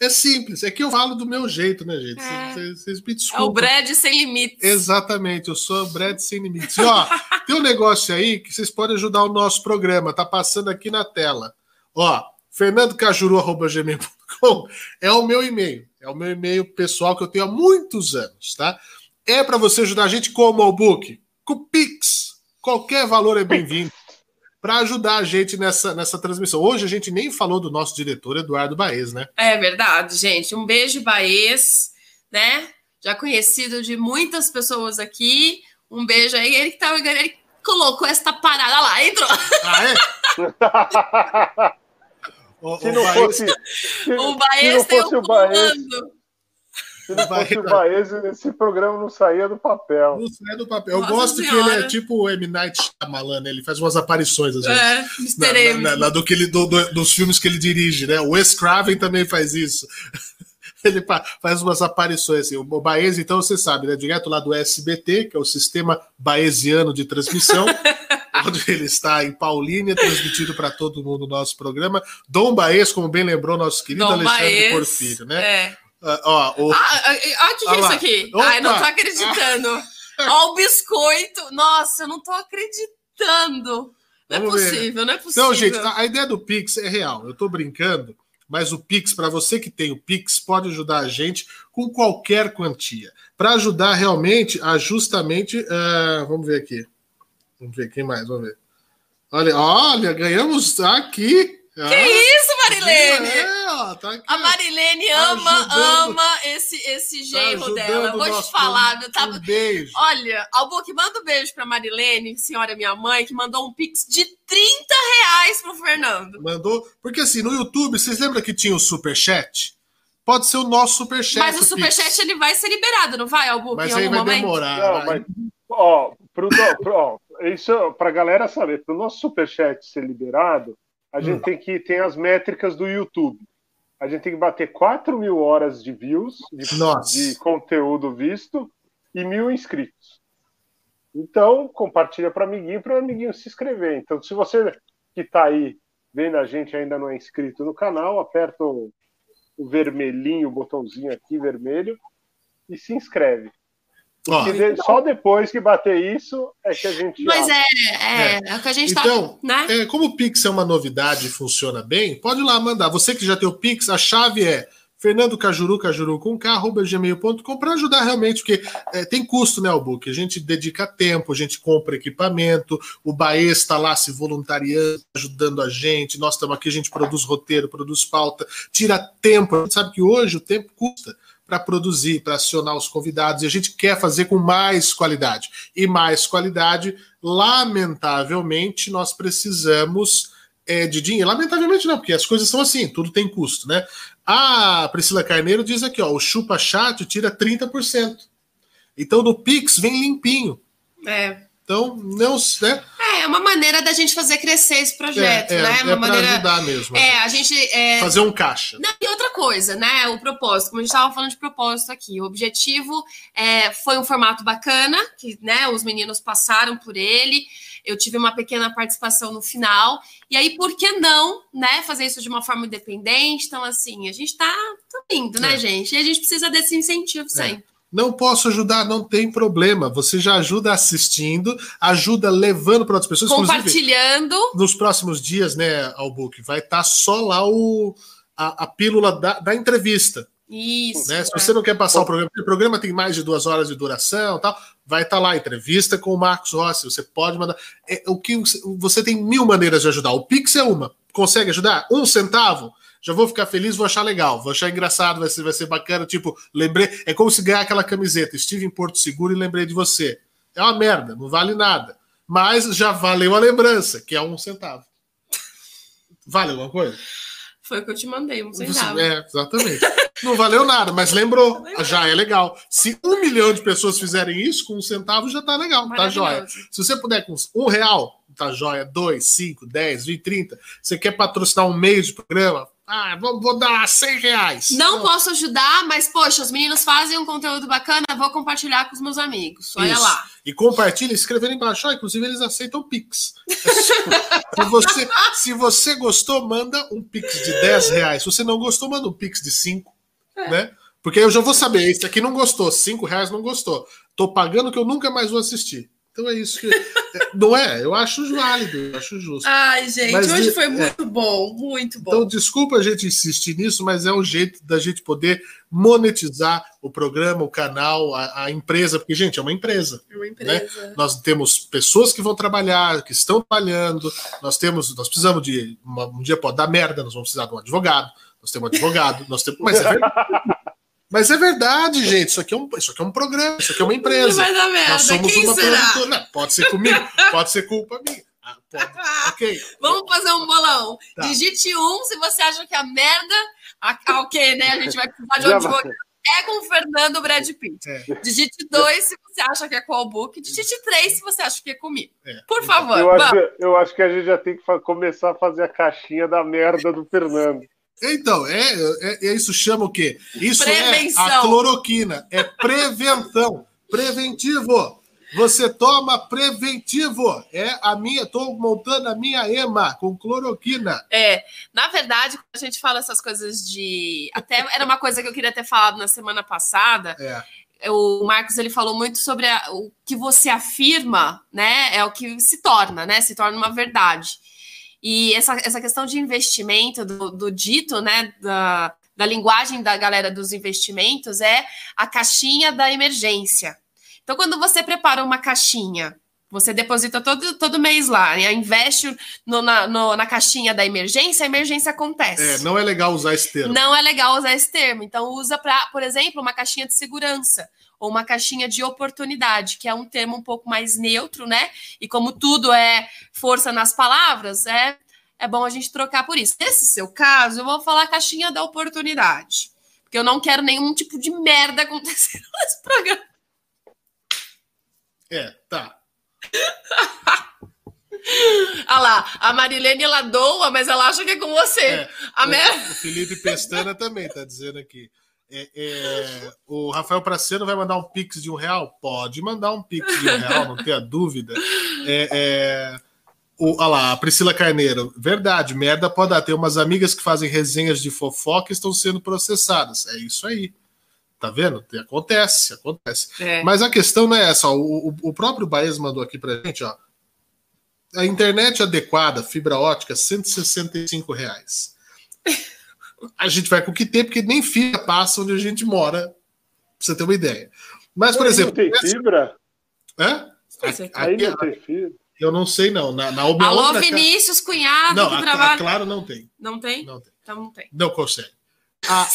É simples, é que eu falo do meu jeito, né, gente? Vocês, vocês me desculpem. É o Brad sem limites. Exatamente, eu sou o Brad sem limites. E, ó, tem um negócio aí que vocês podem ajudar o nosso programa, tá passando aqui na tela. Ó, fernandocajuru.gmail.com é o meu e-mail. É o meu e-mail pessoal que eu tenho há muitos anos, tá? É para você ajudar a gente como o book? Com Pix. Qualquer valor é bem-vindo para ajudar a gente nessa, nessa transmissão. Hoje a gente nem falou do nosso diretor Eduardo Baez, né? É verdade, gente. Um beijo, Baez, né? Já conhecido de muitas pessoas aqui. Um beijo aí. Ele que tá, ele colocou essa parada lá, entrou. Ah, é? o, se o não Baez, fosse, se, o Baez se não fosse o Baez, se não fosse o Baez, esse programa não saía do papel. Não saía do papel. Eu Nossa gosto senhora. que ele é tipo o M. Night Shyamalan, né? Ele faz umas aparições, às vezes. É, na, na, na, do que ele, do, do, dos filmes que ele dirige, né? O Wes Craven também faz isso. ele faz umas aparições assim. O Baez, então, você sabe, né? Direto lá do SBT, que é o Sistema Baesiano de Transmissão. onde ele está em Paulínia, transmitido para todo mundo o nosso programa. Dom Baez, como bem lembrou nosso querido Dom Alexandre Baez, É. né? Uh, ó, o... Ah, o que, que é isso aqui? Opa. Ai, não tô acreditando. Ó, o biscoito. Nossa, eu não tô acreditando. Não Vamos é possível, ver. não é possível. Então, gente, a, a ideia do Pix é real. Eu tô brincando, mas o Pix, para você que tem o Pix, pode ajudar a gente com qualquer quantia. Para ajudar realmente a justamente. Uh, vamos ver aqui. Vamos ver quem mais, vamos ver. Olha, olha, ganhamos aqui. Que ah, isso, Marilene? É, ó, tá aqui, a Marilene ama, ajudando, ama esse, esse genro tá dela. Eu vou te falar, meu. Tá... Um beijo. Olha, Albuque, manda um beijo pra Marilene, senhora minha mãe, que mandou um pix de 30 reais pro Fernando. Mandou, porque assim, no YouTube, vocês lembram que tinha o superchat? Pode ser o nosso superchat. Mas o superchat ele vai ser liberado, não vai, Albuque? Mas em aí algum vai momento? demorar. Não, mas, ó, pro, pro, ó, isso pra galera saber, pro nosso superchat ser liberado, a gente hum. tem que ter as métricas do YouTube. A gente tem que bater 4 mil horas de views, de, de conteúdo visto, e mil inscritos. Então, compartilha para amiguinho, para o amiguinho se inscrever. Então, se você que está aí vendo a gente ainda não é inscrito no canal, aperta o, o vermelhinho, o botãozinho aqui vermelho, e se inscreve. Porque de, só depois que bater isso é que a gente. Mas é, é, é, é, o que a gente então, tá. Né? É, como o Pix é uma novidade e funciona bem, pode ir lá mandar. Você que já tem o Pix, a chave é Fernando Cajuru, Cajuru com gmail.com, para ajudar realmente, porque é, tem custo, né, o book? A gente dedica tempo, a gente compra equipamento, o Baê está lá se voluntariando, ajudando a gente, nós estamos aqui, a gente produz roteiro, produz pauta, tira tempo. A gente sabe que hoje o tempo custa para produzir, para acionar os convidados, e a gente quer fazer com mais qualidade. E mais qualidade, lamentavelmente, nós precisamos é, de dinheiro. Lamentavelmente não, porque as coisas são assim, tudo tem custo, né? A Priscila Carneiro diz aqui, ó, o chupa chat tira 30%. Então no Pix vem limpinho. É. Então, não, né? É, é uma maneira da gente fazer crescer esse projeto, é, é, né? É uma maneira ajudar mesmo. É, a gente é... fazer um caixa. Não, e outra coisa, né? O propósito, como a gente estava falando de propósito aqui, o objetivo é, foi um formato bacana, que né, os meninos passaram por ele. Eu tive uma pequena participação no final. E aí, por que não, né, fazer isso de uma forma independente? Então, assim, a gente está indo, né, é. gente? E a gente precisa desse incentivo é. sempre. Não posso ajudar, não tem problema. Você já ajuda assistindo, ajuda levando para outras pessoas. Compartilhando. Nos próximos dias, né, Albuque, vai estar tá só lá o, a, a pílula da, da entrevista. Isso. Né? Se você não quer passar o programa, o programa tem mais de duas horas de duração tal, vai estar tá lá, entrevista com o Marcos Rossi. Você pode mandar. É, o que Você tem mil maneiras de ajudar. O Pix é uma. Consegue ajudar? Um centavo? Já vou ficar feliz, vou achar legal, vou achar engraçado, vai ser, vai ser bacana. Tipo, lembrei. É como se ganhar aquela camiseta. Estive em Porto Seguro e lembrei de você. É uma merda, não vale nada. Mas já valeu a lembrança, que é um centavo. Vale alguma coisa? Foi o que eu te mandei, um centavo. É, exatamente. Não valeu nada, mas lembrou. Já é legal. Se um milhão de pessoas fizerem isso, com um centavo já tá legal, tá jóia. Se você puder com um real, tá jóia. Dois, cinco, dez, vinte, trinta. Você quer patrocinar um meio de programa? Ah, vou, vou dar 100 reais. Não posso ajudar, mas, poxa, os meninos fazem um conteúdo bacana, vou compartilhar com os meus amigos. Olha Isso. lá. E compartilha, escrevendo embaixo. Ah, inclusive, eles aceitam Pix. se, você, se você gostou, manda um Pix de 10 reais. Se você não gostou, manda um Pix de 5. É. Né? Porque eu já vou saber, esse aqui não gostou, 5 reais não gostou. Tô pagando que eu nunca mais vou assistir. Então é isso que. não é? Eu acho válido, eu acho justo. Ai, gente, mas hoje foi muito é. bom, muito bom. Então, desculpa a gente insistir nisso, mas é um jeito da gente poder monetizar o programa, o canal, a, a empresa, porque, gente, é uma empresa. É uma empresa. Né? Nós temos pessoas que vão trabalhar, que estão trabalhando, nós temos, nós precisamos de. Um dia pode dar merda, nós vamos precisar de um advogado, nós temos um advogado, nós temos. Mas é verdade. Mas é verdade, gente. Isso aqui é um, isso aqui é um programa, isso aqui é uma empresa. Vai dar merda. Nós somos Quem uma será? produtora. Não, pode ser comigo, pode ser culpa minha. Ah, pode. Ok. Vamos fazer um bolão. Tá. Digite um se você acha que a merda. A, a, ok, né? A gente vai precisar de um advogado. É com o Fernando Brad Pitt. É. Digite dois se você acha que é com o book. Digite três se você acha que é comigo. É. Por favor. Eu acho, eu acho, que a gente já tem que começar a fazer a caixinha da merda do Fernando. Então, é, é, é, isso chama o quê? Isso Prevenção. é a cloroquina, é prevenção, preventivo. Você toma preventivo. É a minha, estou montando a minha EMA com cloroquina. É, na verdade, quando a gente fala essas coisas de. Até era uma coisa que eu queria ter falado na semana passada. É. O Marcos ele falou muito sobre a, o que você afirma, né? É o que se torna, né? Se torna uma verdade. E essa, essa questão de investimento, do, do dito, né, da, da linguagem da galera dos investimentos, é a caixinha da emergência. Então, quando você prepara uma caixinha, você deposita todo, todo mês lá, né? investe no, na, no, na caixinha da emergência, a emergência acontece. É, não é legal usar esse termo. Não é legal usar esse termo. Então, usa para, por exemplo, uma caixinha de segurança ou uma caixinha de oportunidade, que é um termo um pouco mais neutro, né? E como tudo é força nas palavras, é, é bom a gente trocar por isso. Nesse seu caso, eu vou falar caixinha da oportunidade, porque eu não quero nenhum tipo de merda acontecendo nesse programa. É, tá. Olha lá, a Marilene ela doa, mas ela acha que é com você. É, a o, mer... o Felipe Pestana também tá dizendo aqui. É, é, o Rafael Praceno vai mandar um pix de um real? Pode mandar um pix de um real, não tenha dúvida. É, é, o, olha lá, a Priscila Carneiro. Verdade, merda pode dar. Tem umas amigas que fazem resenhas de fofoca e estão sendo processadas. É isso aí. Tá vendo? Acontece, acontece. É. Mas a questão não é essa. Ó, o, o próprio Baez mandou aqui pra gente, ó. A internet adequada, fibra ótica, 165 reais. A gente vai com o que tem, porque nem fibra passa onde a gente mora, pra você ter uma ideia. Mas, por exemplo. Não tem fibra? Hã? Ainda não tem fibra. Eu não sei, não. Na, na Alô, Vinícius, cunhado, não, que a, trabalha. A Claro não tem. Não tem? Não tem. Então não tem. Não consegue. A,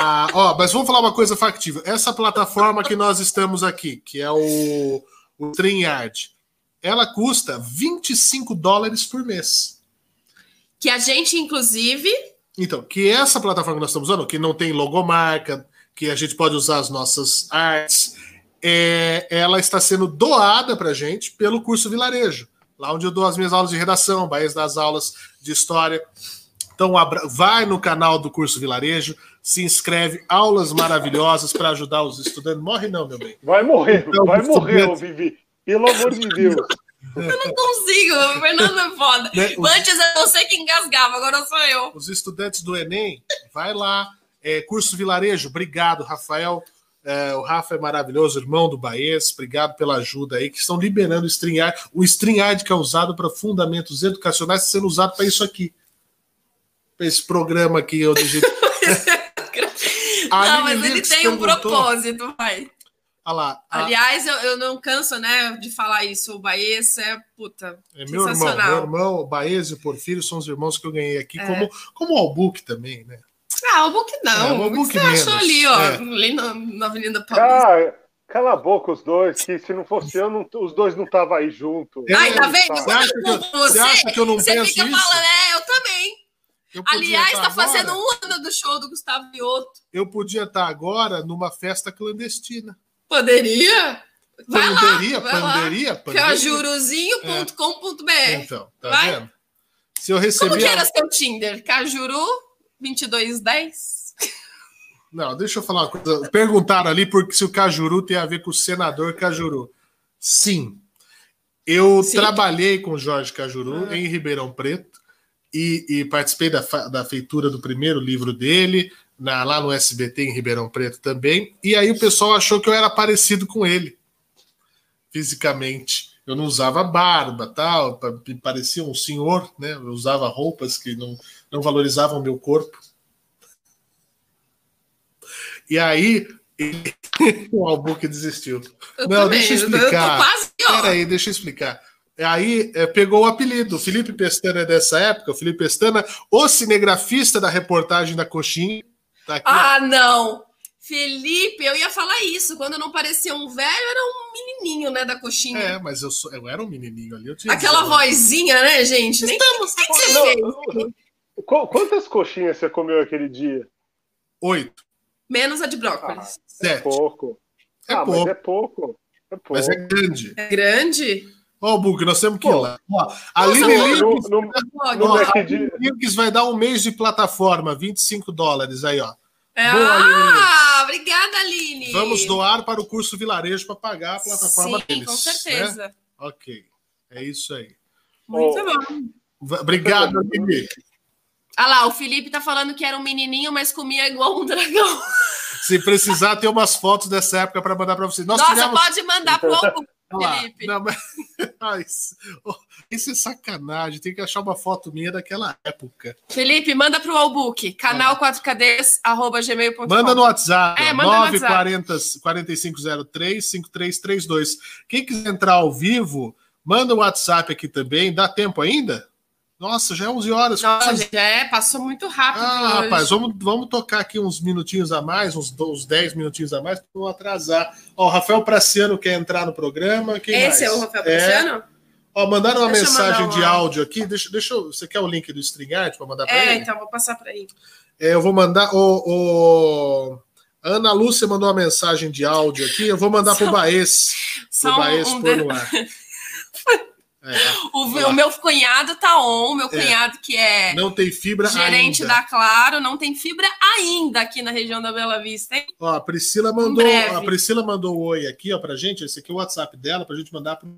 a, ó, mas vamos falar uma coisa factível. Essa plataforma que nós estamos aqui, que é o, o StreamYard, ela custa 25 dólares por mês. Que a gente, inclusive. Então, que essa plataforma que nós estamos usando, que não tem logomarca, que a gente pode usar as nossas artes, é, ela está sendo doada para a gente pelo curso Vilarejo, lá onde eu dou as minhas aulas de redação, Baís das aulas de história. Então, vai no canal do curso Vilarejo, se inscreve, aulas maravilhosas para ajudar os estudantes. Morre não, meu bem. Vai morrer, então, vai morrer, ô Vivi. Pelo amor de Deus. Eu não consigo, o Fernando é foda. Né? Antes era você que engasgava, agora sou eu. Os estudantes do Enem, vai lá. É, curso Vilarejo, obrigado, Rafael. É, o Rafa é maravilhoso, irmão do Baez, obrigado pela ajuda aí, que estão liberando o StreamYard. O StreamYard que é usado para fundamentos educacionais, sendo usado para isso aqui. Para esse programa aqui. A gente... Não, mas ele tem um propósito, vai. Olha lá, a... Aliás, eu, eu, não canso, né, de falar isso. O Baez é puta. É meu irmão, meu irmão, o Baez e o Porfírio são os irmãos que eu ganhei aqui, é. como, como o Albuque também, né? Ah, o book não. É, o book você menos. achou ali, ó, é. ali na, na Avenida Paulista. Ah, cala a boca os dois, que se não fosse eu, não, os dois não estavam aí junto. Ai, tá vendo? Você acha, que eu, você, acha que eu não você penso fica isso? falando, é, eu também. Eu Aliás, tá fazendo um ano do show do Gustavo Mioto. Eu podia estar agora numa festa clandestina. Poderia? Vai panderia, lá, panderia, panderia. Cajuruzinho.com.br. É. Então, tá vai. vendo? Se eu receber. Como que era seu Tinder? Cajuru? 2210? Não, deixa eu falar uma coisa. Perguntaram ali porque se o Cajuru tem a ver com o senador Cajuru. Sim. Eu Sim. trabalhei com o Jorge Cajuru ah. em Ribeirão Preto e, e participei da, da feitura do primeiro livro dele, na, lá no SBT em Ribeirão Preto também. E aí o pessoal achou que eu era parecido com ele, fisicamente. Eu não usava barba, tal, me parecia um senhor, né? Eu usava roupas que não, não valorizavam o meu corpo. E aí o Albuque desistiu. Eu não, também, deixa eu explicar. Peraí, deixa eu explicar. Aí é, pegou o apelido. O Felipe Pestana é dessa época. O Felipe Pestana, o cinegrafista da reportagem da Coxinha. Tá aqui, ah, ó. não! Felipe, eu ia falar isso. Quando eu não parecia um velho, era um menininho, né, da coxinha. É, mas eu, sou, eu era um menininho ali. Aquela vozinha, né, gente? Nem Estamos. Que que você fez? Quantas coxinhas você comeu aquele dia? Oito. Menos a de brócolis. Ah, é pouco. É ah, pouco. Mas é pouco. É pouco. Mas é grande. É grande? Ó, oh, Bug, nós temos que ir lá. Ó, a no, no, no Linux vai dar um mês de plataforma, 25 dólares aí, ó. É, Boa, ah, obrigada, Aline. Vamos doar para o curso Vilarejo para pagar a plataforma Sim, deles. com certeza. Né? Ok, é isso aí. Muito oh. bom. Obrigado, Aline. Ah lá, o Felipe tá falando que era um menininho, mas comia igual um dragão. Se precisar, ter umas fotos dessa época para mandar para vocês. Nós Nossa, tivemos... pode mandar pro Felipe. Não, mas... Isso é sacanagem. Tem que achar uma foto minha daquela época. Felipe, manda pro Albook, canal 4cadeias, arroba gmail.com. Manda no WhatsApp. É, manda 940 4503 5332. Quem quiser entrar ao vivo, manda o um WhatsApp aqui também. Dá tempo ainda? Nossa, já é 11 horas. Nossa, quase. já é, passou muito rápido. Ah, hoje. rapaz, vamos, vamos tocar aqui uns minutinhos a mais, uns, uns 10 minutinhos a mais, para não atrasar. Ó, o Rafael Praciano quer entrar no programa. Quem Esse mais? é o Rafael Praciano? É. Ó, mandaram uma deixa mensagem de áudio aqui. Deixa, deixa eu, você quer o link do StreamYard para mandar para é, ele? É, então vou passar para ele. É, eu vou mandar. O, o, Ana Lúcia mandou uma mensagem de áudio aqui. Eu vou mandar para o Baez. Para o Baez um, pôr no ar. É, o, o, meu cunhado tá on, meu é. cunhado que é não tem fibra gerente ainda. da Claro, não tem fibra ainda aqui na região da Bela Vista, hein? Ó, a Priscila mandou, a Priscila mandou um oi aqui, ó, pra gente. Esse aqui é o WhatsApp dela, pra gente mandar pro,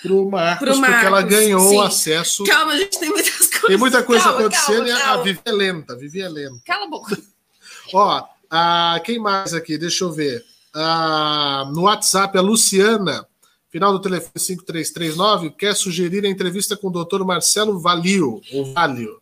pro Marcos, pro Marcos porque ela ganhou sim. acesso. Calma, a gente tem muitas coisas. Tem muita coisa calma, acontecendo calma, calma. a Vivi é lenta, Vivi é lenta. Cala a boca. ó, a, quem mais aqui? Deixa eu ver. A, no WhatsApp, a Luciana final do telefone 5339, quer sugerir a entrevista com o doutor Marcelo Valio, ou Valio.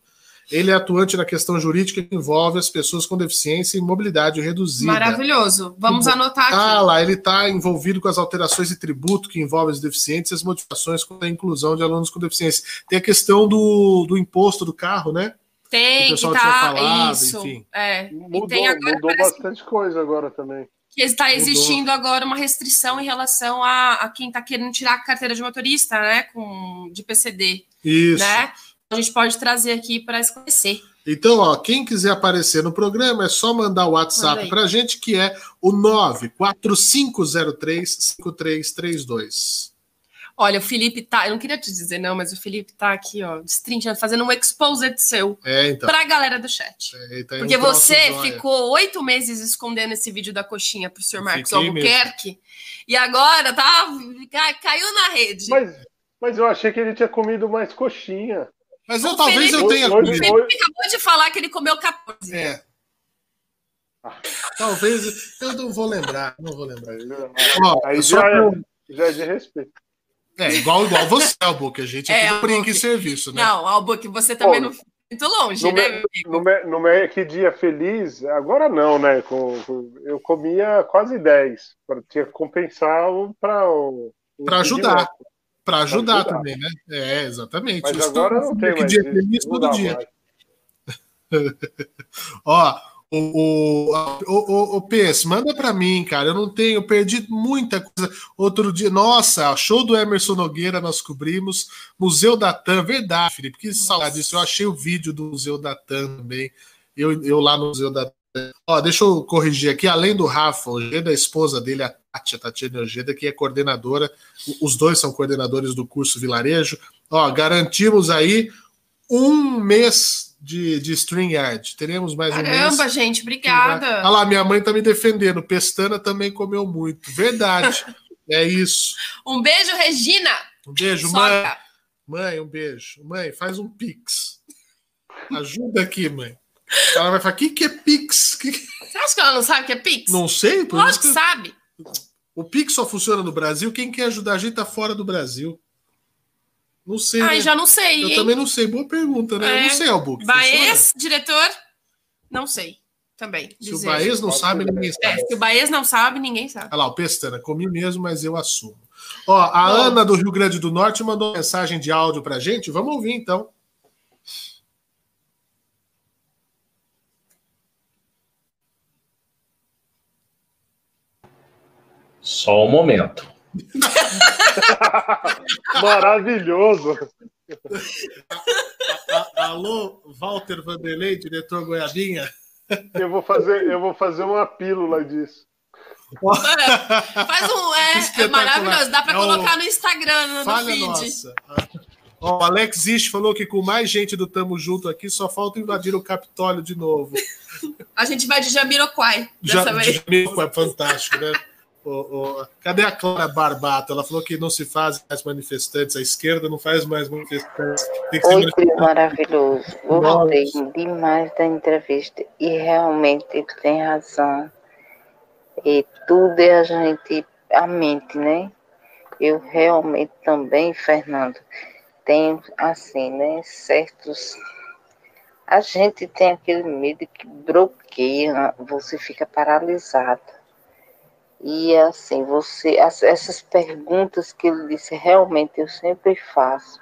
Ele é atuante na questão jurídica que envolve as pessoas com deficiência e mobilidade reduzida. Maravilhoso. Vamos anotar aqui. Ah, lá, ele está envolvido com as alterações de tributo que envolvem os deficientes e as modificações com a inclusão de alunos com deficiência. Tem a questão do, do imposto do carro, né? Tem, que, que tá. Falado, isso. Enfim. É. Mudou, mudou bastante coisa agora também está existindo agora uma restrição em relação a, a quem está querendo tirar a carteira de motorista, né, com de PCD. Isso. Né? A gente pode trazer aqui para esclarecer. Então, ó, quem quiser aparecer no programa é só mandar o WhatsApp para a gente, que é o 945035332. Olha, o Felipe tá. Eu não queria te dizer, não, mas o Felipe tá aqui, ó, destrinchando, fazendo um exposed seu é, então. pra galera do chat. É, tá Porque você ficou oito meses escondendo esse vídeo da coxinha pro senhor Marcos Fiquei Albuquerque. Mesmo. E agora tá. Caiu na rede. Mas, mas eu achei que ele tinha comido mais coxinha. Mas eu, talvez Felipe, eu tenha comido. O Felipe acabou de falar que ele comeu 14. É. Talvez. Eu não vou lembrar. Não vou lembrar. Ó, Aí já, é, já é de respeito. É, igual, igual você, Albuque. A gente é, não brinca em serviço, né? Não, Albuque, você também Pô, não muito longe, no né, meu No, no meu que dia feliz, agora não, né? Com, com, eu comia quase 10. Tinha que compensar para o. Para ajudar. Para ajudar, ajudar, também, né? É, exatamente. Mas Isso agora não tem mais. Dia feliz todo dia. Ó, o, o, o, PS, manda para mim, cara. Eu não tenho, eu perdi muita coisa. Outro dia, nossa, show do Emerson Nogueira nós cobrimos. Museu da TAM, verdade, Felipe. Que saudade disso. Eu achei o vídeo do Museu da TAM também. Eu, eu lá no Museu da TAM. Ó, deixa eu corrigir aqui. Além do Rafa, o G da esposa dele, a Tati, a Tatiana Ojeda, que é coordenadora. Os dois são coordenadores do curso Vilarejo. Ó, garantimos aí um mês de, de StreamYard. Teremos mais Caramba, um Caramba, gente, obrigada. Olha lá, minha mãe tá me defendendo. Pestana também comeu muito. Verdade. é isso. Um beijo, Regina. Um beijo, Soca. mãe. Mãe, um beijo. Mãe, faz um pix. Ajuda aqui, mãe. Ela vai falar: o que, que é pix? Que... Você acha que ela não sabe o que é pix? Não sei. Por Lógico que sabe. O pix só funciona no Brasil. Quem quer ajudar a gente tá fora do Brasil. Não sei. Ai, né? já não sei. Eu hein? também não sei. Boa pergunta, né? É. não sei, Albuque. Baez, diretor? Não sei. Também. Se o Baez não sabe, ninguém sabe. É, se o Baez não sabe, ninguém sabe. Olha lá, o Pestana, comi mesmo, mas eu assumo. Ó, a Bom. Ana do Rio Grande do Norte mandou mensagem de áudio pra gente. Vamos ouvir então. Só um momento. Maravilhoso. Alô, Walter Vanderlei, diretor Goiabinha. Eu vou fazer, eu vou fazer uma pílula disso. Faz um. É, é maravilhoso. Dá para é colocar o... no Instagram, no, Falha feed. Nossa. o Alex Ish falou que com mais gente do Tamo Junto aqui, só falta invadir o Capitólio de novo. A gente vai de Jamiroquai dessa Já, vez. Jamiroquai, fantástico, né? O, o, cadê a Clara Barbato? Ela falou que não se faz mais manifestantes, a esquerda não faz mais manifestantes. Tem que Oi, manifestantes. maravilhoso. Gostei demais da entrevista. E realmente ele tem razão. E tudo é a gente, a mente, né? Eu realmente também, Fernando, tenho assim, né? Certos. A gente tem aquele medo que bloqueia, você fica paralisado e assim, você, essas perguntas que ele disse, realmente eu sempre faço.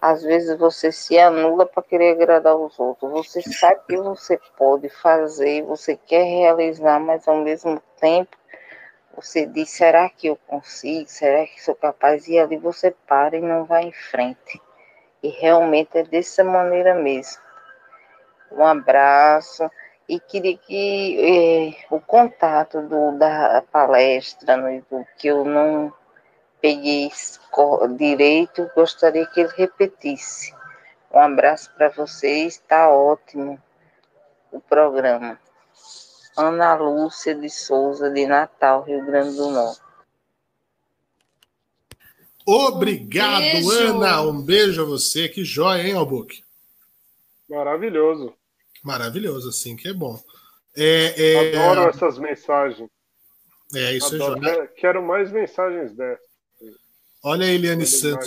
Às vezes você se anula para querer agradar os outros. Você sabe que você pode fazer, você quer realizar, mas ao mesmo tempo você diz: será que eu consigo? Será que sou capaz? E ali você para e não vai em frente. E realmente é dessa maneira mesmo. Um abraço e queria que eh, o contato do, da palestra, né, do que eu não peguei direito, gostaria que ele repetisse. Um abraço para vocês, está ótimo o programa. Ana Lúcia de Souza, de Natal, Rio Grande do Norte. Obrigado, um Ana. Um beijo a você. Que joia, hein, Albuque? Maravilhoso. Maravilhoso, assim, que é bom. É, é... Adoro essas mensagens. É, isso Adoro. é Quero mais mensagens dessas. Olha a Eliane Santos.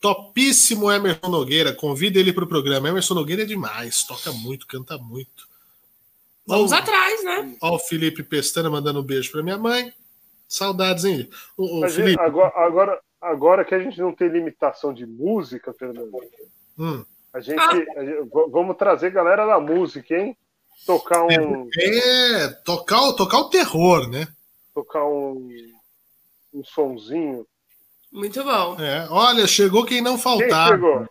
Topíssimo Emerson Nogueira. Convida ele para o programa. Emerson Nogueira é demais. Toca muito, canta muito. Vamos Ó, atrás, né? ó o Felipe Pestana mandando um beijo para minha mãe. Saudades, hein? O, o Mas, Felipe. agora, agora, agora que a gente não tem limitação de música, Fernando, hum. A gente, a gente- vamos trazer galera da música, hein? Tocar um, É, tocar, o- tocar o terror, né? tocar um, um sonzinho. Muito bom. É, olha, chegou quem não Quem faltava. chegou?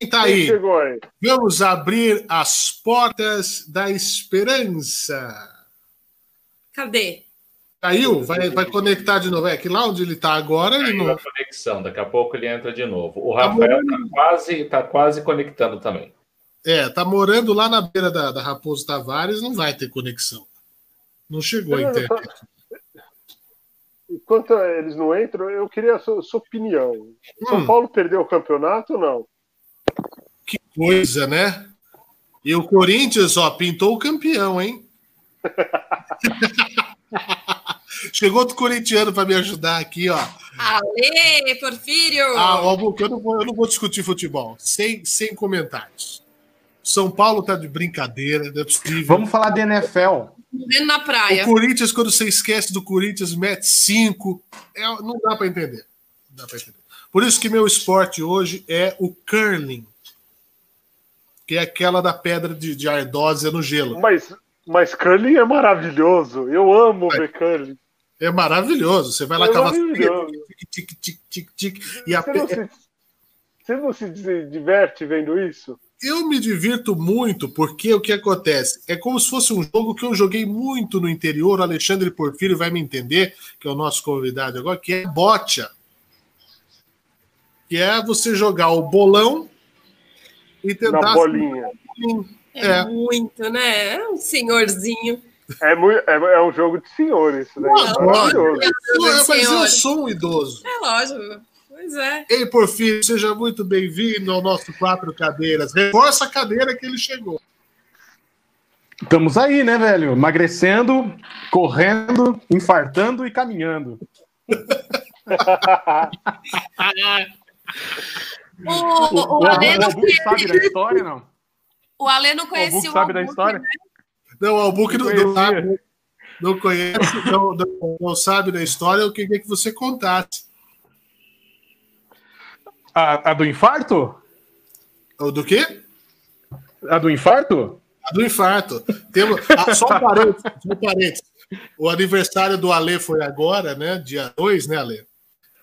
Quem tá Quem aí? chegou aí? Vamos abrir as portas da esperança. Cadê? Caiu? Vai, vai conectar de novo. É que lá onde ele tá agora, ele não. a conexão, daqui a pouco ele entra de novo. O Tá Rafael tá quase, tá quase conectando também. É, tá morando lá na beira da, da Raposo Tavares, não vai ter conexão. Não chegou a internet. Enquanto eles não entram, eu queria a sua, sua opinião. São Hum. Paulo perdeu o campeonato ou não? Que coisa, né? E o Corinthians, ó, pintou o campeão, hein? Chegou outro corintiano para me ajudar aqui, ó. Ale, Porfírio! Ah, ó, Albuquerque, eu não vou, eu não vou discutir futebol. Sem, sem comentários. São Paulo tá de brincadeira, não é possível. Vamos falar de NFL. Vendo na praia. O Corinthians, quando você esquece do Corinthians, mete cinco. É, não dá para entender. Não dá pra entender. Por isso que meu esporte hoje é o curling. Que é aquela da pedra de, de ardósia no gelo. Mas, mas curling é maravilhoso. Eu amo ver curling. É maravilhoso. Você vai lá É com a vassoura, maravilhoso. tic, tic, tic, tic, tic, e a Você não, pe- se, você não se di- diverte vendo isso? Eu me divirto muito porque o que acontece? É como se fosse um jogo que eu joguei muito no interior. O Alexandre Porfírio vai me entender, que é o nosso convidado agora, que é bocha. Que é você jogar o bolão e tentar. Na bolinha. É, É. muito, né? É um senhorzinho. É, muito, é, é um jogo de senhor isso daí. Lógico. Maravilhoso. Pô, Mas eu sou um idoso. É lógico. Pois é. Ei, Porfírio, seja muito bem-vindo ao nosso Quatro Cadeiras. Reforça a cadeira que ele chegou. Estamos aí, né, velho? Emagrecendo, correndo, infartando e caminhando. O, o, O Ale não, Albu sabe da história, não? o Ale não O conhecia Albu o sabe da história? né? Não, o Albuque não, não sabe, não conhece, não, não- não sabe da história. Eu queria que você contasse. A, a do infarto? O do quê? A do infarto? A do infarto. Temos, ah, só um parênteses, só um parênteses. O aniversário do Ale foi agora, né? Dia 2, né, Ale?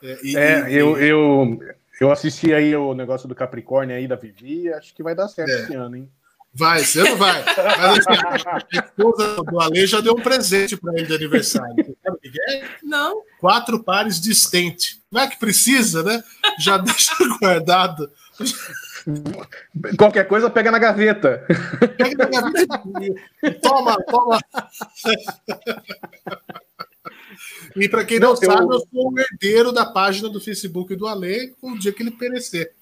É, e- É, e- eu, eu, eu assisti aí o negócio do Capricórnio aí da Vivi, acho que vai dar certo É. esse ano, hein? Vai, você não vai. Mas assim, a esposa do Ale já deu um presente para ele de aniversário. Você sabe o que é? Não. Quatro pares de estente. Não é que precisa, né? Já deixa guardado. Qualquer coisa pega na gaveta. Pega na gaveta Toma, toma. E para quem não, Não, eu- sabe, eu sou o herdeiro da página do Facebook do Ale o dia que ele perecer.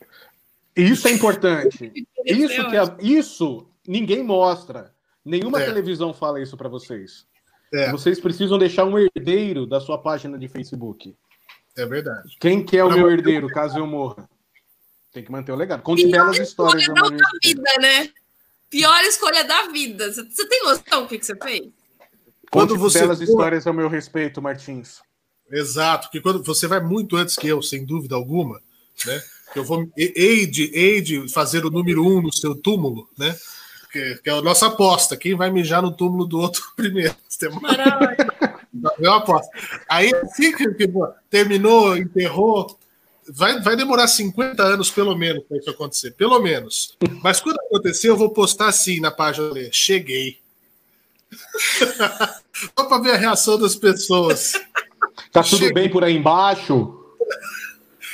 Isso é importante. Isso é que é, isso ninguém mostra. Nenhuma É. televisão fala isso pra vocês. É, Vocês precisam deixar um herdeiro da sua página de Facebook. é verdade. Quem que é o Pra meu herdeiro caso eu morra? Tem que manter o legado. Conte belas histórias. escolha da vida, né? Pior escolha da vida. Você- tem noção do que, que você fez? Quando Conte você belas for- histórias ao meu respeito, Martins. Exato, porque quando você vai muito antes que eu, sem dúvida alguma, né? Eu vou hei de, hei de fazer o número um no seu túmulo, né? Que, que é a nossa aposta. Quem vai mijar no túmulo do outro primeiro? Tem uma- Maravilha. Eu aposto. Aí, assim que, que terminou, enterrou, vai, vai demorar 50 anos, pelo menos, para isso acontecer. Pelo menos. Mas quando acontecer, eu vou postar assim na página dele. Cheguei. Só para ver a reação das pessoas. Tá tudo Chega. bem por aí embaixo?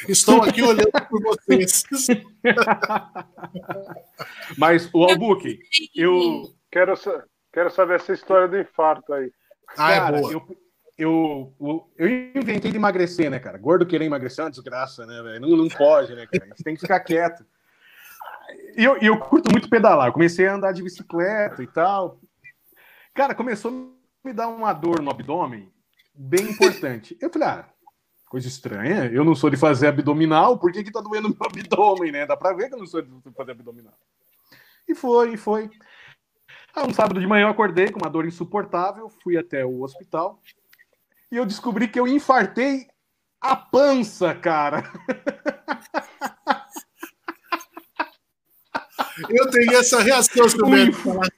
Estou aqui olhando por vocês. Mas o Albuque, eu, Quero, quero saber essa história do infarto aí. Ah, é cara, boa. eu, eu, eu, eu inventei de emagrecer, né, cara? Gordo querer emagrecer é uma desgraça, né, velho? Não, não pode, né, cara? A gente tem que ficar quieto. E eu, eu curto muito pedalar. Eu comecei a andar de bicicleta e tal. Cara, começou a me dar uma dor no abdômen bem importante. Eu falei, ah, coisa estranha. Eu não sou de fazer abdominal, por que, que tá doendo meu abdômen, né? Dá pra ver que eu não sou de fazer abdominal. E foi, e foi. Ah, um sábado de manhã eu acordei com uma dor insuportável, fui até o hospital e eu descobri que eu infartei a pança, cara. Eu tenho essa reação se médico falar.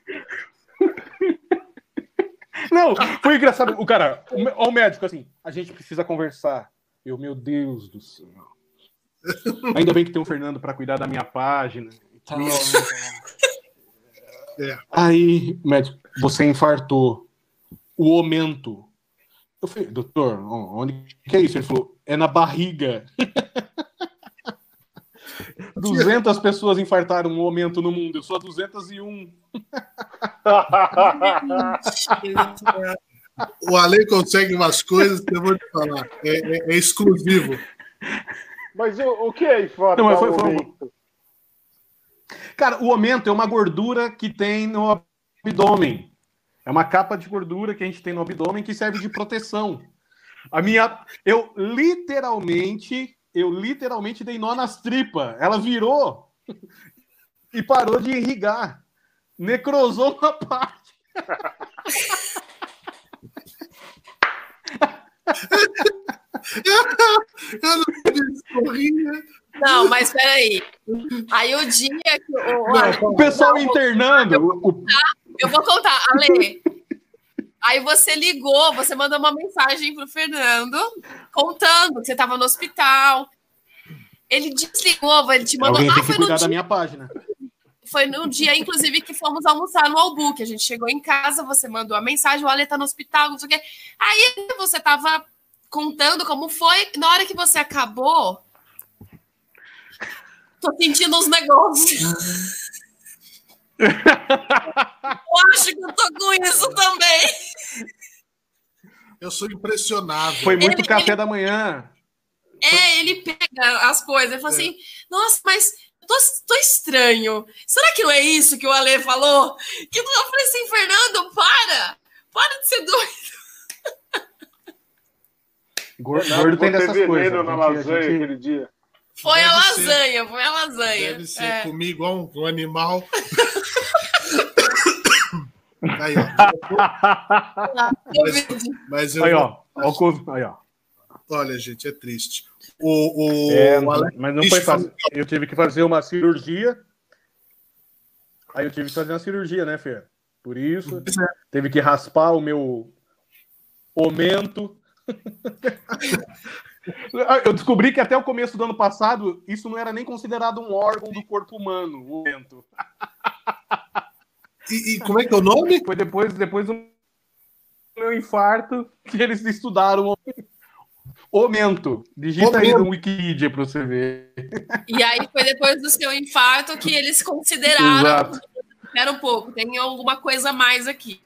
Não, foi engraçado. O cara, o, o médico, assim, a gente precisa conversar. Eu, meu Deus do céu. Ainda bem que tem o Fernando para cuidar da minha página. É. Aí, médico, você infartou. O aumento. Eu falei, doutor, onde que é isso? Ele falou, é na barriga. 200 pessoas infartaram um aumento no mundo, eu sou a 201. O Ale consegue umas coisas que eu vou te falar. É, é- é exclusivo. Mas o, o que é infarto? Não, mas foi- foi- Cara, o aumento é uma gordura que tem no abdômen. É uma capa de gordura que a gente tem no abdômen que serve de proteção. A minha, eu literalmente, eu literalmente dei nó nas tripas. Ela virou e parou de irrigar. Necrosou uma parte. Eu não queria sorrir. né? Não, mas peraí. Aí o dia que o, o- O pessoal internando. o- o- Eu vou contar, Ale. Aí você ligou, você mandou uma mensagem pro Fernando contando que você estava no hospital. Ele desligou, ele te mandou. alguém Ah, tem que foi no, cuidar da dia, minha página. Foi no dia, inclusive, que fomos almoçar no Albuque. A gente chegou em casa, você mandou a mensagem, o Ale tá no hospital, não sei o quê. Aí você tava contando como foi. Na hora que você acabou, tô sentindo uns negócios. Eu acho que eu tô com isso também. Eu sou impressionável. Foi muito Ele- café da manhã. É, ele pega as coisas. Ele fala assim: nossa, mas tô, tô estranho. Será que não é isso que o Ale falou? Que eu falei assim, Fernando, para! Para de ser doido. Gordo, gordo tem botei dessas coisas. veneno na A gente- a lasanha gente- aquele dia. Foi a Deve ser. lasanha, foi a lasanha. Deve ser É. comigo igual um, um animal. Aí, ó. Covid. Mas eu, Aí, ó. Aí, ó. olha, gente, é triste. O, o, É, mas não foi fácil. Eu tive que fazer uma cirurgia. Aí eu tive que fazer uma cirurgia, né, Fer? Por isso, teve que raspar o meu aumento. Eu descobri que até o começo do ano passado isso não era nem considerado um órgão do corpo humano, o aumento. e, e como é que é o nome? Foi depois, depois do meu infarto que eles estudaram o aumento. Digita aí no Wikipedia para você ver. E aí foi depois do seu infarto que eles consideraram. Exato. Espera um pouco, tem alguma coisa a mais aqui.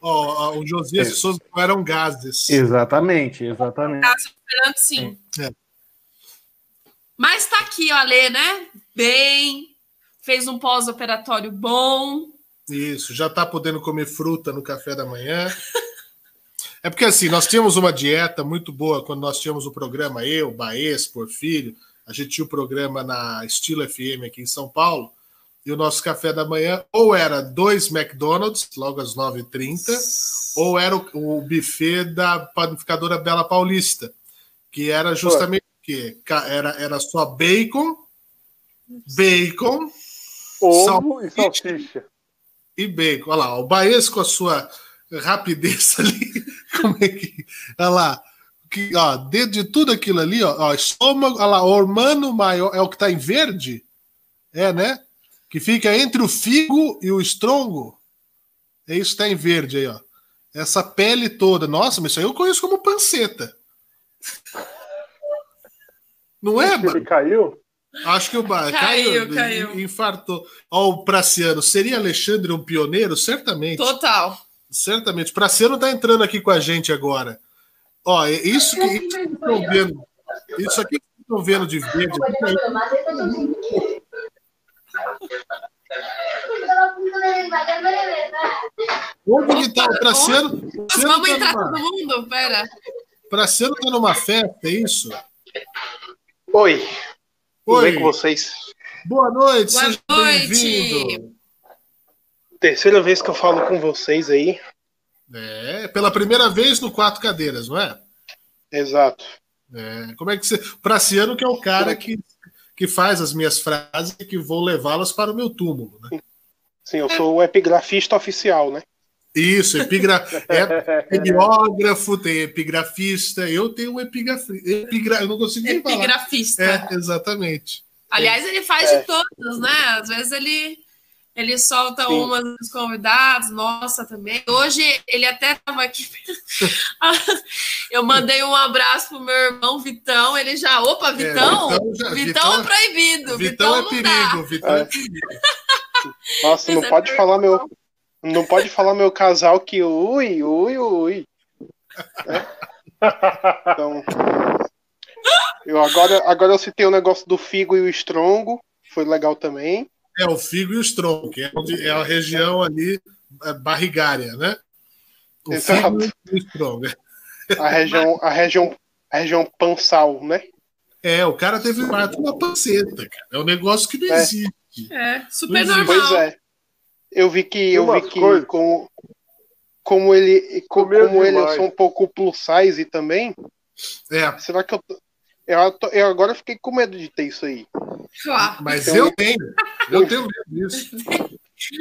Ó, ó, o Josias É. e Souza não eram gases. Exatamente, exatamente. Tá esperando sim. É. Mas tá aqui, o Ale, né? Bem, fez um pós-operatório bom. Isso, já tá podendo comer fruta no café da manhã. É porque assim, nós tínhamos uma dieta muito boa quando nós tínhamos o programa Eu, Baez, Porfírio. A gente tinha o programa na Estilo FM aqui em São Paulo. E o nosso café da manhã ou era dois McDonald's, logo às 9h30, ou era o, o buffet da panificadora Bela Paulista, que era justamente o quê? Era, era só bacon, bacon Ovo e salsicha. e bacon. Olha lá, o Baez com a sua rapidez ali. Como é que. Olha lá. Que, ó, dentro de tudo aquilo ali, ó, ó, estômago, olha lá, o hormônio maior, é o que está em verde? É, né? Que fica entre o figo e o estrongo. É isso que está em verde aí, ó. Essa pele toda. Nossa, mas isso aí eu conheço como panceta. Não é, Ele caiu? Acho que o Ba- Caiu, caiu, caiu. infartou. Ó, o Praciano, seria Alexandre um pioneiro? Certamente. Total. Certamente. O Praciano tá entrando aqui com a gente agora. Ó, é isso que estão vendo. Isso aqui que vocês estão vendo de verde. Onde que tá Nós Praciano vamos tá entrar numa- todo mundo? Pera. Praciano tá numa festa, é isso? Oi, tudo Oi. bem com vocês? Boa noite, Boa seja noite. Terceira vez que eu falo com vocês aí. É, pela primeira vez no Quatro Cadeiras, não é? Exato. É, como é que você. Praciano, que é o cara que, que faz as minhas frases e que vou levá-las para o meu túmulo, né? Sim, eu sou o epigrafista oficial, né? Isso, epigra... é epiógrafo, tem epigrafista, eu tenho um epigrafi... epigra... Eu não consigo nem falar. Epigrafista. É, exatamente. Aliás, ele faz É. de todos, né? Às vezes ele, ele solta Sim. umas dos convidados, nossa, também. Hoje ele até estava aqui. Eu mandei um abraço pro meu irmão Vitão, ele já, opa, Vitão? Vitão já- Vitão, Vitão- é proibido. Vitão, é não perigo, dá. Vitão é É. perigo. Nossa, não é pode falar meu. Não pode falar meu casal que ui, ui, ui. Né? Então. Eu agora, agora eu citei o negócio do Figo e o Strongo. Foi legal também. É o figo e o estronco, que é, onde, é a região ali é, barrigária, né? O Exato. figo e o estronco. A região, a região, a região pansal, né? É, o cara teve parto na panceta, cara. É um negócio que não É. existe. É, super normal. Pois é. Eu vi que eu vi que como, como ele co- Comeu como ele eu demais. sou um pouco plus size também. É, Será que eu tô- eu, tô- eu agora fiquei com medo de ter isso aí. Mas Então- eu tenho. Eu tenho medo disso.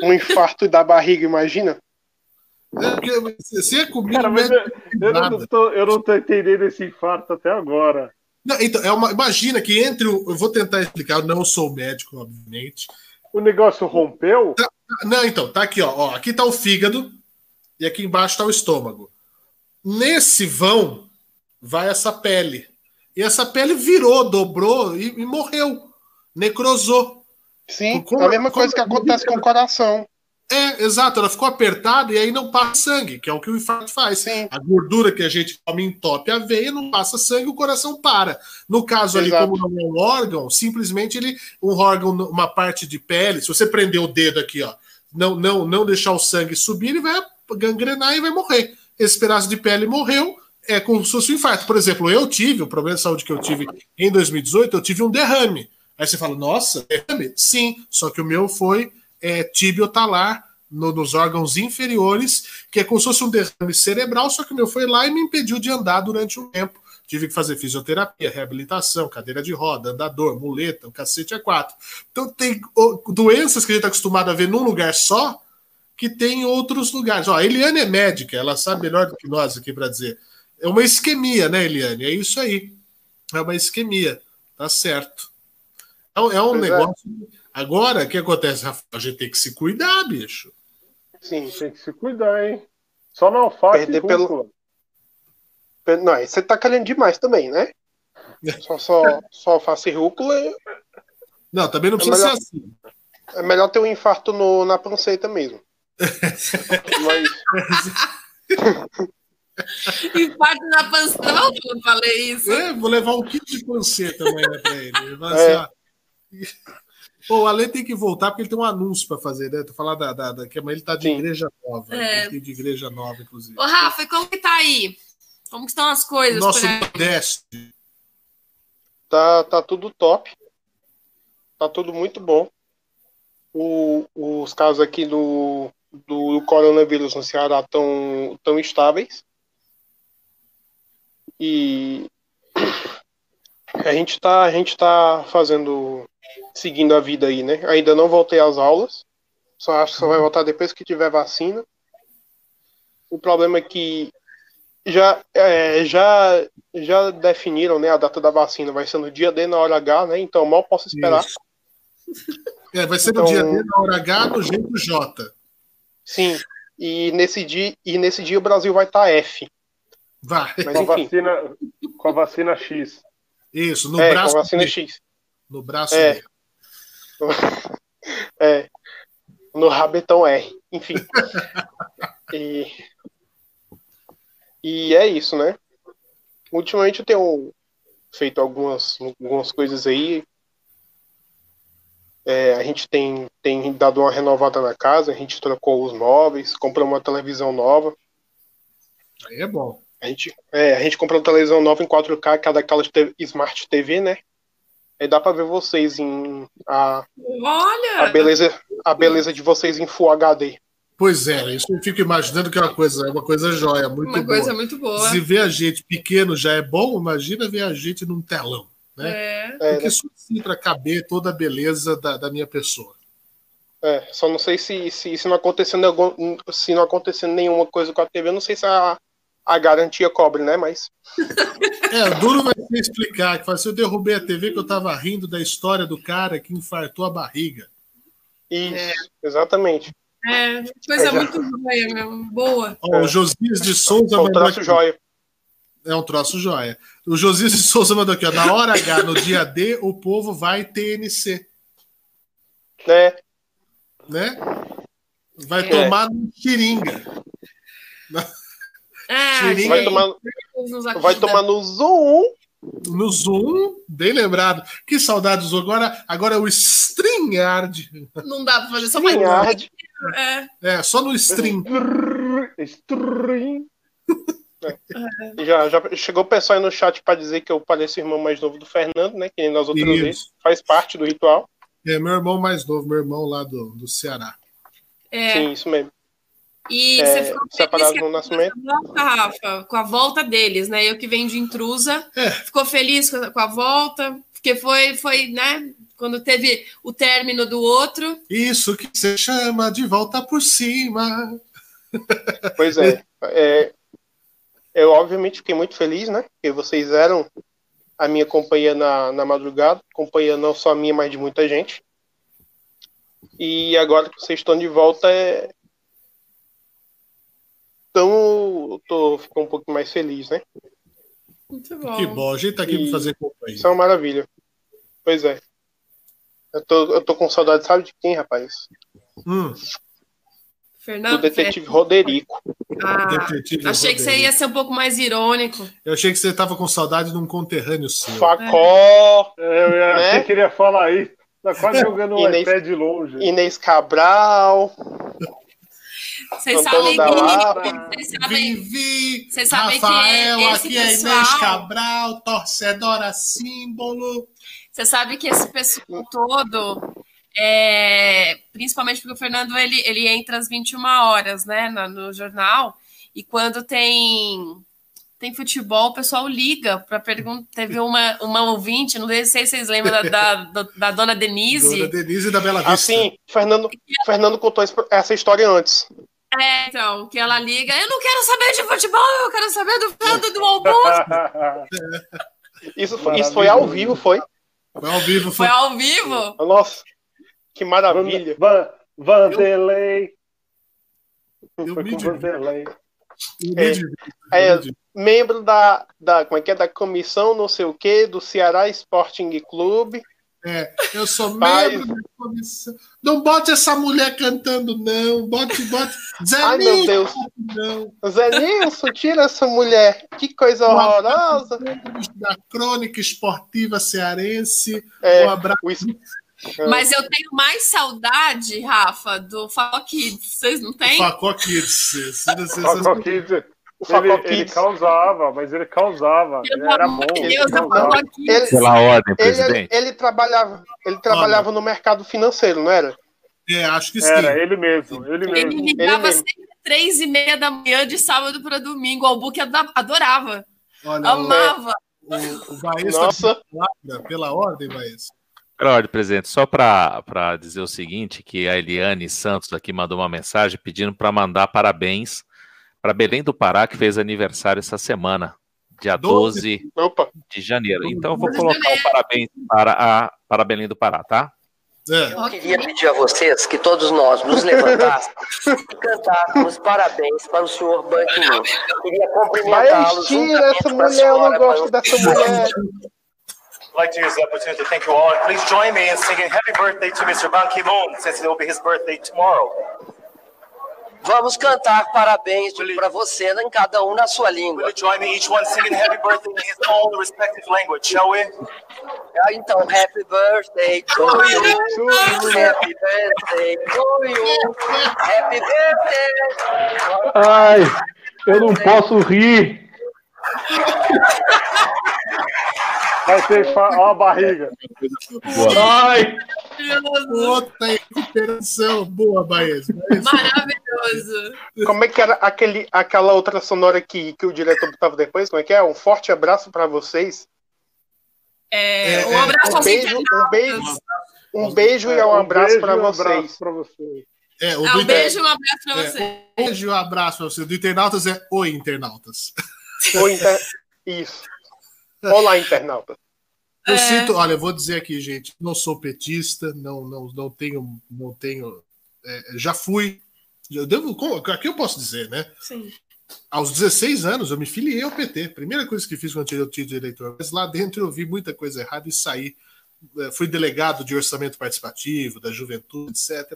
Um infarto da barriga, imagina? É, porque se é comigo, Cara, mas não eu, eu não tô, eu não tô entendendo esse infarto até agora. Não, então, é uma, imagina que entre o. Eu vou tentar explicar, eu não sou médico, obviamente. O negócio rompeu? Não, então, tá aqui, ó. ó aqui tá o fígado e aqui embaixo tá o estômago. Nesse vão vai essa pele. E essa pele virou, dobrou e, e morreu. Necrosou. Sim, Como- a mesma coisa que acontece com o coração. É, exato, ela ficou apertada e aí não passa sangue, que é o que o infarto faz. Sim. A gordura que a gente come entope a veia, não passa sangue, o coração para. No caso ali, Exato. como não é um órgão, simplesmente ele, um órgão, uma parte de pele, se você prender o dedo aqui, ó, não, não, não deixar o sangue subir, ele vai gangrenar e vai morrer. Esse pedaço de pele morreu, é como se fosse um infarto. Por exemplo, eu tive, o problema de saúde que eu tive em 2018, eu tive um derrame. Aí você fala, nossa, derrame? Sim, só que o meu foi é, tibiotalar no- nos órgãos inferiores, que é como se fosse um derrame cerebral, só que o meu foi lá e me impediu de andar durante um tempo. Tive que fazer fisioterapia, reabilitação, cadeira de roda, andador, muleta, o cacete é quatro. Então tem doenças que a gente está acostumado a ver num lugar só, que tem em outros lugares. Ó, a Eliane é médica, ela sabe melhor do que nós aqui para dizer. É uma isquemia, né, Eliane? É isso aí. É uma isquemia. Tá certo. É um, é um Pois é. negócio. Agora, o que acontece, Rafael? A gente tem que se cuidar, bicho. Sim. Tem que se cuidar, hein? Só na alface Perder e pelo- rúcula. Não, você tá querendo demais também, né? Só, só, só face rúcula, Não, também não É precisa melhor- ser assim. é melhor ter um infarto no, na panceta mesmo. Mas, Infarto na pança. Não, eu falei isso. É, vou levar um kit de panceta amanhã pra ele. Ele vai É. assim, ó. Pô, o Ale tem que voltar porque ele tem um anúncio pra fazer, né? Tu falar da, da, da- que amanhã ele tá de Sim. igreja nova. É. Ele tem de igreja nova, inclusive. Ô, Rafa, e como que tá aí? Como que estão as coisas Nosso? Nordeste. tá, tá tudo top. Tá tudo muito bom. O- os casos aqui do, do coronavírus no Ceará estão tão estáveis. E a gente tá, a gente tá fazendo, seguindo a vida aí, né? Ainda não voltei às aulas. Só acho que só vai voltar depois que tiver vacina. O problema é que já, é, já, já definiram né, a data da vacina, vai ser no dia D na hora H, né? Então mal posso esperar. Isso. É, vai ser Então- no dia D, na hora H, no jeito J. Sim. E nesse dia, e nesse dia o Brasil vai estar F. Vai. Mas Com a vacina, com a vacina X. Isso, no é, com braço. a vacina. X. No braço É. D. É. No rabetão R. Enfim. e, e é isso, né? Ultimamente eu tenho feito algumas, algumas coisas aí. É, a gente tem, tem dado uma renovada na casa, a gente trocou os móveis, comprou uma televisão nova. Aí é bom. A gente, é, a gente comprou uma televisão nova em 4K, que é daquelas te- Smart TV, né? Aí dá pra ver vocês em. A, Olha! a, beleza, a beleza de vocês em Full HD. Pois é, isso eu fico imaginando que é uma coisa, é uma coisa jóia, muito Uma boa. coisa muito boa. Se ver a gente pequeno já é bom, imagina ver a gente num telão. Né? É. É, Porque só assim para caber toda a beleza da, da minha pessoa. É, só não sei se, se, se não acontecendo algum, se não acontecendo nenhuma coisa com a TV, eu não sei se a, a garantia cobre, né? Mas É, o duro vai ser explicar que fala assim, eu derrubei a TV que eu tava rindo da história do cara que infartou a barriga. isso, exatamente. É, coisa É, muito boa mesmo. Boa. Ó, O Josias de Souza É um aqui. joia. É um troço joia. O Josias de Souza mandou aqui, ó, na hora H, no dia D, o povo vai TNC, Né? né? Vai É. tomar no xiringa. É, Xiringa Vai tomar, vai tomar no Zoom. No Zoom, bem lembrado. Que saudade do Zoom. Agora, agora é o StreamYard. Não dá pra fazer só mais. É. É, só no stream. String. Já, já chegou o pessoal aí no chat para dizer que eu pareço o irmão mais novo do Fernando, né? Que nas outras Isso. vezes. Faz parte do ritual. É meu irmão mais novo, meu irmão lá do, do Ceará. É. Sim, isso mesmo. E É, você ficou separado no nascimento. a volta, Rafa, com a volta deles, né? Eu que venho de intrusa, É. ficou feliz com a, com a volta, porque foi, foi, né? Quando teve o término do outro. Isso que você chama de volta por cima. Pois é. é. Eu, obviamente, fiquei muito feliz, né? Porque vocês eram a minha companhia na, na madrugada. Companhia não só minha, mas de muita gente. E agora que vocês estão de volta, é. Então, eu tô ficando um pouco mais feliz, né? Muito bom. Que bom, a gente tá aqui E- pra fazer companhia. Isso é uma maravilha. Pois é. Eu tô, eu tô com saudade, sabe de quem, rapaz? Hum, Fernando. Do detetive Roderico. Ah, detetive achei que você ia ser um pouco mais irônico. Eu achei que você tava com saudade de um conterrâneo seu. Facó, É, Eu ia- Né? achei que ele ia falar isso. Tá quase jogando o Inês- iPad longe. Inês Cabral. Vocês sabem que. Vocês sabem. Vivi, Vocês sabem que Rafael, esse aqui é Inês pessoal- Cabral, torcedora símbolo. Você sabe que esse pessoal todo, é, principalmente porque o Fernando ele, ele entra às 21 horas, né, no, no jornal, e quando tem tem futebol, o pessoal liga para perguntar. Teve uma, uma ouvinte, não sei se vocês lembram da, da, da- da dona Denise. Dona Denise da Bela Vista. Assim, Fernando, Fernando contou essa história antes. É, então, que ela liga, eu não quero saber de futebol, eu quero saber do Fernando do almoço. Isso, foi- isso foi ao vivo, foi? Foi ao vivo. Foi Foi... ao vivo. Nossa, que maravilha. Van, Vanderlei. Eu Foi me com. Vanderlei. Eu me divirto, É, divirto. Membro da, da, como é que é, da comissão não sei o que, do Ceará Sporting Clube. É, eu sou membro da comissão. Não bote essa mulher cantando, não. Bote, bote. Zé Ai, meu Nilson, Deus. Não. Zé Nilson, tira essa mulher. Que coisa horrorosa. Da crônica esportiva cearense. É, um abraço. o es- Mas eu tenho mais saudade, Rafa, do Fall Kids. Vocês não têm? Facó Kids. Facó Kids, o Facó Ele, ele causava, mas ele causava. Ele Pelo era bom. Ele. Ele, Pela ordem, ele, presidente. ele trabalhava, ele trabalhava no mercado financeiro, não era? É, acho que sim. Era ele mesmo, ele Ele mesmo. ligava mesmo. sempre três e meia da manhã de sábado para domingo. O Albuque adorava, Olha, amava. o, o, o Baez tá Nossa, pela, pela ordem, Baez. Pela ordem, presidente, só para dizer o seguinte, que a Eliane Santos aqui mandou uma mensagem pedindo para mandar parabéns para Belém do Pará, que fez aniversário essa semana, dia 12 opa. de janeiro. Então eu vou 12 colocar o parabéns para, a, para Belém do Pará, tá? É. Eu queria pedir a vocês que todos nós nos levantássemos e cantássemos parabéns para o senhor Ban Ki-moon. Eu queria Vai, cumprimentá-lo tira juntamente essa mulher, eu não gosto dessa mulher. I'd like to use the opportunity to thank you all. And please join me in singing happy birthday to Mr. Ban Ki-moon, since it will be his birthday tomorrow. Vamos cantar parabéns para você, em cada um na sua Will língua. you join me, each one singing happy birthday in his own respective language, shall we? Ah, Então, happy birthday to you. Happy birthday to you. Happy birthday. Ai, eu não posso rir. Vai ser fa... Ó a barriga. Ai! Outra recuperação. Boa, Baez. Maravilhoso. Como é que era aquele, aquela outra sonora que, que o diretor botava depois? Como é que é? Um forte abraço pra vocês. É, um abraço Um beijo, um beijo, um beijo e um abraço e um vocês. abraço pra vocês. É, o Ah, um beijo e um abraço pra É, você. um beijo e um abraço pra você. Do internautas é Oi, internautas. Ou inter... Isso. Olá, internauta. Eu É. sinto, olha, eu vou dizer aqui, gente, não sou petista, não, não, não tenho, não tenho, é, já fui, eu devo, aqui eu posso dizer, né? Sim. Aos 16 anos eu me filiei ao PT, primeira coisa que fiz quando tirei o título de eleitor, mas lá dentro eu vi muita coisa errada e saí, É, fui delegado de orçamento participativo, da juventude, etc.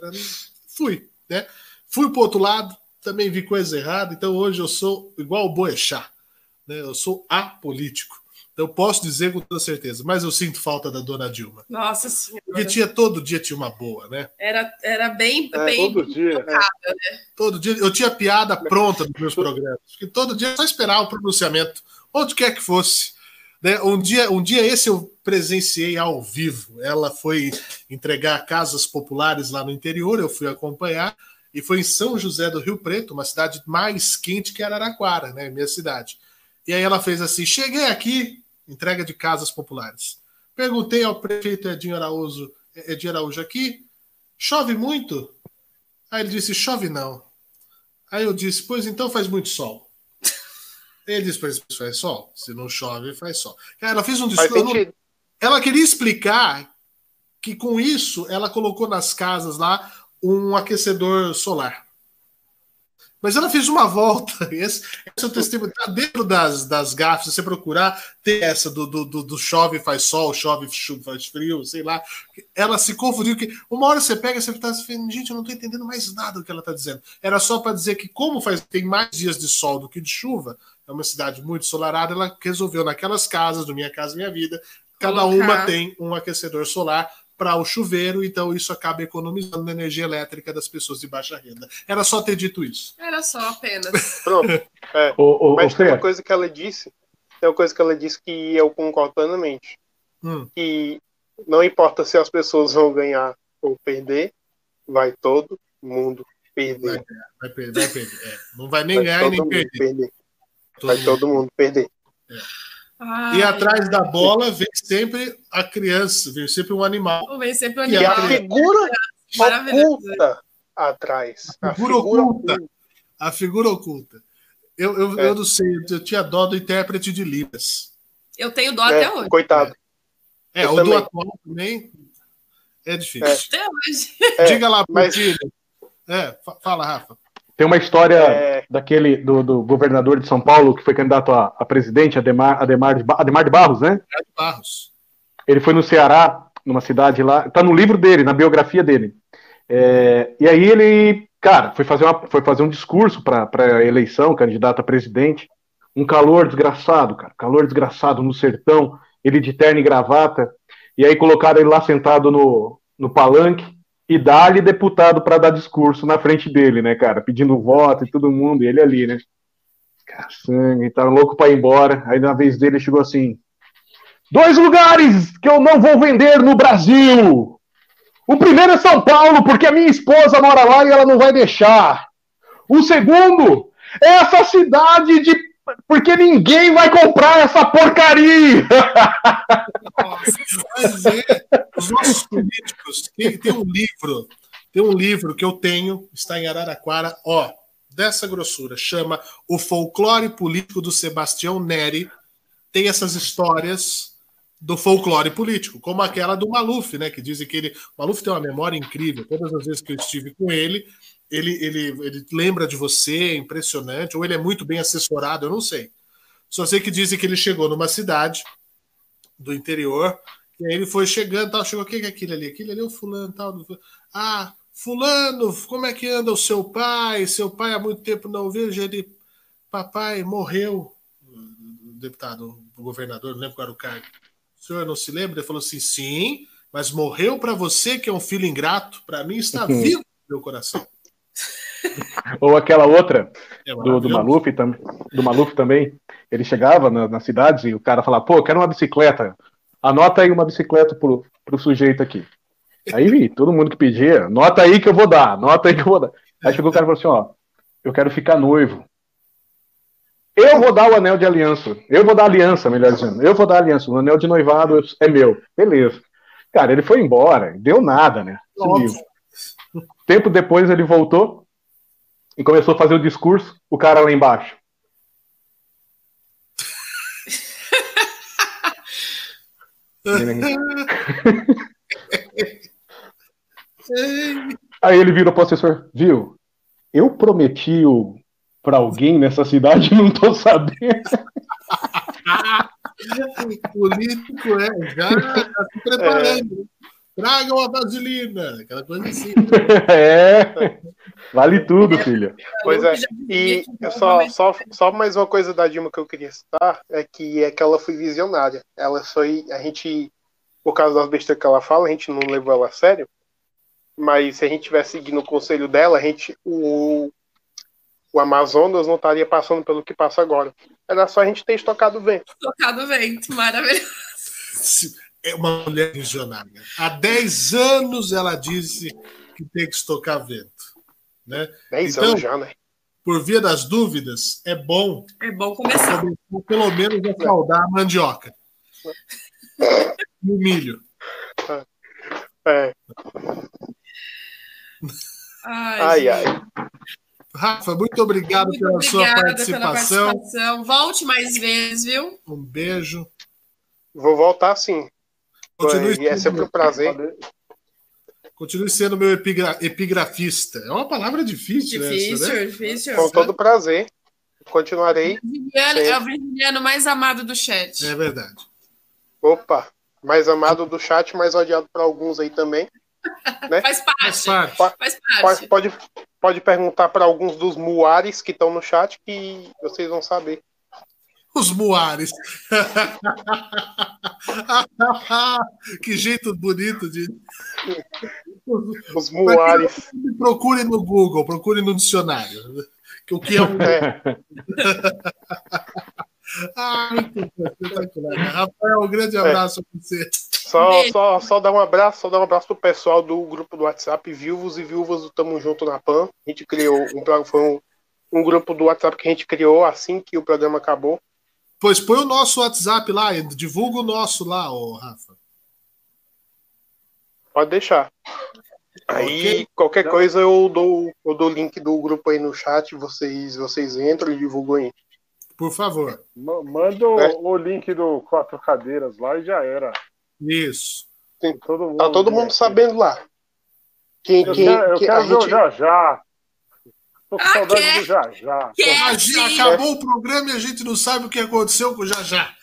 Fui, né? Fui pro outro lado, também vi coisa errada, então hoje eu sou igual o Boechat, né? Eu sou apolítico. Então eu posso dizer com toda certeza, mas eu sinto falta da dona Dilma. Nossa senhora. Porque tinha todo dia tinha uma boa, né? Era, era bem, É, bem todo dia. Todo dia eu tinha piada pronta nos meus programas. Porque todo dia é só esperar o pronunciamento, onde quer que fosse. Né? Um, dia, um dia esse eu presenciei ao vivo. Ela foi entregar casas populares lá no interior, eu fui acompanhar, e foi em São José do Rio Preto, uma cidade mais quente que Araraquara, né? Minha cidade. E aí ela fez assim: cheguei aqui, entrega de casas populares. Perguntei ao prefeito Edinho Araújo, Edinho Araújo aqui, chove muito? Aí ele disse: chove não. Aí eu disse: pois então faz muito sol. Ele disse: pois faz sol. Se não chove, faz sol. Cara, ela fez um discurso. Ela queria explicar que com isso ela colocou nas casas lá um aquecedor solar. Mas ela fez uma volta. Esse, esse é o testemunho. Tá dentro das, das gafas, se você procurar, tem essa do, do, do- do chove faz sol, chove faz frio, sei lá. Ela se confundiu. que Uma hora você pega e você está assim, gente, eu não estou entendendo mais nada do que ela está dizendo. Era só para dizer que, como faz, tem mais dias de sol do que de chuva, é uma cidade muito solarada, ela resolveu naquelas casas, do Minha Casa Minha Vida, cada uma tem um aquecedor solar para o chuveiro, então isso acaba economizando na energia elétrica das pessoas de baixa renda. Era só ter dito isso. Era só apenas. Pronto. Ô, ô, Mas tem uma coisa que ela disse, tem uma coisa que ela disse que eu concordo plenamente. Hum. Que não importa se as pessoas vão ganhar ou perder, vai todo mundo perder. Vai perder, vai perder. É, não vai nem Vai ganhar e nem perder. perder. Todo Vai mundo. todo mundo perder. Ai, E atrás da bola vem sempre a criança, vem sempre um animal. Vem sempre um E E a animal. figura oculta atrás. A Figura figura oculta. oculta. A figura oculta. Eu, eu, É. eu não sei, eu tinha dó do intérprete de Libras. Eu tenho dó É, até hoje. coitado. É, Eu o também. do atual também é difícil. Até hoje. É, Diga lá, mas-. É, fa- fala, Rafa. Tem uma história É, daquele do, do governador de São Paulo que foi candidato a, a presidente, Ademar, Ademar, de, Ba- Ademar de Barros, né? Ricardo Barros. Ele foi no Ceará, numa cidade lá, tá no livro dele, na biografia dele. É, e aí ele, cara, foi fazer, uma, foi fazer um discurso para a eleição, candidato a presidente. Um calor desgraçado, cara, calor desgraçado no sertão, ele de terno e gravata. E aí colocaram ele lá sentado no, no palanque e dá-lhe deputado para dar discurso na frente dele, né, cara, pedindo voto e todo mundo, e ele ali, né? Caçanga, tá louco para ir embora. Aí na vez dele chegou assim: Dois lugares que eu não vou vender no Brasil. O primeiro é São Paulo, porque a minha esposa mora lá e ela não vai deixar. O segundo é essa cidade de. Porque ninguém vai comprar essa porcaria. Mas é, os nossos políticos tem, tem um livro, tem um livro que eu tenho, está em Araraquara, ó, dessa grossura, chama O Folclore Político do Sebastião Neri. Tem essas histórias do folclore político, como aquela do Maluf, né? Que dizem que ele. Maluf tem uma memória incrível. Todas as vezes que eu estive com ele, ele, ele, ele lembra de você, é impressionante, ou ele é muito bem assessorado, eu não sei. Só sei que dizem que ele chegou numa cidade do interior, e aí ele foi chegando, tal, chegou, o que é aquilo ali? Aquilo ali é o fulano, tal. Ah, fulano, como é que anda o seu pai? Seu pai há muito tempo não vejo, ele, papai, morreu. Deputado, o governador, não lembro qual era o cargo. O senhor não se lembra? Ele falou assim, sim, mas morreu para você, que é um filho ingrato, para mim está vivo no meu coração. Ou aquela outra É do, do. Maluf, tam, do Maluf também. Ele chegava na, nas cidades e o cara falava, pô, quero uma bicicleta. anota aí uma bicicleta pro, pro sujeito aqui. Aí todo mundo que pedia, anota aí que eu vou dar, anota aí que eu vou dar. Aí chegou o cara e falou assim, ó, eu quero ficar noivo. Eu vou dar o anel de aliança. Eu vou dar aliança, melhor dizendo. Eu vou dar aliança. O anel de noivado é meu. Beleza. Cara, ele foi embora. Deu nada, né? Sumiu. Tempo depois ele voltou e começou a fazer o discurso. O cara lá embaixo. Aí ele virou pro assessor, viu? Eu prometi o para alguém nessa cidade não tô sabendo. o político é, já está se preparando. Tragam a vaselina, aquela coisa assim. É, vale tudo, filha. Pois é, e só, só, só mais uma coisa da Dilma que eu queria citar é que é que ela foi visionária. Ela foi, a gente, por causa das besteiras que ela fala, a gente não levou ela a sério. Mas se a gente tivesse seguindo o conselho dela, a gente, o, o Amazonas não estaria passando pelo que passa agora. Era só a gente ter estocado vento. Estocado vento, maravilhoso. É uma mulher visionária. Há 10 anos ela disse que tem que estocar vento. Né? 10 então, anos já, né? Por via das dúvidas, é bom. É bom começar. Pelo menos a saudar a mandioca. e o milho. É. Ai, ai. ai. Rafa, muito obrigado muito pela sua participação. Pela participação. Volte mais vezes, viu? Um beijo. Vou voltar sim. Continue Foi, é sempre um prazer. Continue sendo meu epigra epigrafista. É uma palavra difícil, difícil, essa, né? difícil. Com todo prazer. Continuarei. É o virginiano mais amado do chat. É verdade. Opa, mais amado do chat, mais odiado para alguns aí também. Né? Faz parte. Faz parte. Faz parte. Pode, pode perguntar para alguns dos muares que estão no chat que vocês vão saber. Os muares. que jeito bonito de. Os muares. Procure no Google, procure no dicionário. O que é um. É. ah, muito espetacular. Rafael, um grande abraço é. para você. Só, só, só dar um abraço, só dar um abraço pro pessoal do grupo do WhatsApp, Viúvos e Viúvas do Tamo Junto na PAN. A gente criou um, foi um, um grupo do WhatsApp que a gente criou assim que o programa acabou. Pois põe o nosso WhatsApp lá, divulga o nosso lá, ô Rafa. Pode deixar. Aí okay. qualquer então, coisa eu dou eu dou o link do grupo aí no chat, vocês vocês entram e divulgam aí. Por favor. Manda é. o link do quatro cadeiras lá e já era. Isso. Tem, todo mundo, tá todo mundo sabendo lá. Quem, eu quem, quero, eu quem, quero ver gente... o já já. Tô com ah, saudade quer? do já já. Quer, acabou o programa e a gente não sabe o que aconteceu com o já já.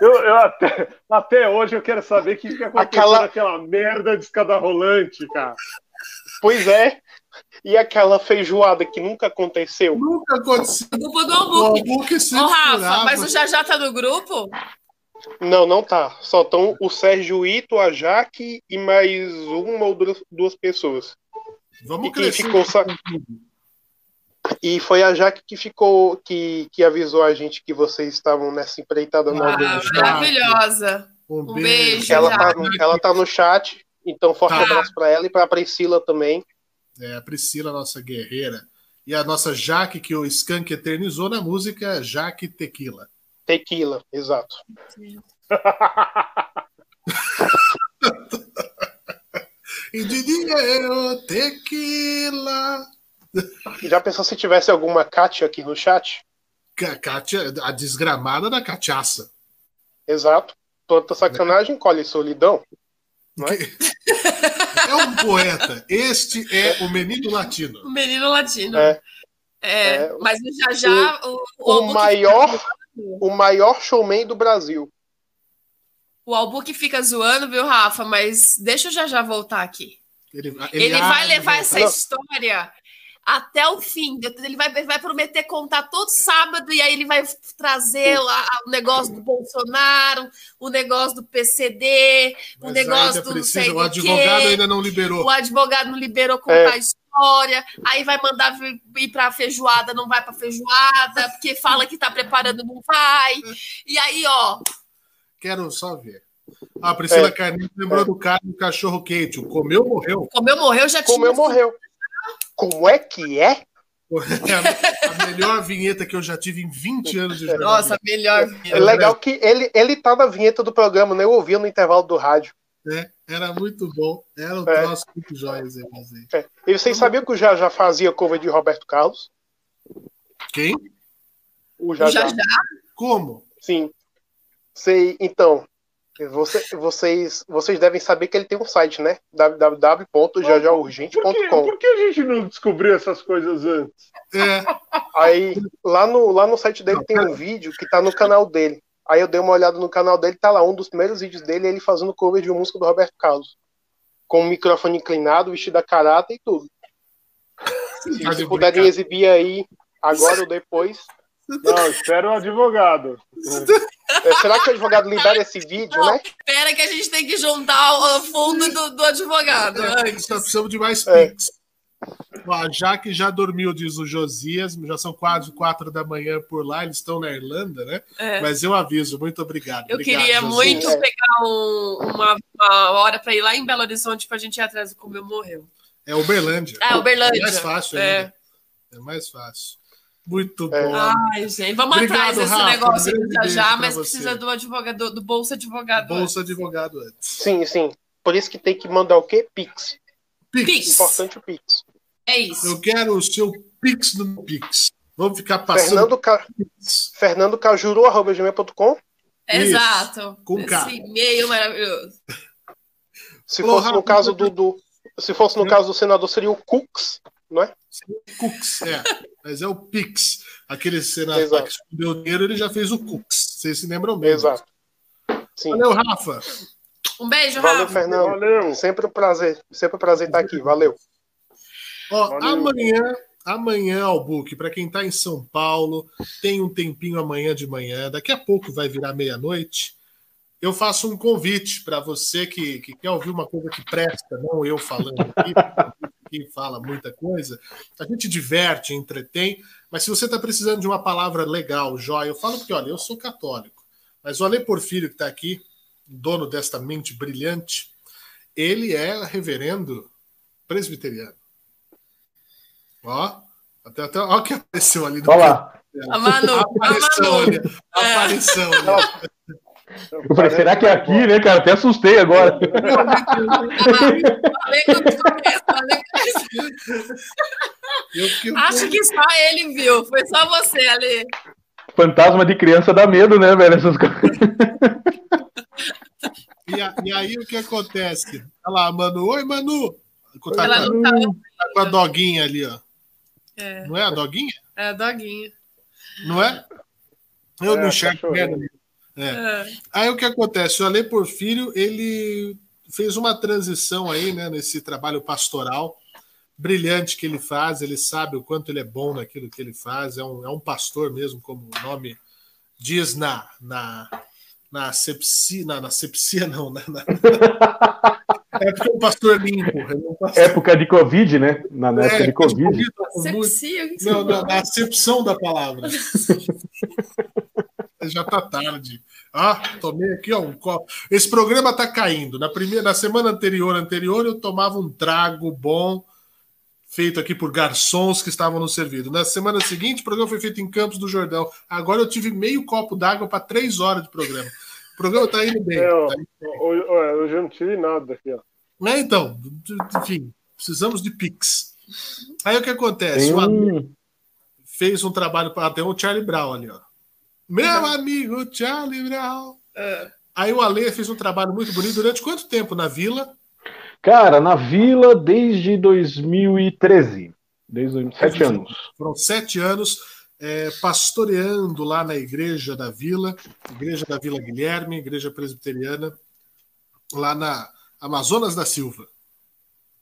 Eu, eu até, até hoje eu quero saber o que, que aconteceu aquela... naquela merda de escada rolante, cara. Pois é. E aquela feijoada que nunca aconteceu? Nunca aconteceu. Culpa do Albuque. Ô, Rafa, mas o Jajá tá no grupo? Não, não tá. Só estão o Sérgio Ito, a Jaque e mais uma ou duas, pessoas. Vamos e quem ficou sa... E foi a Jaque que ficou, que, que avisou a gente que vocês estavam nessa empreitada ah. Maravilhosa. Um, um beijo. ela, tá no, ela tá no chat, então forte tá. abraço para ela e para a Priscila também. É, a Priscila, nossa guerreira. E a nossa Jaque, que o Skank eternizou na música Jaque Tequila. Tequila, exato. e dinheiro, tequila. Já pensou se tivesse alguma Kátia aqui no chat? Kátia, a desgramada da cachaça. Exato. Toda sacanagem colhe solidão. Não é? é um poeta. Este é o menino latino. O menino latino. É. É, é, mas já já o, o, o maior o maior showman do Brasil. O Albuque fica zoando, viu, Rafa? Mas deixa eu já já voltar aqui. Ele, ele, ele vai levar essa não. história até o fim. Ele vai, vai prometer contar todo sábado e aí ele vai trazer lá o negócio do Bolsonaro, o negócio do PCD, Mas o negócio do. Precisa, o advogado ainda não liberou. O advogado não liberou contar é. a história. Aí vai mandar ir para a feijoada, não vai para feijoada, porque fala que está preparando, não vai. E aí, ó. Quero só ver. A Priscila É. Carneiro lembrou do cara do cachorro quente. O comeu, morreu. Comeu, morreu, já tinha. Comeu, morreu. Como é que é? É a melhor vinheta que eu já tive em 20 anos de jornalismo. Nossa, melhor. É legal que ele, ele tá na vinheta do programa, né? Eu ouvi no intervalo do rádio. É, era muito bom. Era um É. troço muito jóias aí, aí. É. E vocês sabiam que o Já Já fazia cover de Roberto Carlos? Quem? O Já. já. Como? Sim. Sei, então, você- vocês, vocês devem saber que ele tem um site, né? Por www.jajaurgente.com. por que a gente não descobriu essas coisas antes? É, Aí, lá no, lá no site dele tem um vídeo que tá no canal dele. Aí eu dei uma olhada no canal dele, tá lá, um dos primeiros vídeos dele, ele fazendo cover de uma música do Roberto Carlos. Com o microfone inclinado, vestido a caráter e tudo. Se vocês puderem exibir aí, agora ou depois. Não, espera o advogado. É, será que o advogado libera esse vídeo, né? Espera que a gente tem que juntar o fundo do, do advogado antes. só precisamos de mais É. pix. Ó, a Jaque já dormiu, diz o Josias. Já são quase quatro da manhã por lá. Eles estão na Irlanda, né? É. Mas eu aviso. Muito obrigado. Eu Obrigado, queria Josias. muito É. pegar um- uma, uma hora para ir lá em Belo Horizonte pra gente ir atrás do como eu morreu. É Uberlândia. Ah, Uberlândia. É mais fácil É. ainda. É mais fácil. Muito É. bom. Ai, gente, vamos Obrigado, atrás desse Rafa. negócio Um já já, mas precisa do advogado, do bolsa advogado. Bolsa advogado antes. Sim, sim. Por isso que tem que mandar o quê? Pix. Pix. Importante o Pix. É isso. Eu quero o seu Pix no Pix. Vamos ficar passando Fernando, Ca... Pix. Fernando Cajuru, arroba gmail.com. Exato. Com K. Esse e-mail maravilhoso. Se fosse no Rafa, caso do, do- se fosse no caso do senador seria o Cux, não é? Cux, é. Mas é o Pix. Aquele senador que escondeu o dinheiro, ele já fez o Cux. Vocês se lembram mesmo. Exato. Sim. Valeu, Rafa. Um beijo, Valeu, Rafa. Fernando. Valeu. Sempre um prazer. Sempre um prazer estar aqui. Valeu. Ó, Valeu. amanhã, amanhã, Albuque, para quem está em São Paulo, tem um tempinho amanhã de manhã, daqui a pouco vai virar meia-noite. Eu faço um convite para você que, que quer ouvir uma coisa que presta, não eu falando aqui, que fala muita coisa. A gente diverte, entretém, mas se você está precisando de uma palavra legal, jóia, eu falo porque, olha, eu sou católico, mas o Ale Porfírio, que está aqui, dono desta mente brilhante, ele é reverendo presbiteriano. Ó, até, até, ó que apareceu ali. Olha lá. A Manu, a Aparição Manu. ali. Aparição ali. Eu falei, será que é aqui, né, cara? Até assustei agora. Acho que só ele viu, foi só você ali. Fantasma de criança dá medo, né, velho? Essas coisas. E, a- e aí o que acontece? Olha lá, Manu. Oi, Manu. Tá, Ela com não tá. a- tá com a doguinha ali, ó. É, Não é a doguinha? é a doguinha. Não é? Eu É, não enxergo merda. É. É. Aí o que acontece? O Ale Porfírio, ele fez uma transição aí, né, nesse trabalho pastoral brilhante que ele faz, ele sabe o quanto ele é bom naquilo que ele faz, é um, é um pastor mesmo, como o nome diz na na na sepsia, na, na sepsia não, na, na- é porque é um pastor limpo, é um pastor Época de Covid, né? Na na época é, de Covid. muito- Sepsia, o não, você não, na acepção da palavra. Já tá tarde. Ah, tomei aqui ó, um copo. Esse programa tá caindo. Na primeira, na semana anterior, anterior, eu tomava um trago bom feito aqui por garçons que estavam no servido. Na semana seguinte, o programa foi feito em Campos do Jordão. Agora eu tive meio copo d'água para três horas de programa. O programa tá indo bem. É, ó, tá indo bem. Hoje, olha, hoje eu não tive nada aqui, ó. É, então, enfim, precisamos de Pix. Aí o que acontece? Tem O um... fez um trabalho para ter o Charlie Brown ali, ó. Meu amigo Charlie Brown. Aí o Ale fez um trabalho muito bonito. Durante quanto tempo na vila? Cara, na vila desde 2013. Desde sete anos. Foram sete anos é, pastoreando lá na igreja da vila, igreja da Vila Guilherme, igreja presbiteriana, lá na Amazonas da Silva,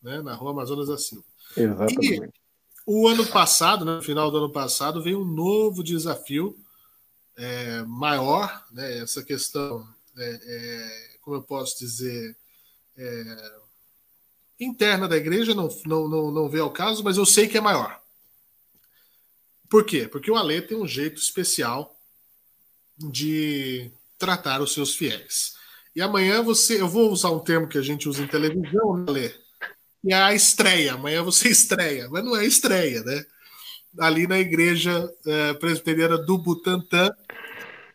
né, na rua Amazonas da Silva. Exatamente. O ano passado, né, no final do ano passado, veio um novo desafio é, maior, né, essa questão, é, é, como eu posso dizer, é, interna da igreja, não, não, não, não veio ao caso, mas eu sei que é maior. Por quê? Porque o Alê tem um jeito especial de tratar os seus fiéis. E amanhã você, eu vou usar um termo que a gente usa em televisão, né, Lê? E é a estreia. Amanhã você estreia, mas não é estreia, né? Ali na igreja é, presbiteriana do Butantã,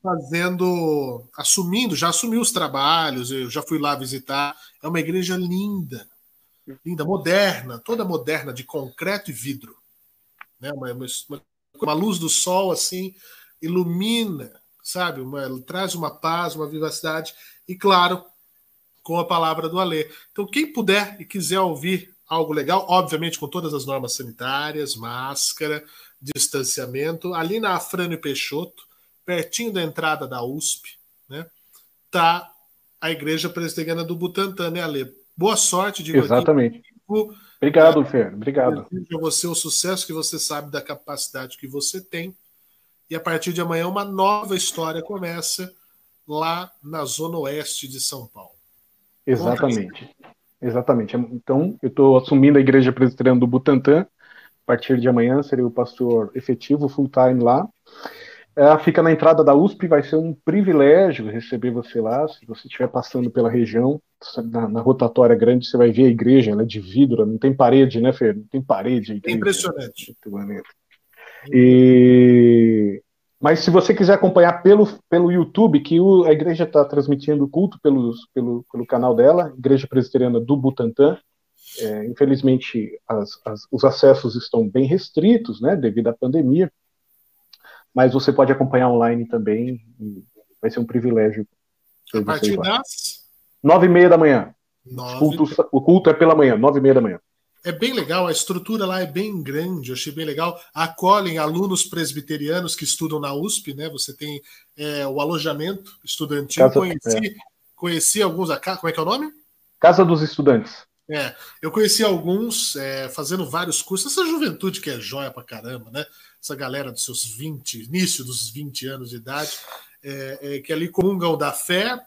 fazendo, assumindo, já assumiu os trabalhos, eu já fui lá visitar. É uma igreja linda, linda, moderna, toda moderna, de concreto e vidro. Né? Uma, uma, uma luz do sol assim ilumina, sabe? Uma, traz uma paz, uma vivacidade e, claro, com a palavra do Alê. Então, quem puder e quiser ouvir algo legal, obviamente com todas as normas sanitárias, máscara, distanciamento, ali na Afrânio Peixoto, pertinho da entrada da USP, né? Tá a Igreja Presbiteriana do Butantã, né, Alê? Boa sorte de Exatamente. Obrigado, Fer. Obrigado. Desejo a você o sucesso que você sabe da capacidade que você tem. E a partir de amanhã, uma nova história começa lá na Zona Oeste de São Paulo. Exatamente. Exatamente. Então, eu estou assumindo a Igreja Presbiteriana do Butantã. A partir de amanhã, serei o pastor efetivo, full-time lá. É, fica na entrada da USP, vai ser um privilégio receber você lá. Se você estiver passando pela região, na, na, rotatória grande, você vai ver a igreja, ela é de vidro, não tem parede, né, Fer? Não tem parede. É impressionante. E... Mas se você quiser acompanhar pelo, pelo YouTube, que o, a igreja está transmitindo o culto pelos, pelo, pelo canal dela, Igreja Presbiteriana do Butantã, é, infelizmente as, as, os acessos estão bem restritos, né, devido à pandemia, mas você pode acompanhar online também, vai ser um privilégio. A partir das? Nove e meia da manhã. Nove... O, culto, o culto é pela manhã, nove e meia da manhã. É bem legal, a estrutura lá é bem grande, eu achei bem legal. Acolhem alunos presbiterianos que estudam na USP, né? Você tem é, o alojamento estudantil. Casa, conheci, é. conheci alguns. Como é que é o nome? Casa dos Estudantes. É, eu conheci alguns é, fazendo vários cursos. Essa juventude que é joia pra caramba, né? Essa galera dos seus 20, início dos 20 anos de idade, é, é, que ali comungam da fé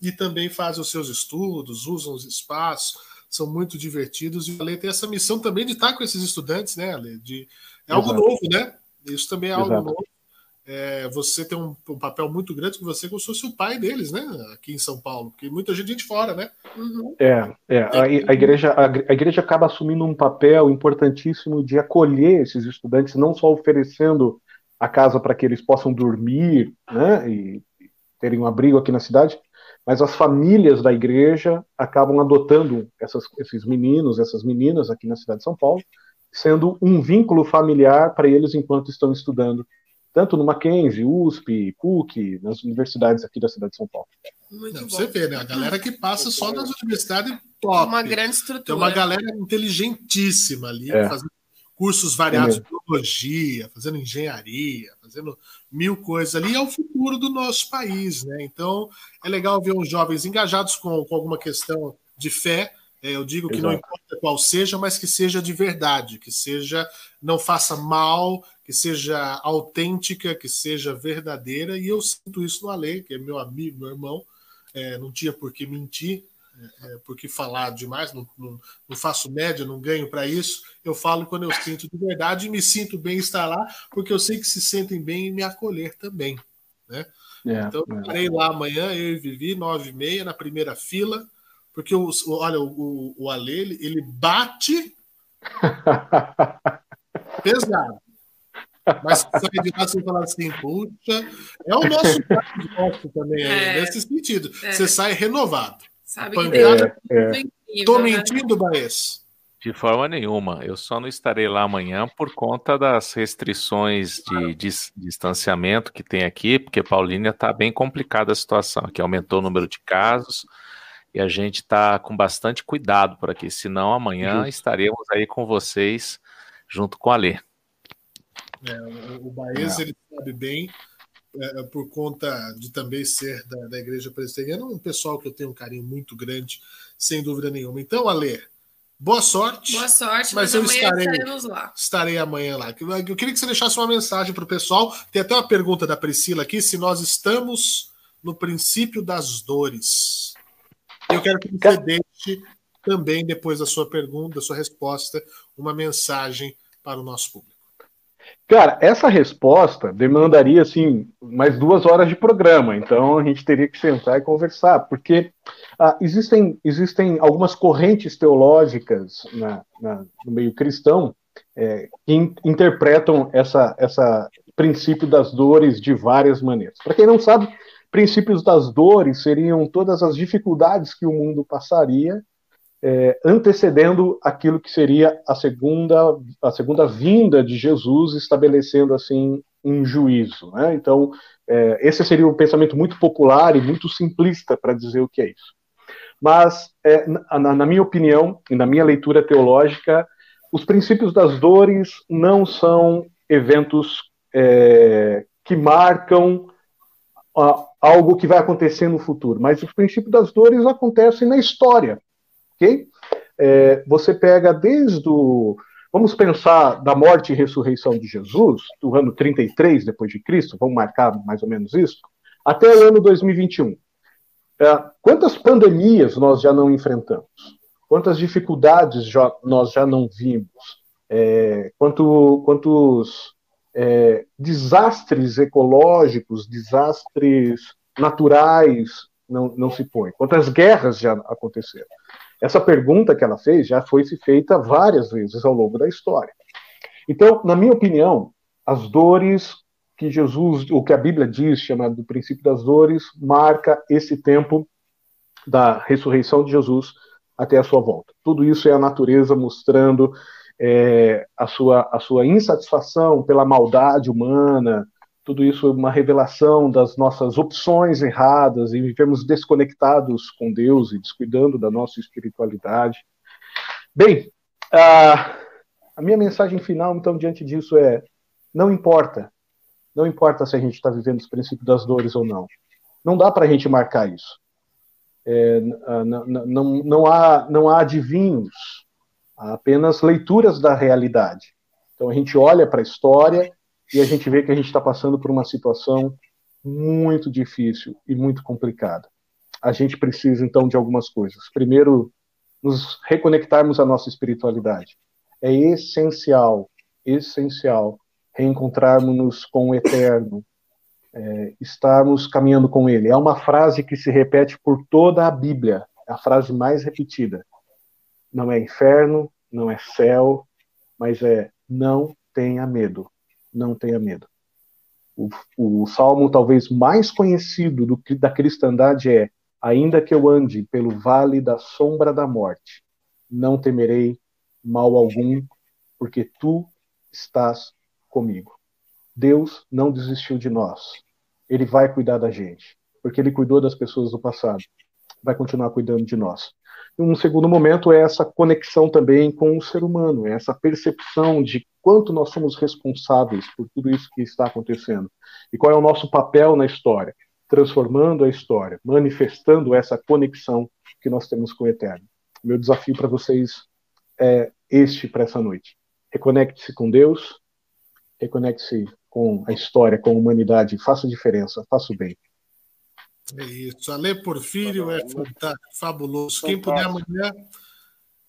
e também fazem os seus estudos, usam os espaços são muito divertidos. E o Ale tem essa missão também de estar com esses estudantes, né, Ale? De, é algo Exato. novo, né? Isso também é algo Exato. novo. É, você tem um, um, papel muito grande que você como se fosse o pai deles, né? Aqui em São Paulo, porque muita gente de fora, né? Uhum. É, é a, a, igreja, a, a, igreja acaba assumindo um papel importantíssimo de acolher esses estudantes, não só oferecendo a casa para que eles possam dormir, né? E terem um abrigo aqui na cidade, mas as famílias da igreja acabam adotando essas, esses meninos, essas meninas aqui na cidade de São Paulo, sendo um vínculo familiar para eles enquanto estão estudando, tanto no Mackenzie, USP, PUC, nas universidades aqui da cidade de São Paulo. Não, você vê, né? A galera que passa só nas universidades top. Uma grande estrutura. Tem uma galera inteligentíssima ali, é. fazendo cursos variados de biologia, fazendo engenharia, fazendo mil coisas ali, é o futuro do nosso país, né? Então é legal ver uns jovens engajados com, com alguma questão de fé. É, eu digo que Exato. não importa qual seja, mas que seja de verdade, que seja, não faça mal, que seja autêntica, que seja verdadeira, e eu sinto isso no Ale, que é meu amigo, meu irmão, é, não tinha por que mentir, é, é, porque falar demais, não, não, não, faço média, não ganho para isso. Eu falo quando eu sinto de verdade e me sinto bem estar lá, porque eu sei que se sentem bem em me acolher também. Né? É, então, eu estarei lá amanhã, eu e Vivi, nove e meia, na primeira fila, porque o, olha, o, o Ale, ele, ele bate pesado. Mas sai de lá sem falar assim, puxa, é o nosso caso também, é, nesse sentido. É. Você sai renovado. Sabe Pancada. É, é. Tô né? mentindo, Baez? De forma nenhuma. Eu só não estarei lá amanhã por conta das restrições de, de distanciamento que tem aqui, porque Paulínia está bem complicada a situação, que aumentou o número de casos e a gente está com bastante cuidado por aqui, senão amanhã Justo. estaremos aí com vocês junto com a Lê. É, o Baez, é. ele sabe bem é, é, por conta de também ser da, da Igreja Presbiteriana, um pessoal que eu tenho um carinho muito grande, sem dúvida nenhuma. Então, Alê, boa sorte. Boa sorte, mas, mas eu estarei, lá. estarei amanhã lá. Eu queria que você deixasse uma mensagem para o pessoal. Tem até uma pergunta da Priscila aqui: se nós estamos no princípio das dores. Eu quero que você deixe também, depois da sua pergunta, da sua resposta, uma mensagem para o nosso público. Cara, essa resposta demandaria assim mais duas horas de programa, então a gente teria que sentar e conversar, porque ah, existem, existem algumas correntes teológicas na, na, no meio cristão é, que in, interpretam essa, essa princípio das dores de várias maneiras. Para quem não sabe, princípios das dores seriam todas as dificuldades que o mundo passaria é, antecedendo aquilo que seria a segunda, a segunda vinda de Jesus, estabelecendo assim um juízo. Né? Então, é, esse seria um pensamento muito popular e muito simplista para dizer o que é isso. Mas, é, na, na, minha opinião e na minha leitura teológica, os princípios das dores não são eventos é, que marcam a, algo que vai acontecer no futuro, mas os princípios das dores acontecem na história ok? É, você pega desde o. Vamos pensar da morte e ressurreição de Jesus, do ano 33 depois de Cristo, vamos marcar mais ou menos isso, até o ano 2021. É, quantas pandemias nós já não enfrentamos? Quantas dificuldades já, nós já não vimos? É, quanto, quantos é, desastres ecológicos, desastres naturais não, não se põem? Quantas guerras já aconteceram? Essa pergunta que ela fez já foi se feita várias vezes ao longo da história. Então, na minha opinião, as dores que Jesus, o que a Bíblia diz, chamado do princípio das dores, marca esse tempo da ressurreição de Jesus até a sua volta. Tudo isso é a natureza mostrando é, a, sua, a sua insatisfação pela maldade humana, tudo isso é uma revelação das nossas opções erradas e vivemos desconectados com Deus e descuidando da nossa espiritualidade. Bem, a, minha mensagem final, então, diante disso é: não importa, não importa se a gente está vivendo os princípios das dores ou não. Não dá para a gente marcar isso. É, não, não, não, há, não há adivinhos, há apenas leituras da realidade. Então a gente olha para a história e a gente vê que a gente está passando por uma situação muito difícil e muito complicada. A gente precisa, então, de algumas coisas. Primeiro, nos reconectarmos à nossa espiritualidade. É essencial, essencial, reencontrarmos-nos com o Eterno, é, estarmos caminhando com Ele. É uma frase que se repete por toda a Bíblia, é a frase mais repetida. Não é inferno, não é céu, mas é não tenha medo não tenha medo. O, o salmo talvez mais conhecido do, da cristandade é: Ainda que eu ande pelo vale da sombra da morte, não temerei mal algum, porque tu estás comigo. Deus não desistiu de nós. Ele vai cuidar da gente, porque ele cuidou das pessoas do passado. Vai continuar cuidando de nós. Um segundo momento é essa conexão também com o ser humano, é essa percepção de quanto nós somos responsáveis por tudo isso que está acontecendo e qual é o nosso papel na história, transformando a história, manifestando essa conexão que nós temos com o Eterno. O meu desafio para vocês é este para essa noite. Reconecte-se com Deus, reconecte-se com a história, com a humanidade, faça diferença, faça o bem. É isso. Ale Porfírio é fantástico, fabuloso. Quem puder amanhã,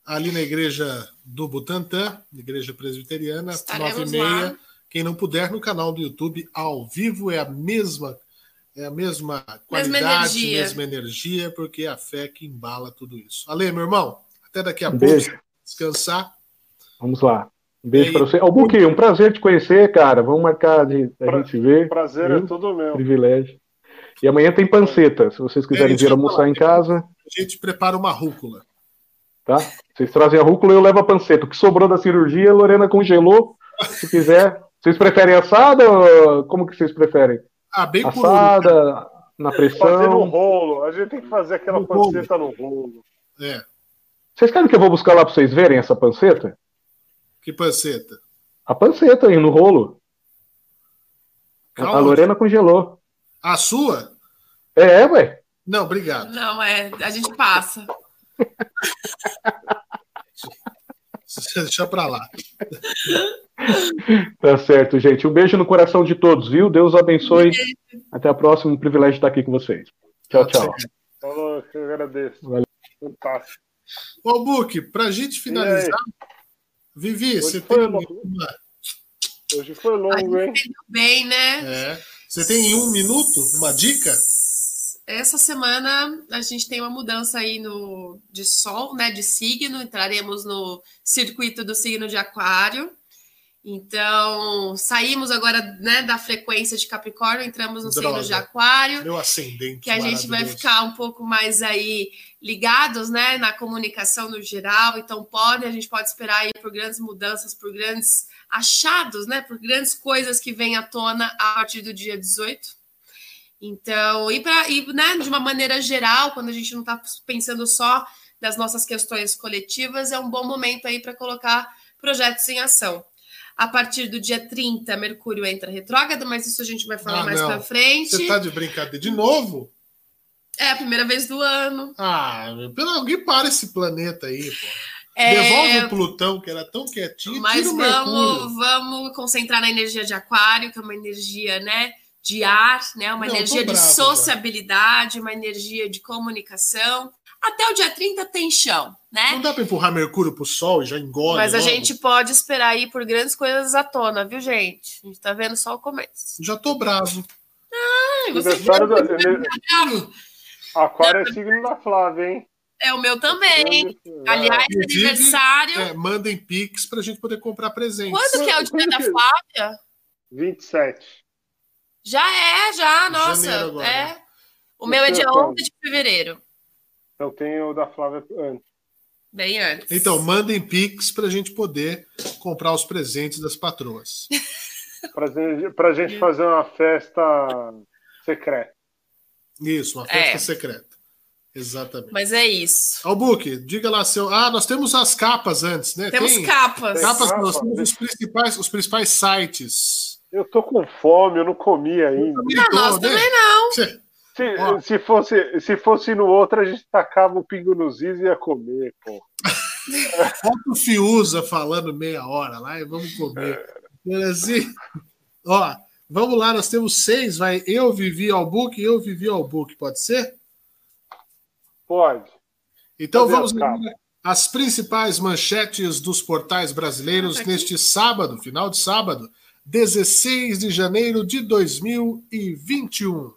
ali na igreja do Butantã, igreja presbiteriana, nove e meia. Quem não puder, no canal do YouTube, ao vivo, é a mesma é a mesma qualidade, mesma energia, mesma energia porque é a fé que embala tudo isso. Ale, meu irmão, até daqui a um pouco. Beijo. Descansar. Vamos lá. Um beijo para você. Albuque, um prazer te conhecer, cara. Vamos marcar de a pra, gente ver. Prazer viu? é todo meu. Privilégio. E amanhã tem panceta, se vocês quiserem vir almoçar em casa. A gente prepara uma rúcula. Tá? Vocês trazem a rúcula e eu levo a panceta. O que sobrou da cirurgia, a Lorena congelou. Se quiser. Vocês preferem assada ou como que vocês preferem? Ah, bem Assada, na pressão. Fazer no rolo. A gente tem que fazer aquela no panceta rolo. no rolo. É. Vocês querem que eu vou buscar lá para vocês verem essa panceta? Que panceta? A panceta aí no rolo. Calma. A Lorena congelou. A sua? É, ué. Não, obrigado. Não, é. A gente passa. Deixa pra lá. Tá certo, gente. Um beijo no coração de todos, viu? Deus abençoe. Até a próxima. Um privilégio estar aqui com vocês. Tchau, tchau. Falou, eu agradeço. Valeu. Fantástico. Ô, Book, pra gente finalizar, Vivi, Hoje você tem uma, Hoje foi longo, hein? bem, né? É. Você tem em um minuto uma dica? Essa semana a gente tem uma mudança aí no de sol, né? De signo. Entraremos no circuito do signo de Aquário. Então, saímos agora né, da frequência de Capricórnio, entramos no signo Droga. de Aquário. Meu ascendente. que a gente vai ficar um pouco mais aí ligados, né, na comunicação no geral. Então pode, a gente pode esperar aí por grandes mudanças, por grandes achados, né, por grandes coisas que vêm à tona a partir do dia 18. Então, e para e, né, de uma maneira geral, quando a gente não está pensando só das nossas questões coletivas, é um bom momento aí para colocar projetos em ação. A partir do dia 30, Mercúrio entra retrógrado, mas isso a gente vai falar Ah, mais para frente. Você tá de brincadeira de novo? É a primeira vez do ano. Ah, pelo alguém para esse planeta aí, pô. É, Devolve o Plutão, que era tão quietinho, Mas vamos, vamos concentrar na energia de aquário, que é uma energia, né, de ar, né, uma Não, energia tô de bravo, sociabilidade, uma energia de comunicação. Até o dia 30 tem chão, né? Não dá pra empurrar Mercúrio pro Sol e já engole Mas a logo? gente pode esperar aí por grandes coisas à tona, viu, gente? A gente tá vendo só o começo. Já tô bravo. Ai, você Aniversário da- bravo. Aquário é signo da Flávia, hein? É o meu também. É. Aliás, Inclusive, aniversário. É, mandem pix pra gente poder comprar presentes. Quando que é o dia da que- Flávia? 27. Já é, já, nossa. É. O meu é dia Então, 11 de fevereiro. Então tem o da Flávia antes. Bem antes. Então, mandem pix pra gente poder comprar os presentes das patroas. Pra, gente- pra gente fazer uma festa secreta. Isso, uma festa É. secreta. Exatamente. Mas é isso. Albuque, diga lá seu. Ah, nós temos as capas antes, né? Temos Tem capas. capas, Capa? nós temos os principais, os principais sites. Eu tô com fome, eu não comi ainda. Ah, nós né? também não. Se, Ó. se, fosse, se fosse no outro, a gente tacava o pingo nos is e ia comer, pô. Bota o Fiuza falando meia hora lá e vamos comer. Assim, ó, vamos lá, nós temos seis, vai. Eu vivi ao book, eu vivi ao book, pode ser? Pode. Então Cadê vamos as capas? ver as principais manchetes dos portais brasileiros Ah, tá neste sábado, final de sábado, 16 de janeiro de 2021.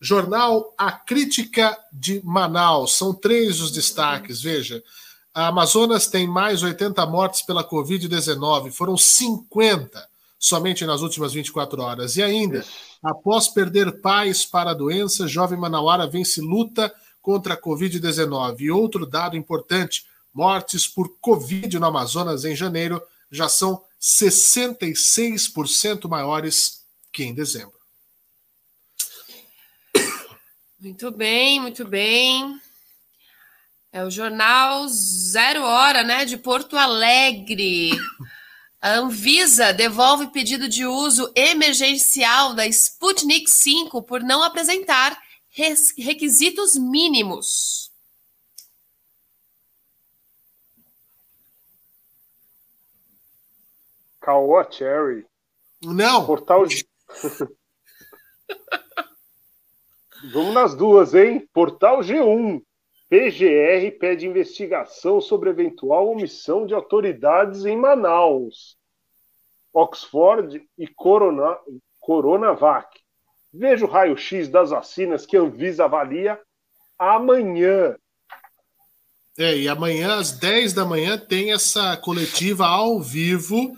Jornal A Crítica de Manaus. São três os destaques, veja. A Amazonas tem mais 80 mortes pela Covid-19. Foram 50 somente nas últimas 24 horas. E ainda, após perder pais para a doença, jovem manauara vence luta contra a Covid-19. E outro dado importante: mortes por Covid no Amazonas em janeiro já são 66% maiores que em dezembro. Muito bem, muito bem. É o jornal Zero Hora, né, de Porto Alegre. A Anvisa devolve pedido de uso emergencial da Sputnik V por não apresentar res- requisitos mínimos. Caoa Cherry. Não, Portal. G- Vamos nas duas, hein? Portal G1. PGR pede investigação sobre eventual omissão de autoridades em Manaus. Oxford e Corona, Coronavac. Veja o raio-x das vacinas que a Anvisa avalia amanhã. É, e amanhã, às 10 da manhã, tem essa coletiva ao vivo,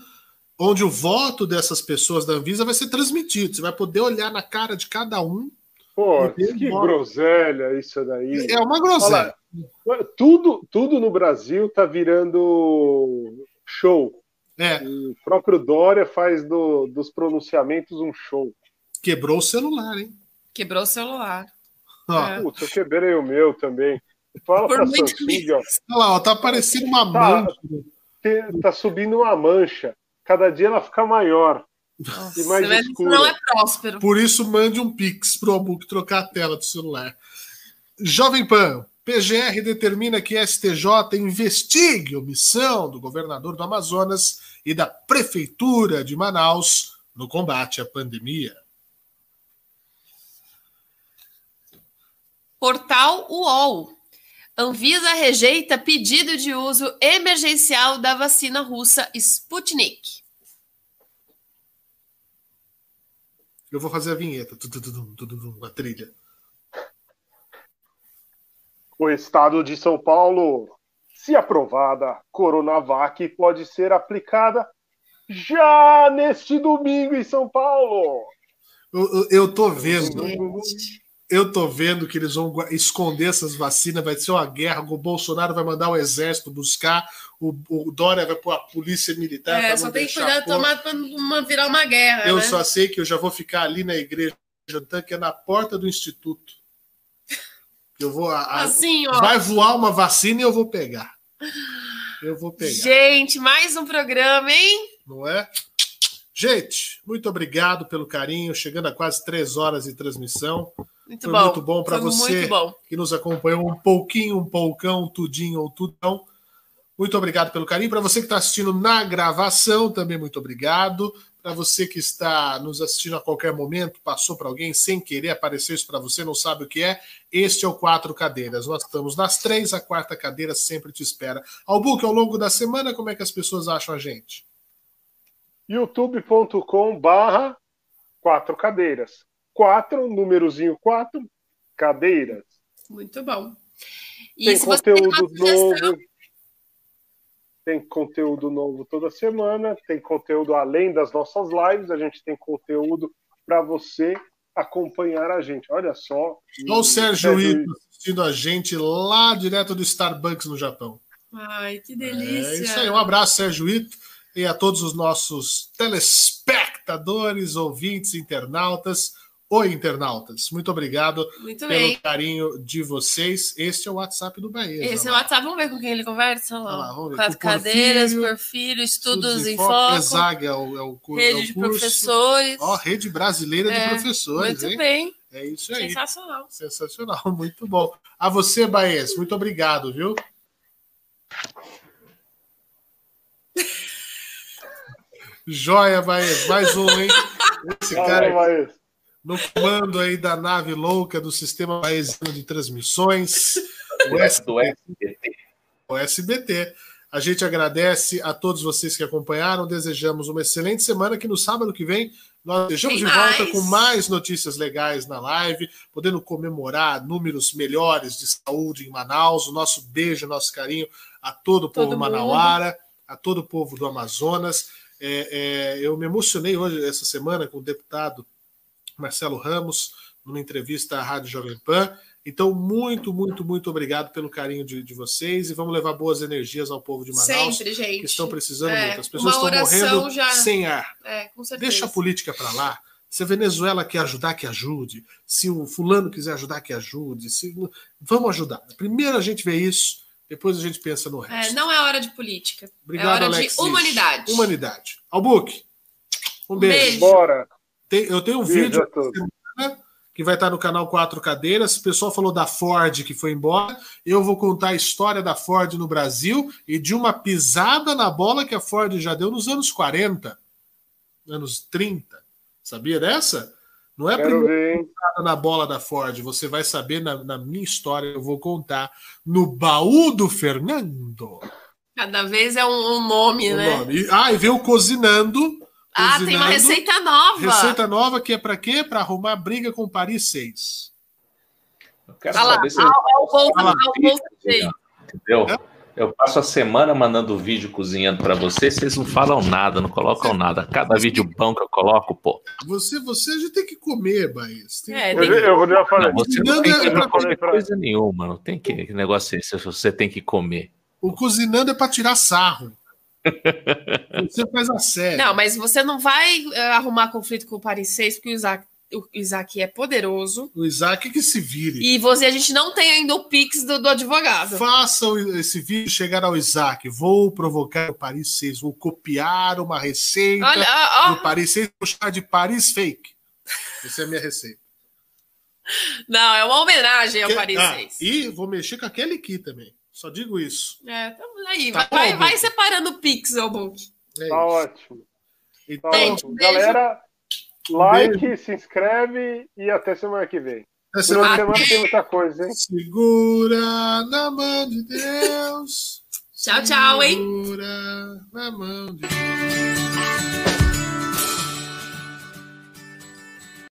onde o voto dessas pessoas da Anvisa vai ser transmitido. Você vai poder olhar na cara de cada um. Pô, que groselha isso daí. É uma groselha. Tudo, tudo no Brasil tá virando show. É, O próprio Dória faz do- dos pronunciamentos um show. quebrou o celular, hein? Quebrou o celular. É. Putz, eu quebrei o meu também. Fala Por pra Samsung, ó. Olha lá, ó, tá parecendo uma Tá. mancha. Tá subindo uma mancha. Cada dia ela fica maior. Nossa, E mais escura. não é próspero. Por isso, mande um pix pro Albuque trocar a tela do celular. Jovem Pan, PGR determina que STJ investigue omissão do governador do Amazonas e da Prefeitura de Manaus no combate à pandemia. Portal UOL. Anvisa rejeita pedido de uso emergencial da vacina russa Sputnik. Eu vou fazer a vinheta. A trilha. O estado de São Paulo, se aprovada, Coronavac pode ser aplicada já neste domingo em São Paulo. Eu, eu, eu tô vendo. Eu tô vendo que eles vão esconder essas vacinas, vai ser uma guerra. O Bolsonaro vai mandar o exército buscar, o, o Dória vai pôr a polícia militar. É, só tem que cuidar tomar pra não virar uma guerra. Eu né? só sei que eu já vou ficar ali na igreja, que é na porta do instituto. Eu vou. a- Assim, ó. vai voar uma vacina e eu vou pegar. Eu vou pegar. Gente, mais um programa, hein? não é? Gente, muito obrigado pelo carinho. Chegando a quase três horas de transmissão. Muito Foi bom. muito bom para você bom. que nos acompanhou um pouquinho, um poucão, tudinho ou tudão. Muito obrigado pelo carinho. Para você que está assistindo na gravação, também muito obrigado. Para você que está nos assistindo a qualquer momento, passou para alguém sem querer, apareceu isso para você, não sabe o que é, este é o Quatro Cadeiras. Nós estamos nas três, a quarta cadeira sempre te espera. Albuque, ao longo da semana, como é que as pessoas acham a gente? youtube.com barra quatro cadeiras. Quatro, númerozinho quatro, cadeiras. Muito bom. E Tem conteúdo novo. Tem conteúdo novo toda semana, tem conteúdo além das nossas lives, a gente tem conteúdo para você acompanhar a gente. Olha só. Olha o Sérgio Ito assistindo a gente lá direto do Starbucks no Japão. Ai, que É delícia. isso aí. Um abraço, Sérgio Ito, e a todos os nossos telespectadores, ouvintes, internautas. Oi, internautas. Muito obrigado Muito pelo bem. carinho de vocês. Este é o WhatsApp do Bahia. Esse é o WhatsApp. Vamos ver com quem ele conversa? Olha lá. vamos ver. Com as Com o cadeiras, Porfírio, Porfírio, Estudos em Foco. Foco, Exag é o, é o, cu- é Rede o de curso. Professores. Ó, Rede Brasileira de É, Professores, Muito hein? bem. É isso aí. Sensacional. Sensacional, muito bom. A você, Baez, muito obrigado, viu? Joia, Baez, mais um, hein? Esse cara Vai, no comando aí da nave louca do sistema baesiano de transmissões, o Do SBT. o SBT. A gente agradece a todos vocês que acompanharam, desejamos uma excelente semana, que no sábado que vem nós estejamos Tem de volta mais. com mais notícias legais na live, podendo comemorar números melhores de saúde em Manaus. O nosso beijo, nosso carinho a todo o povo Todo mundo. manauara, a todo o povo do Amazonas. É, é, eu me emocionei hoje, essa semana, com o deputado Marcelo Ramos, numa entrevista à Rádio Jovem Pan. Então, muito, muito, muito obrigado pelo carinho de, de vocês e vamos levar boas energias ao povo de Manaus, Sempre, gente. que estão precisando É, muito. As pessoas estão morrendo já- sem ar. É. Deixa a política para lá. Se a Venezuela quer ajudar, que ajude. Se o fulano quiser ajudar, que ajude. Se... Vamos ajudar. Primeiro a gente vê isso, depois a gente pensa no resto. É, não é hora de política. Obrigado, é hora de humanidade. Humanidade. Albuque, um beijo. beijo. Bora. Tem- eu tenho um vídeo que vai estar no canal Quatro Cadeiras. O pessoal falou da Ford que foi embora. Eu vou contar a história da Ford no Brasil e de uma pisada na bola que a Ford já deu nos anos 40, anos 30. Sabia dessa? Não é a Quero primeira pisada na bola da Ford. Você vai saber na, na minha história. Eu vou contar no baú do Fernando. Cada vez é um, um nome, o né? nome. Ah, e veio cozinando. Ah, tem uma receita nova. Receita nova que é para quê? Para arrumar briga com Paris 6. Eu quero lá, saber se ah, o ah. Entendeu? Eu passo a semana mandando vídeo cozinhando pra vocês, vocês não falam nada, não colocam nada. Cada vídeo bom que eu coloco, pô. Você, você gente tem que comer, Baís. Tem É, que Eu, eu já falei. Não, você não Cozinhando tem é que comer comer. coisa nenhuma, não tem que, que negócio é esse, você tem que comer. O cozinando é para tirar sarro. Você faz a sério. Não, mas você não vai eh, arrumar conflito com o Paris 6, porque o Isaac, o Isaac é poderoso. O Isaac que se vire. E você, a gente não tem ainda o Pix do, do advogado. Façam esse vídeo chegar ao Isaac. Vou provocar o Paris 6. Vou copiar uma receita Olha, ó, ó. do Paris 6. Vou chamar de Paris Fake. Essa é a minha receita. Não, é uma homenagem ao Que- Paris ah, 6. e vou mexer com aquele aqui também. Só digo isso. É, então aí, Tá vai, bom, vai Book. separando o Pix, ô Book. É Tá ótimo. Tá Então, Gente, ótimo. beijo. Galera, like, se inscreve e até semana que vem. essa Durante a semana semana tem muita coisa, hein? Segura na mão de Deus. Tchau, tchau, hein? Segura na mão de Deus.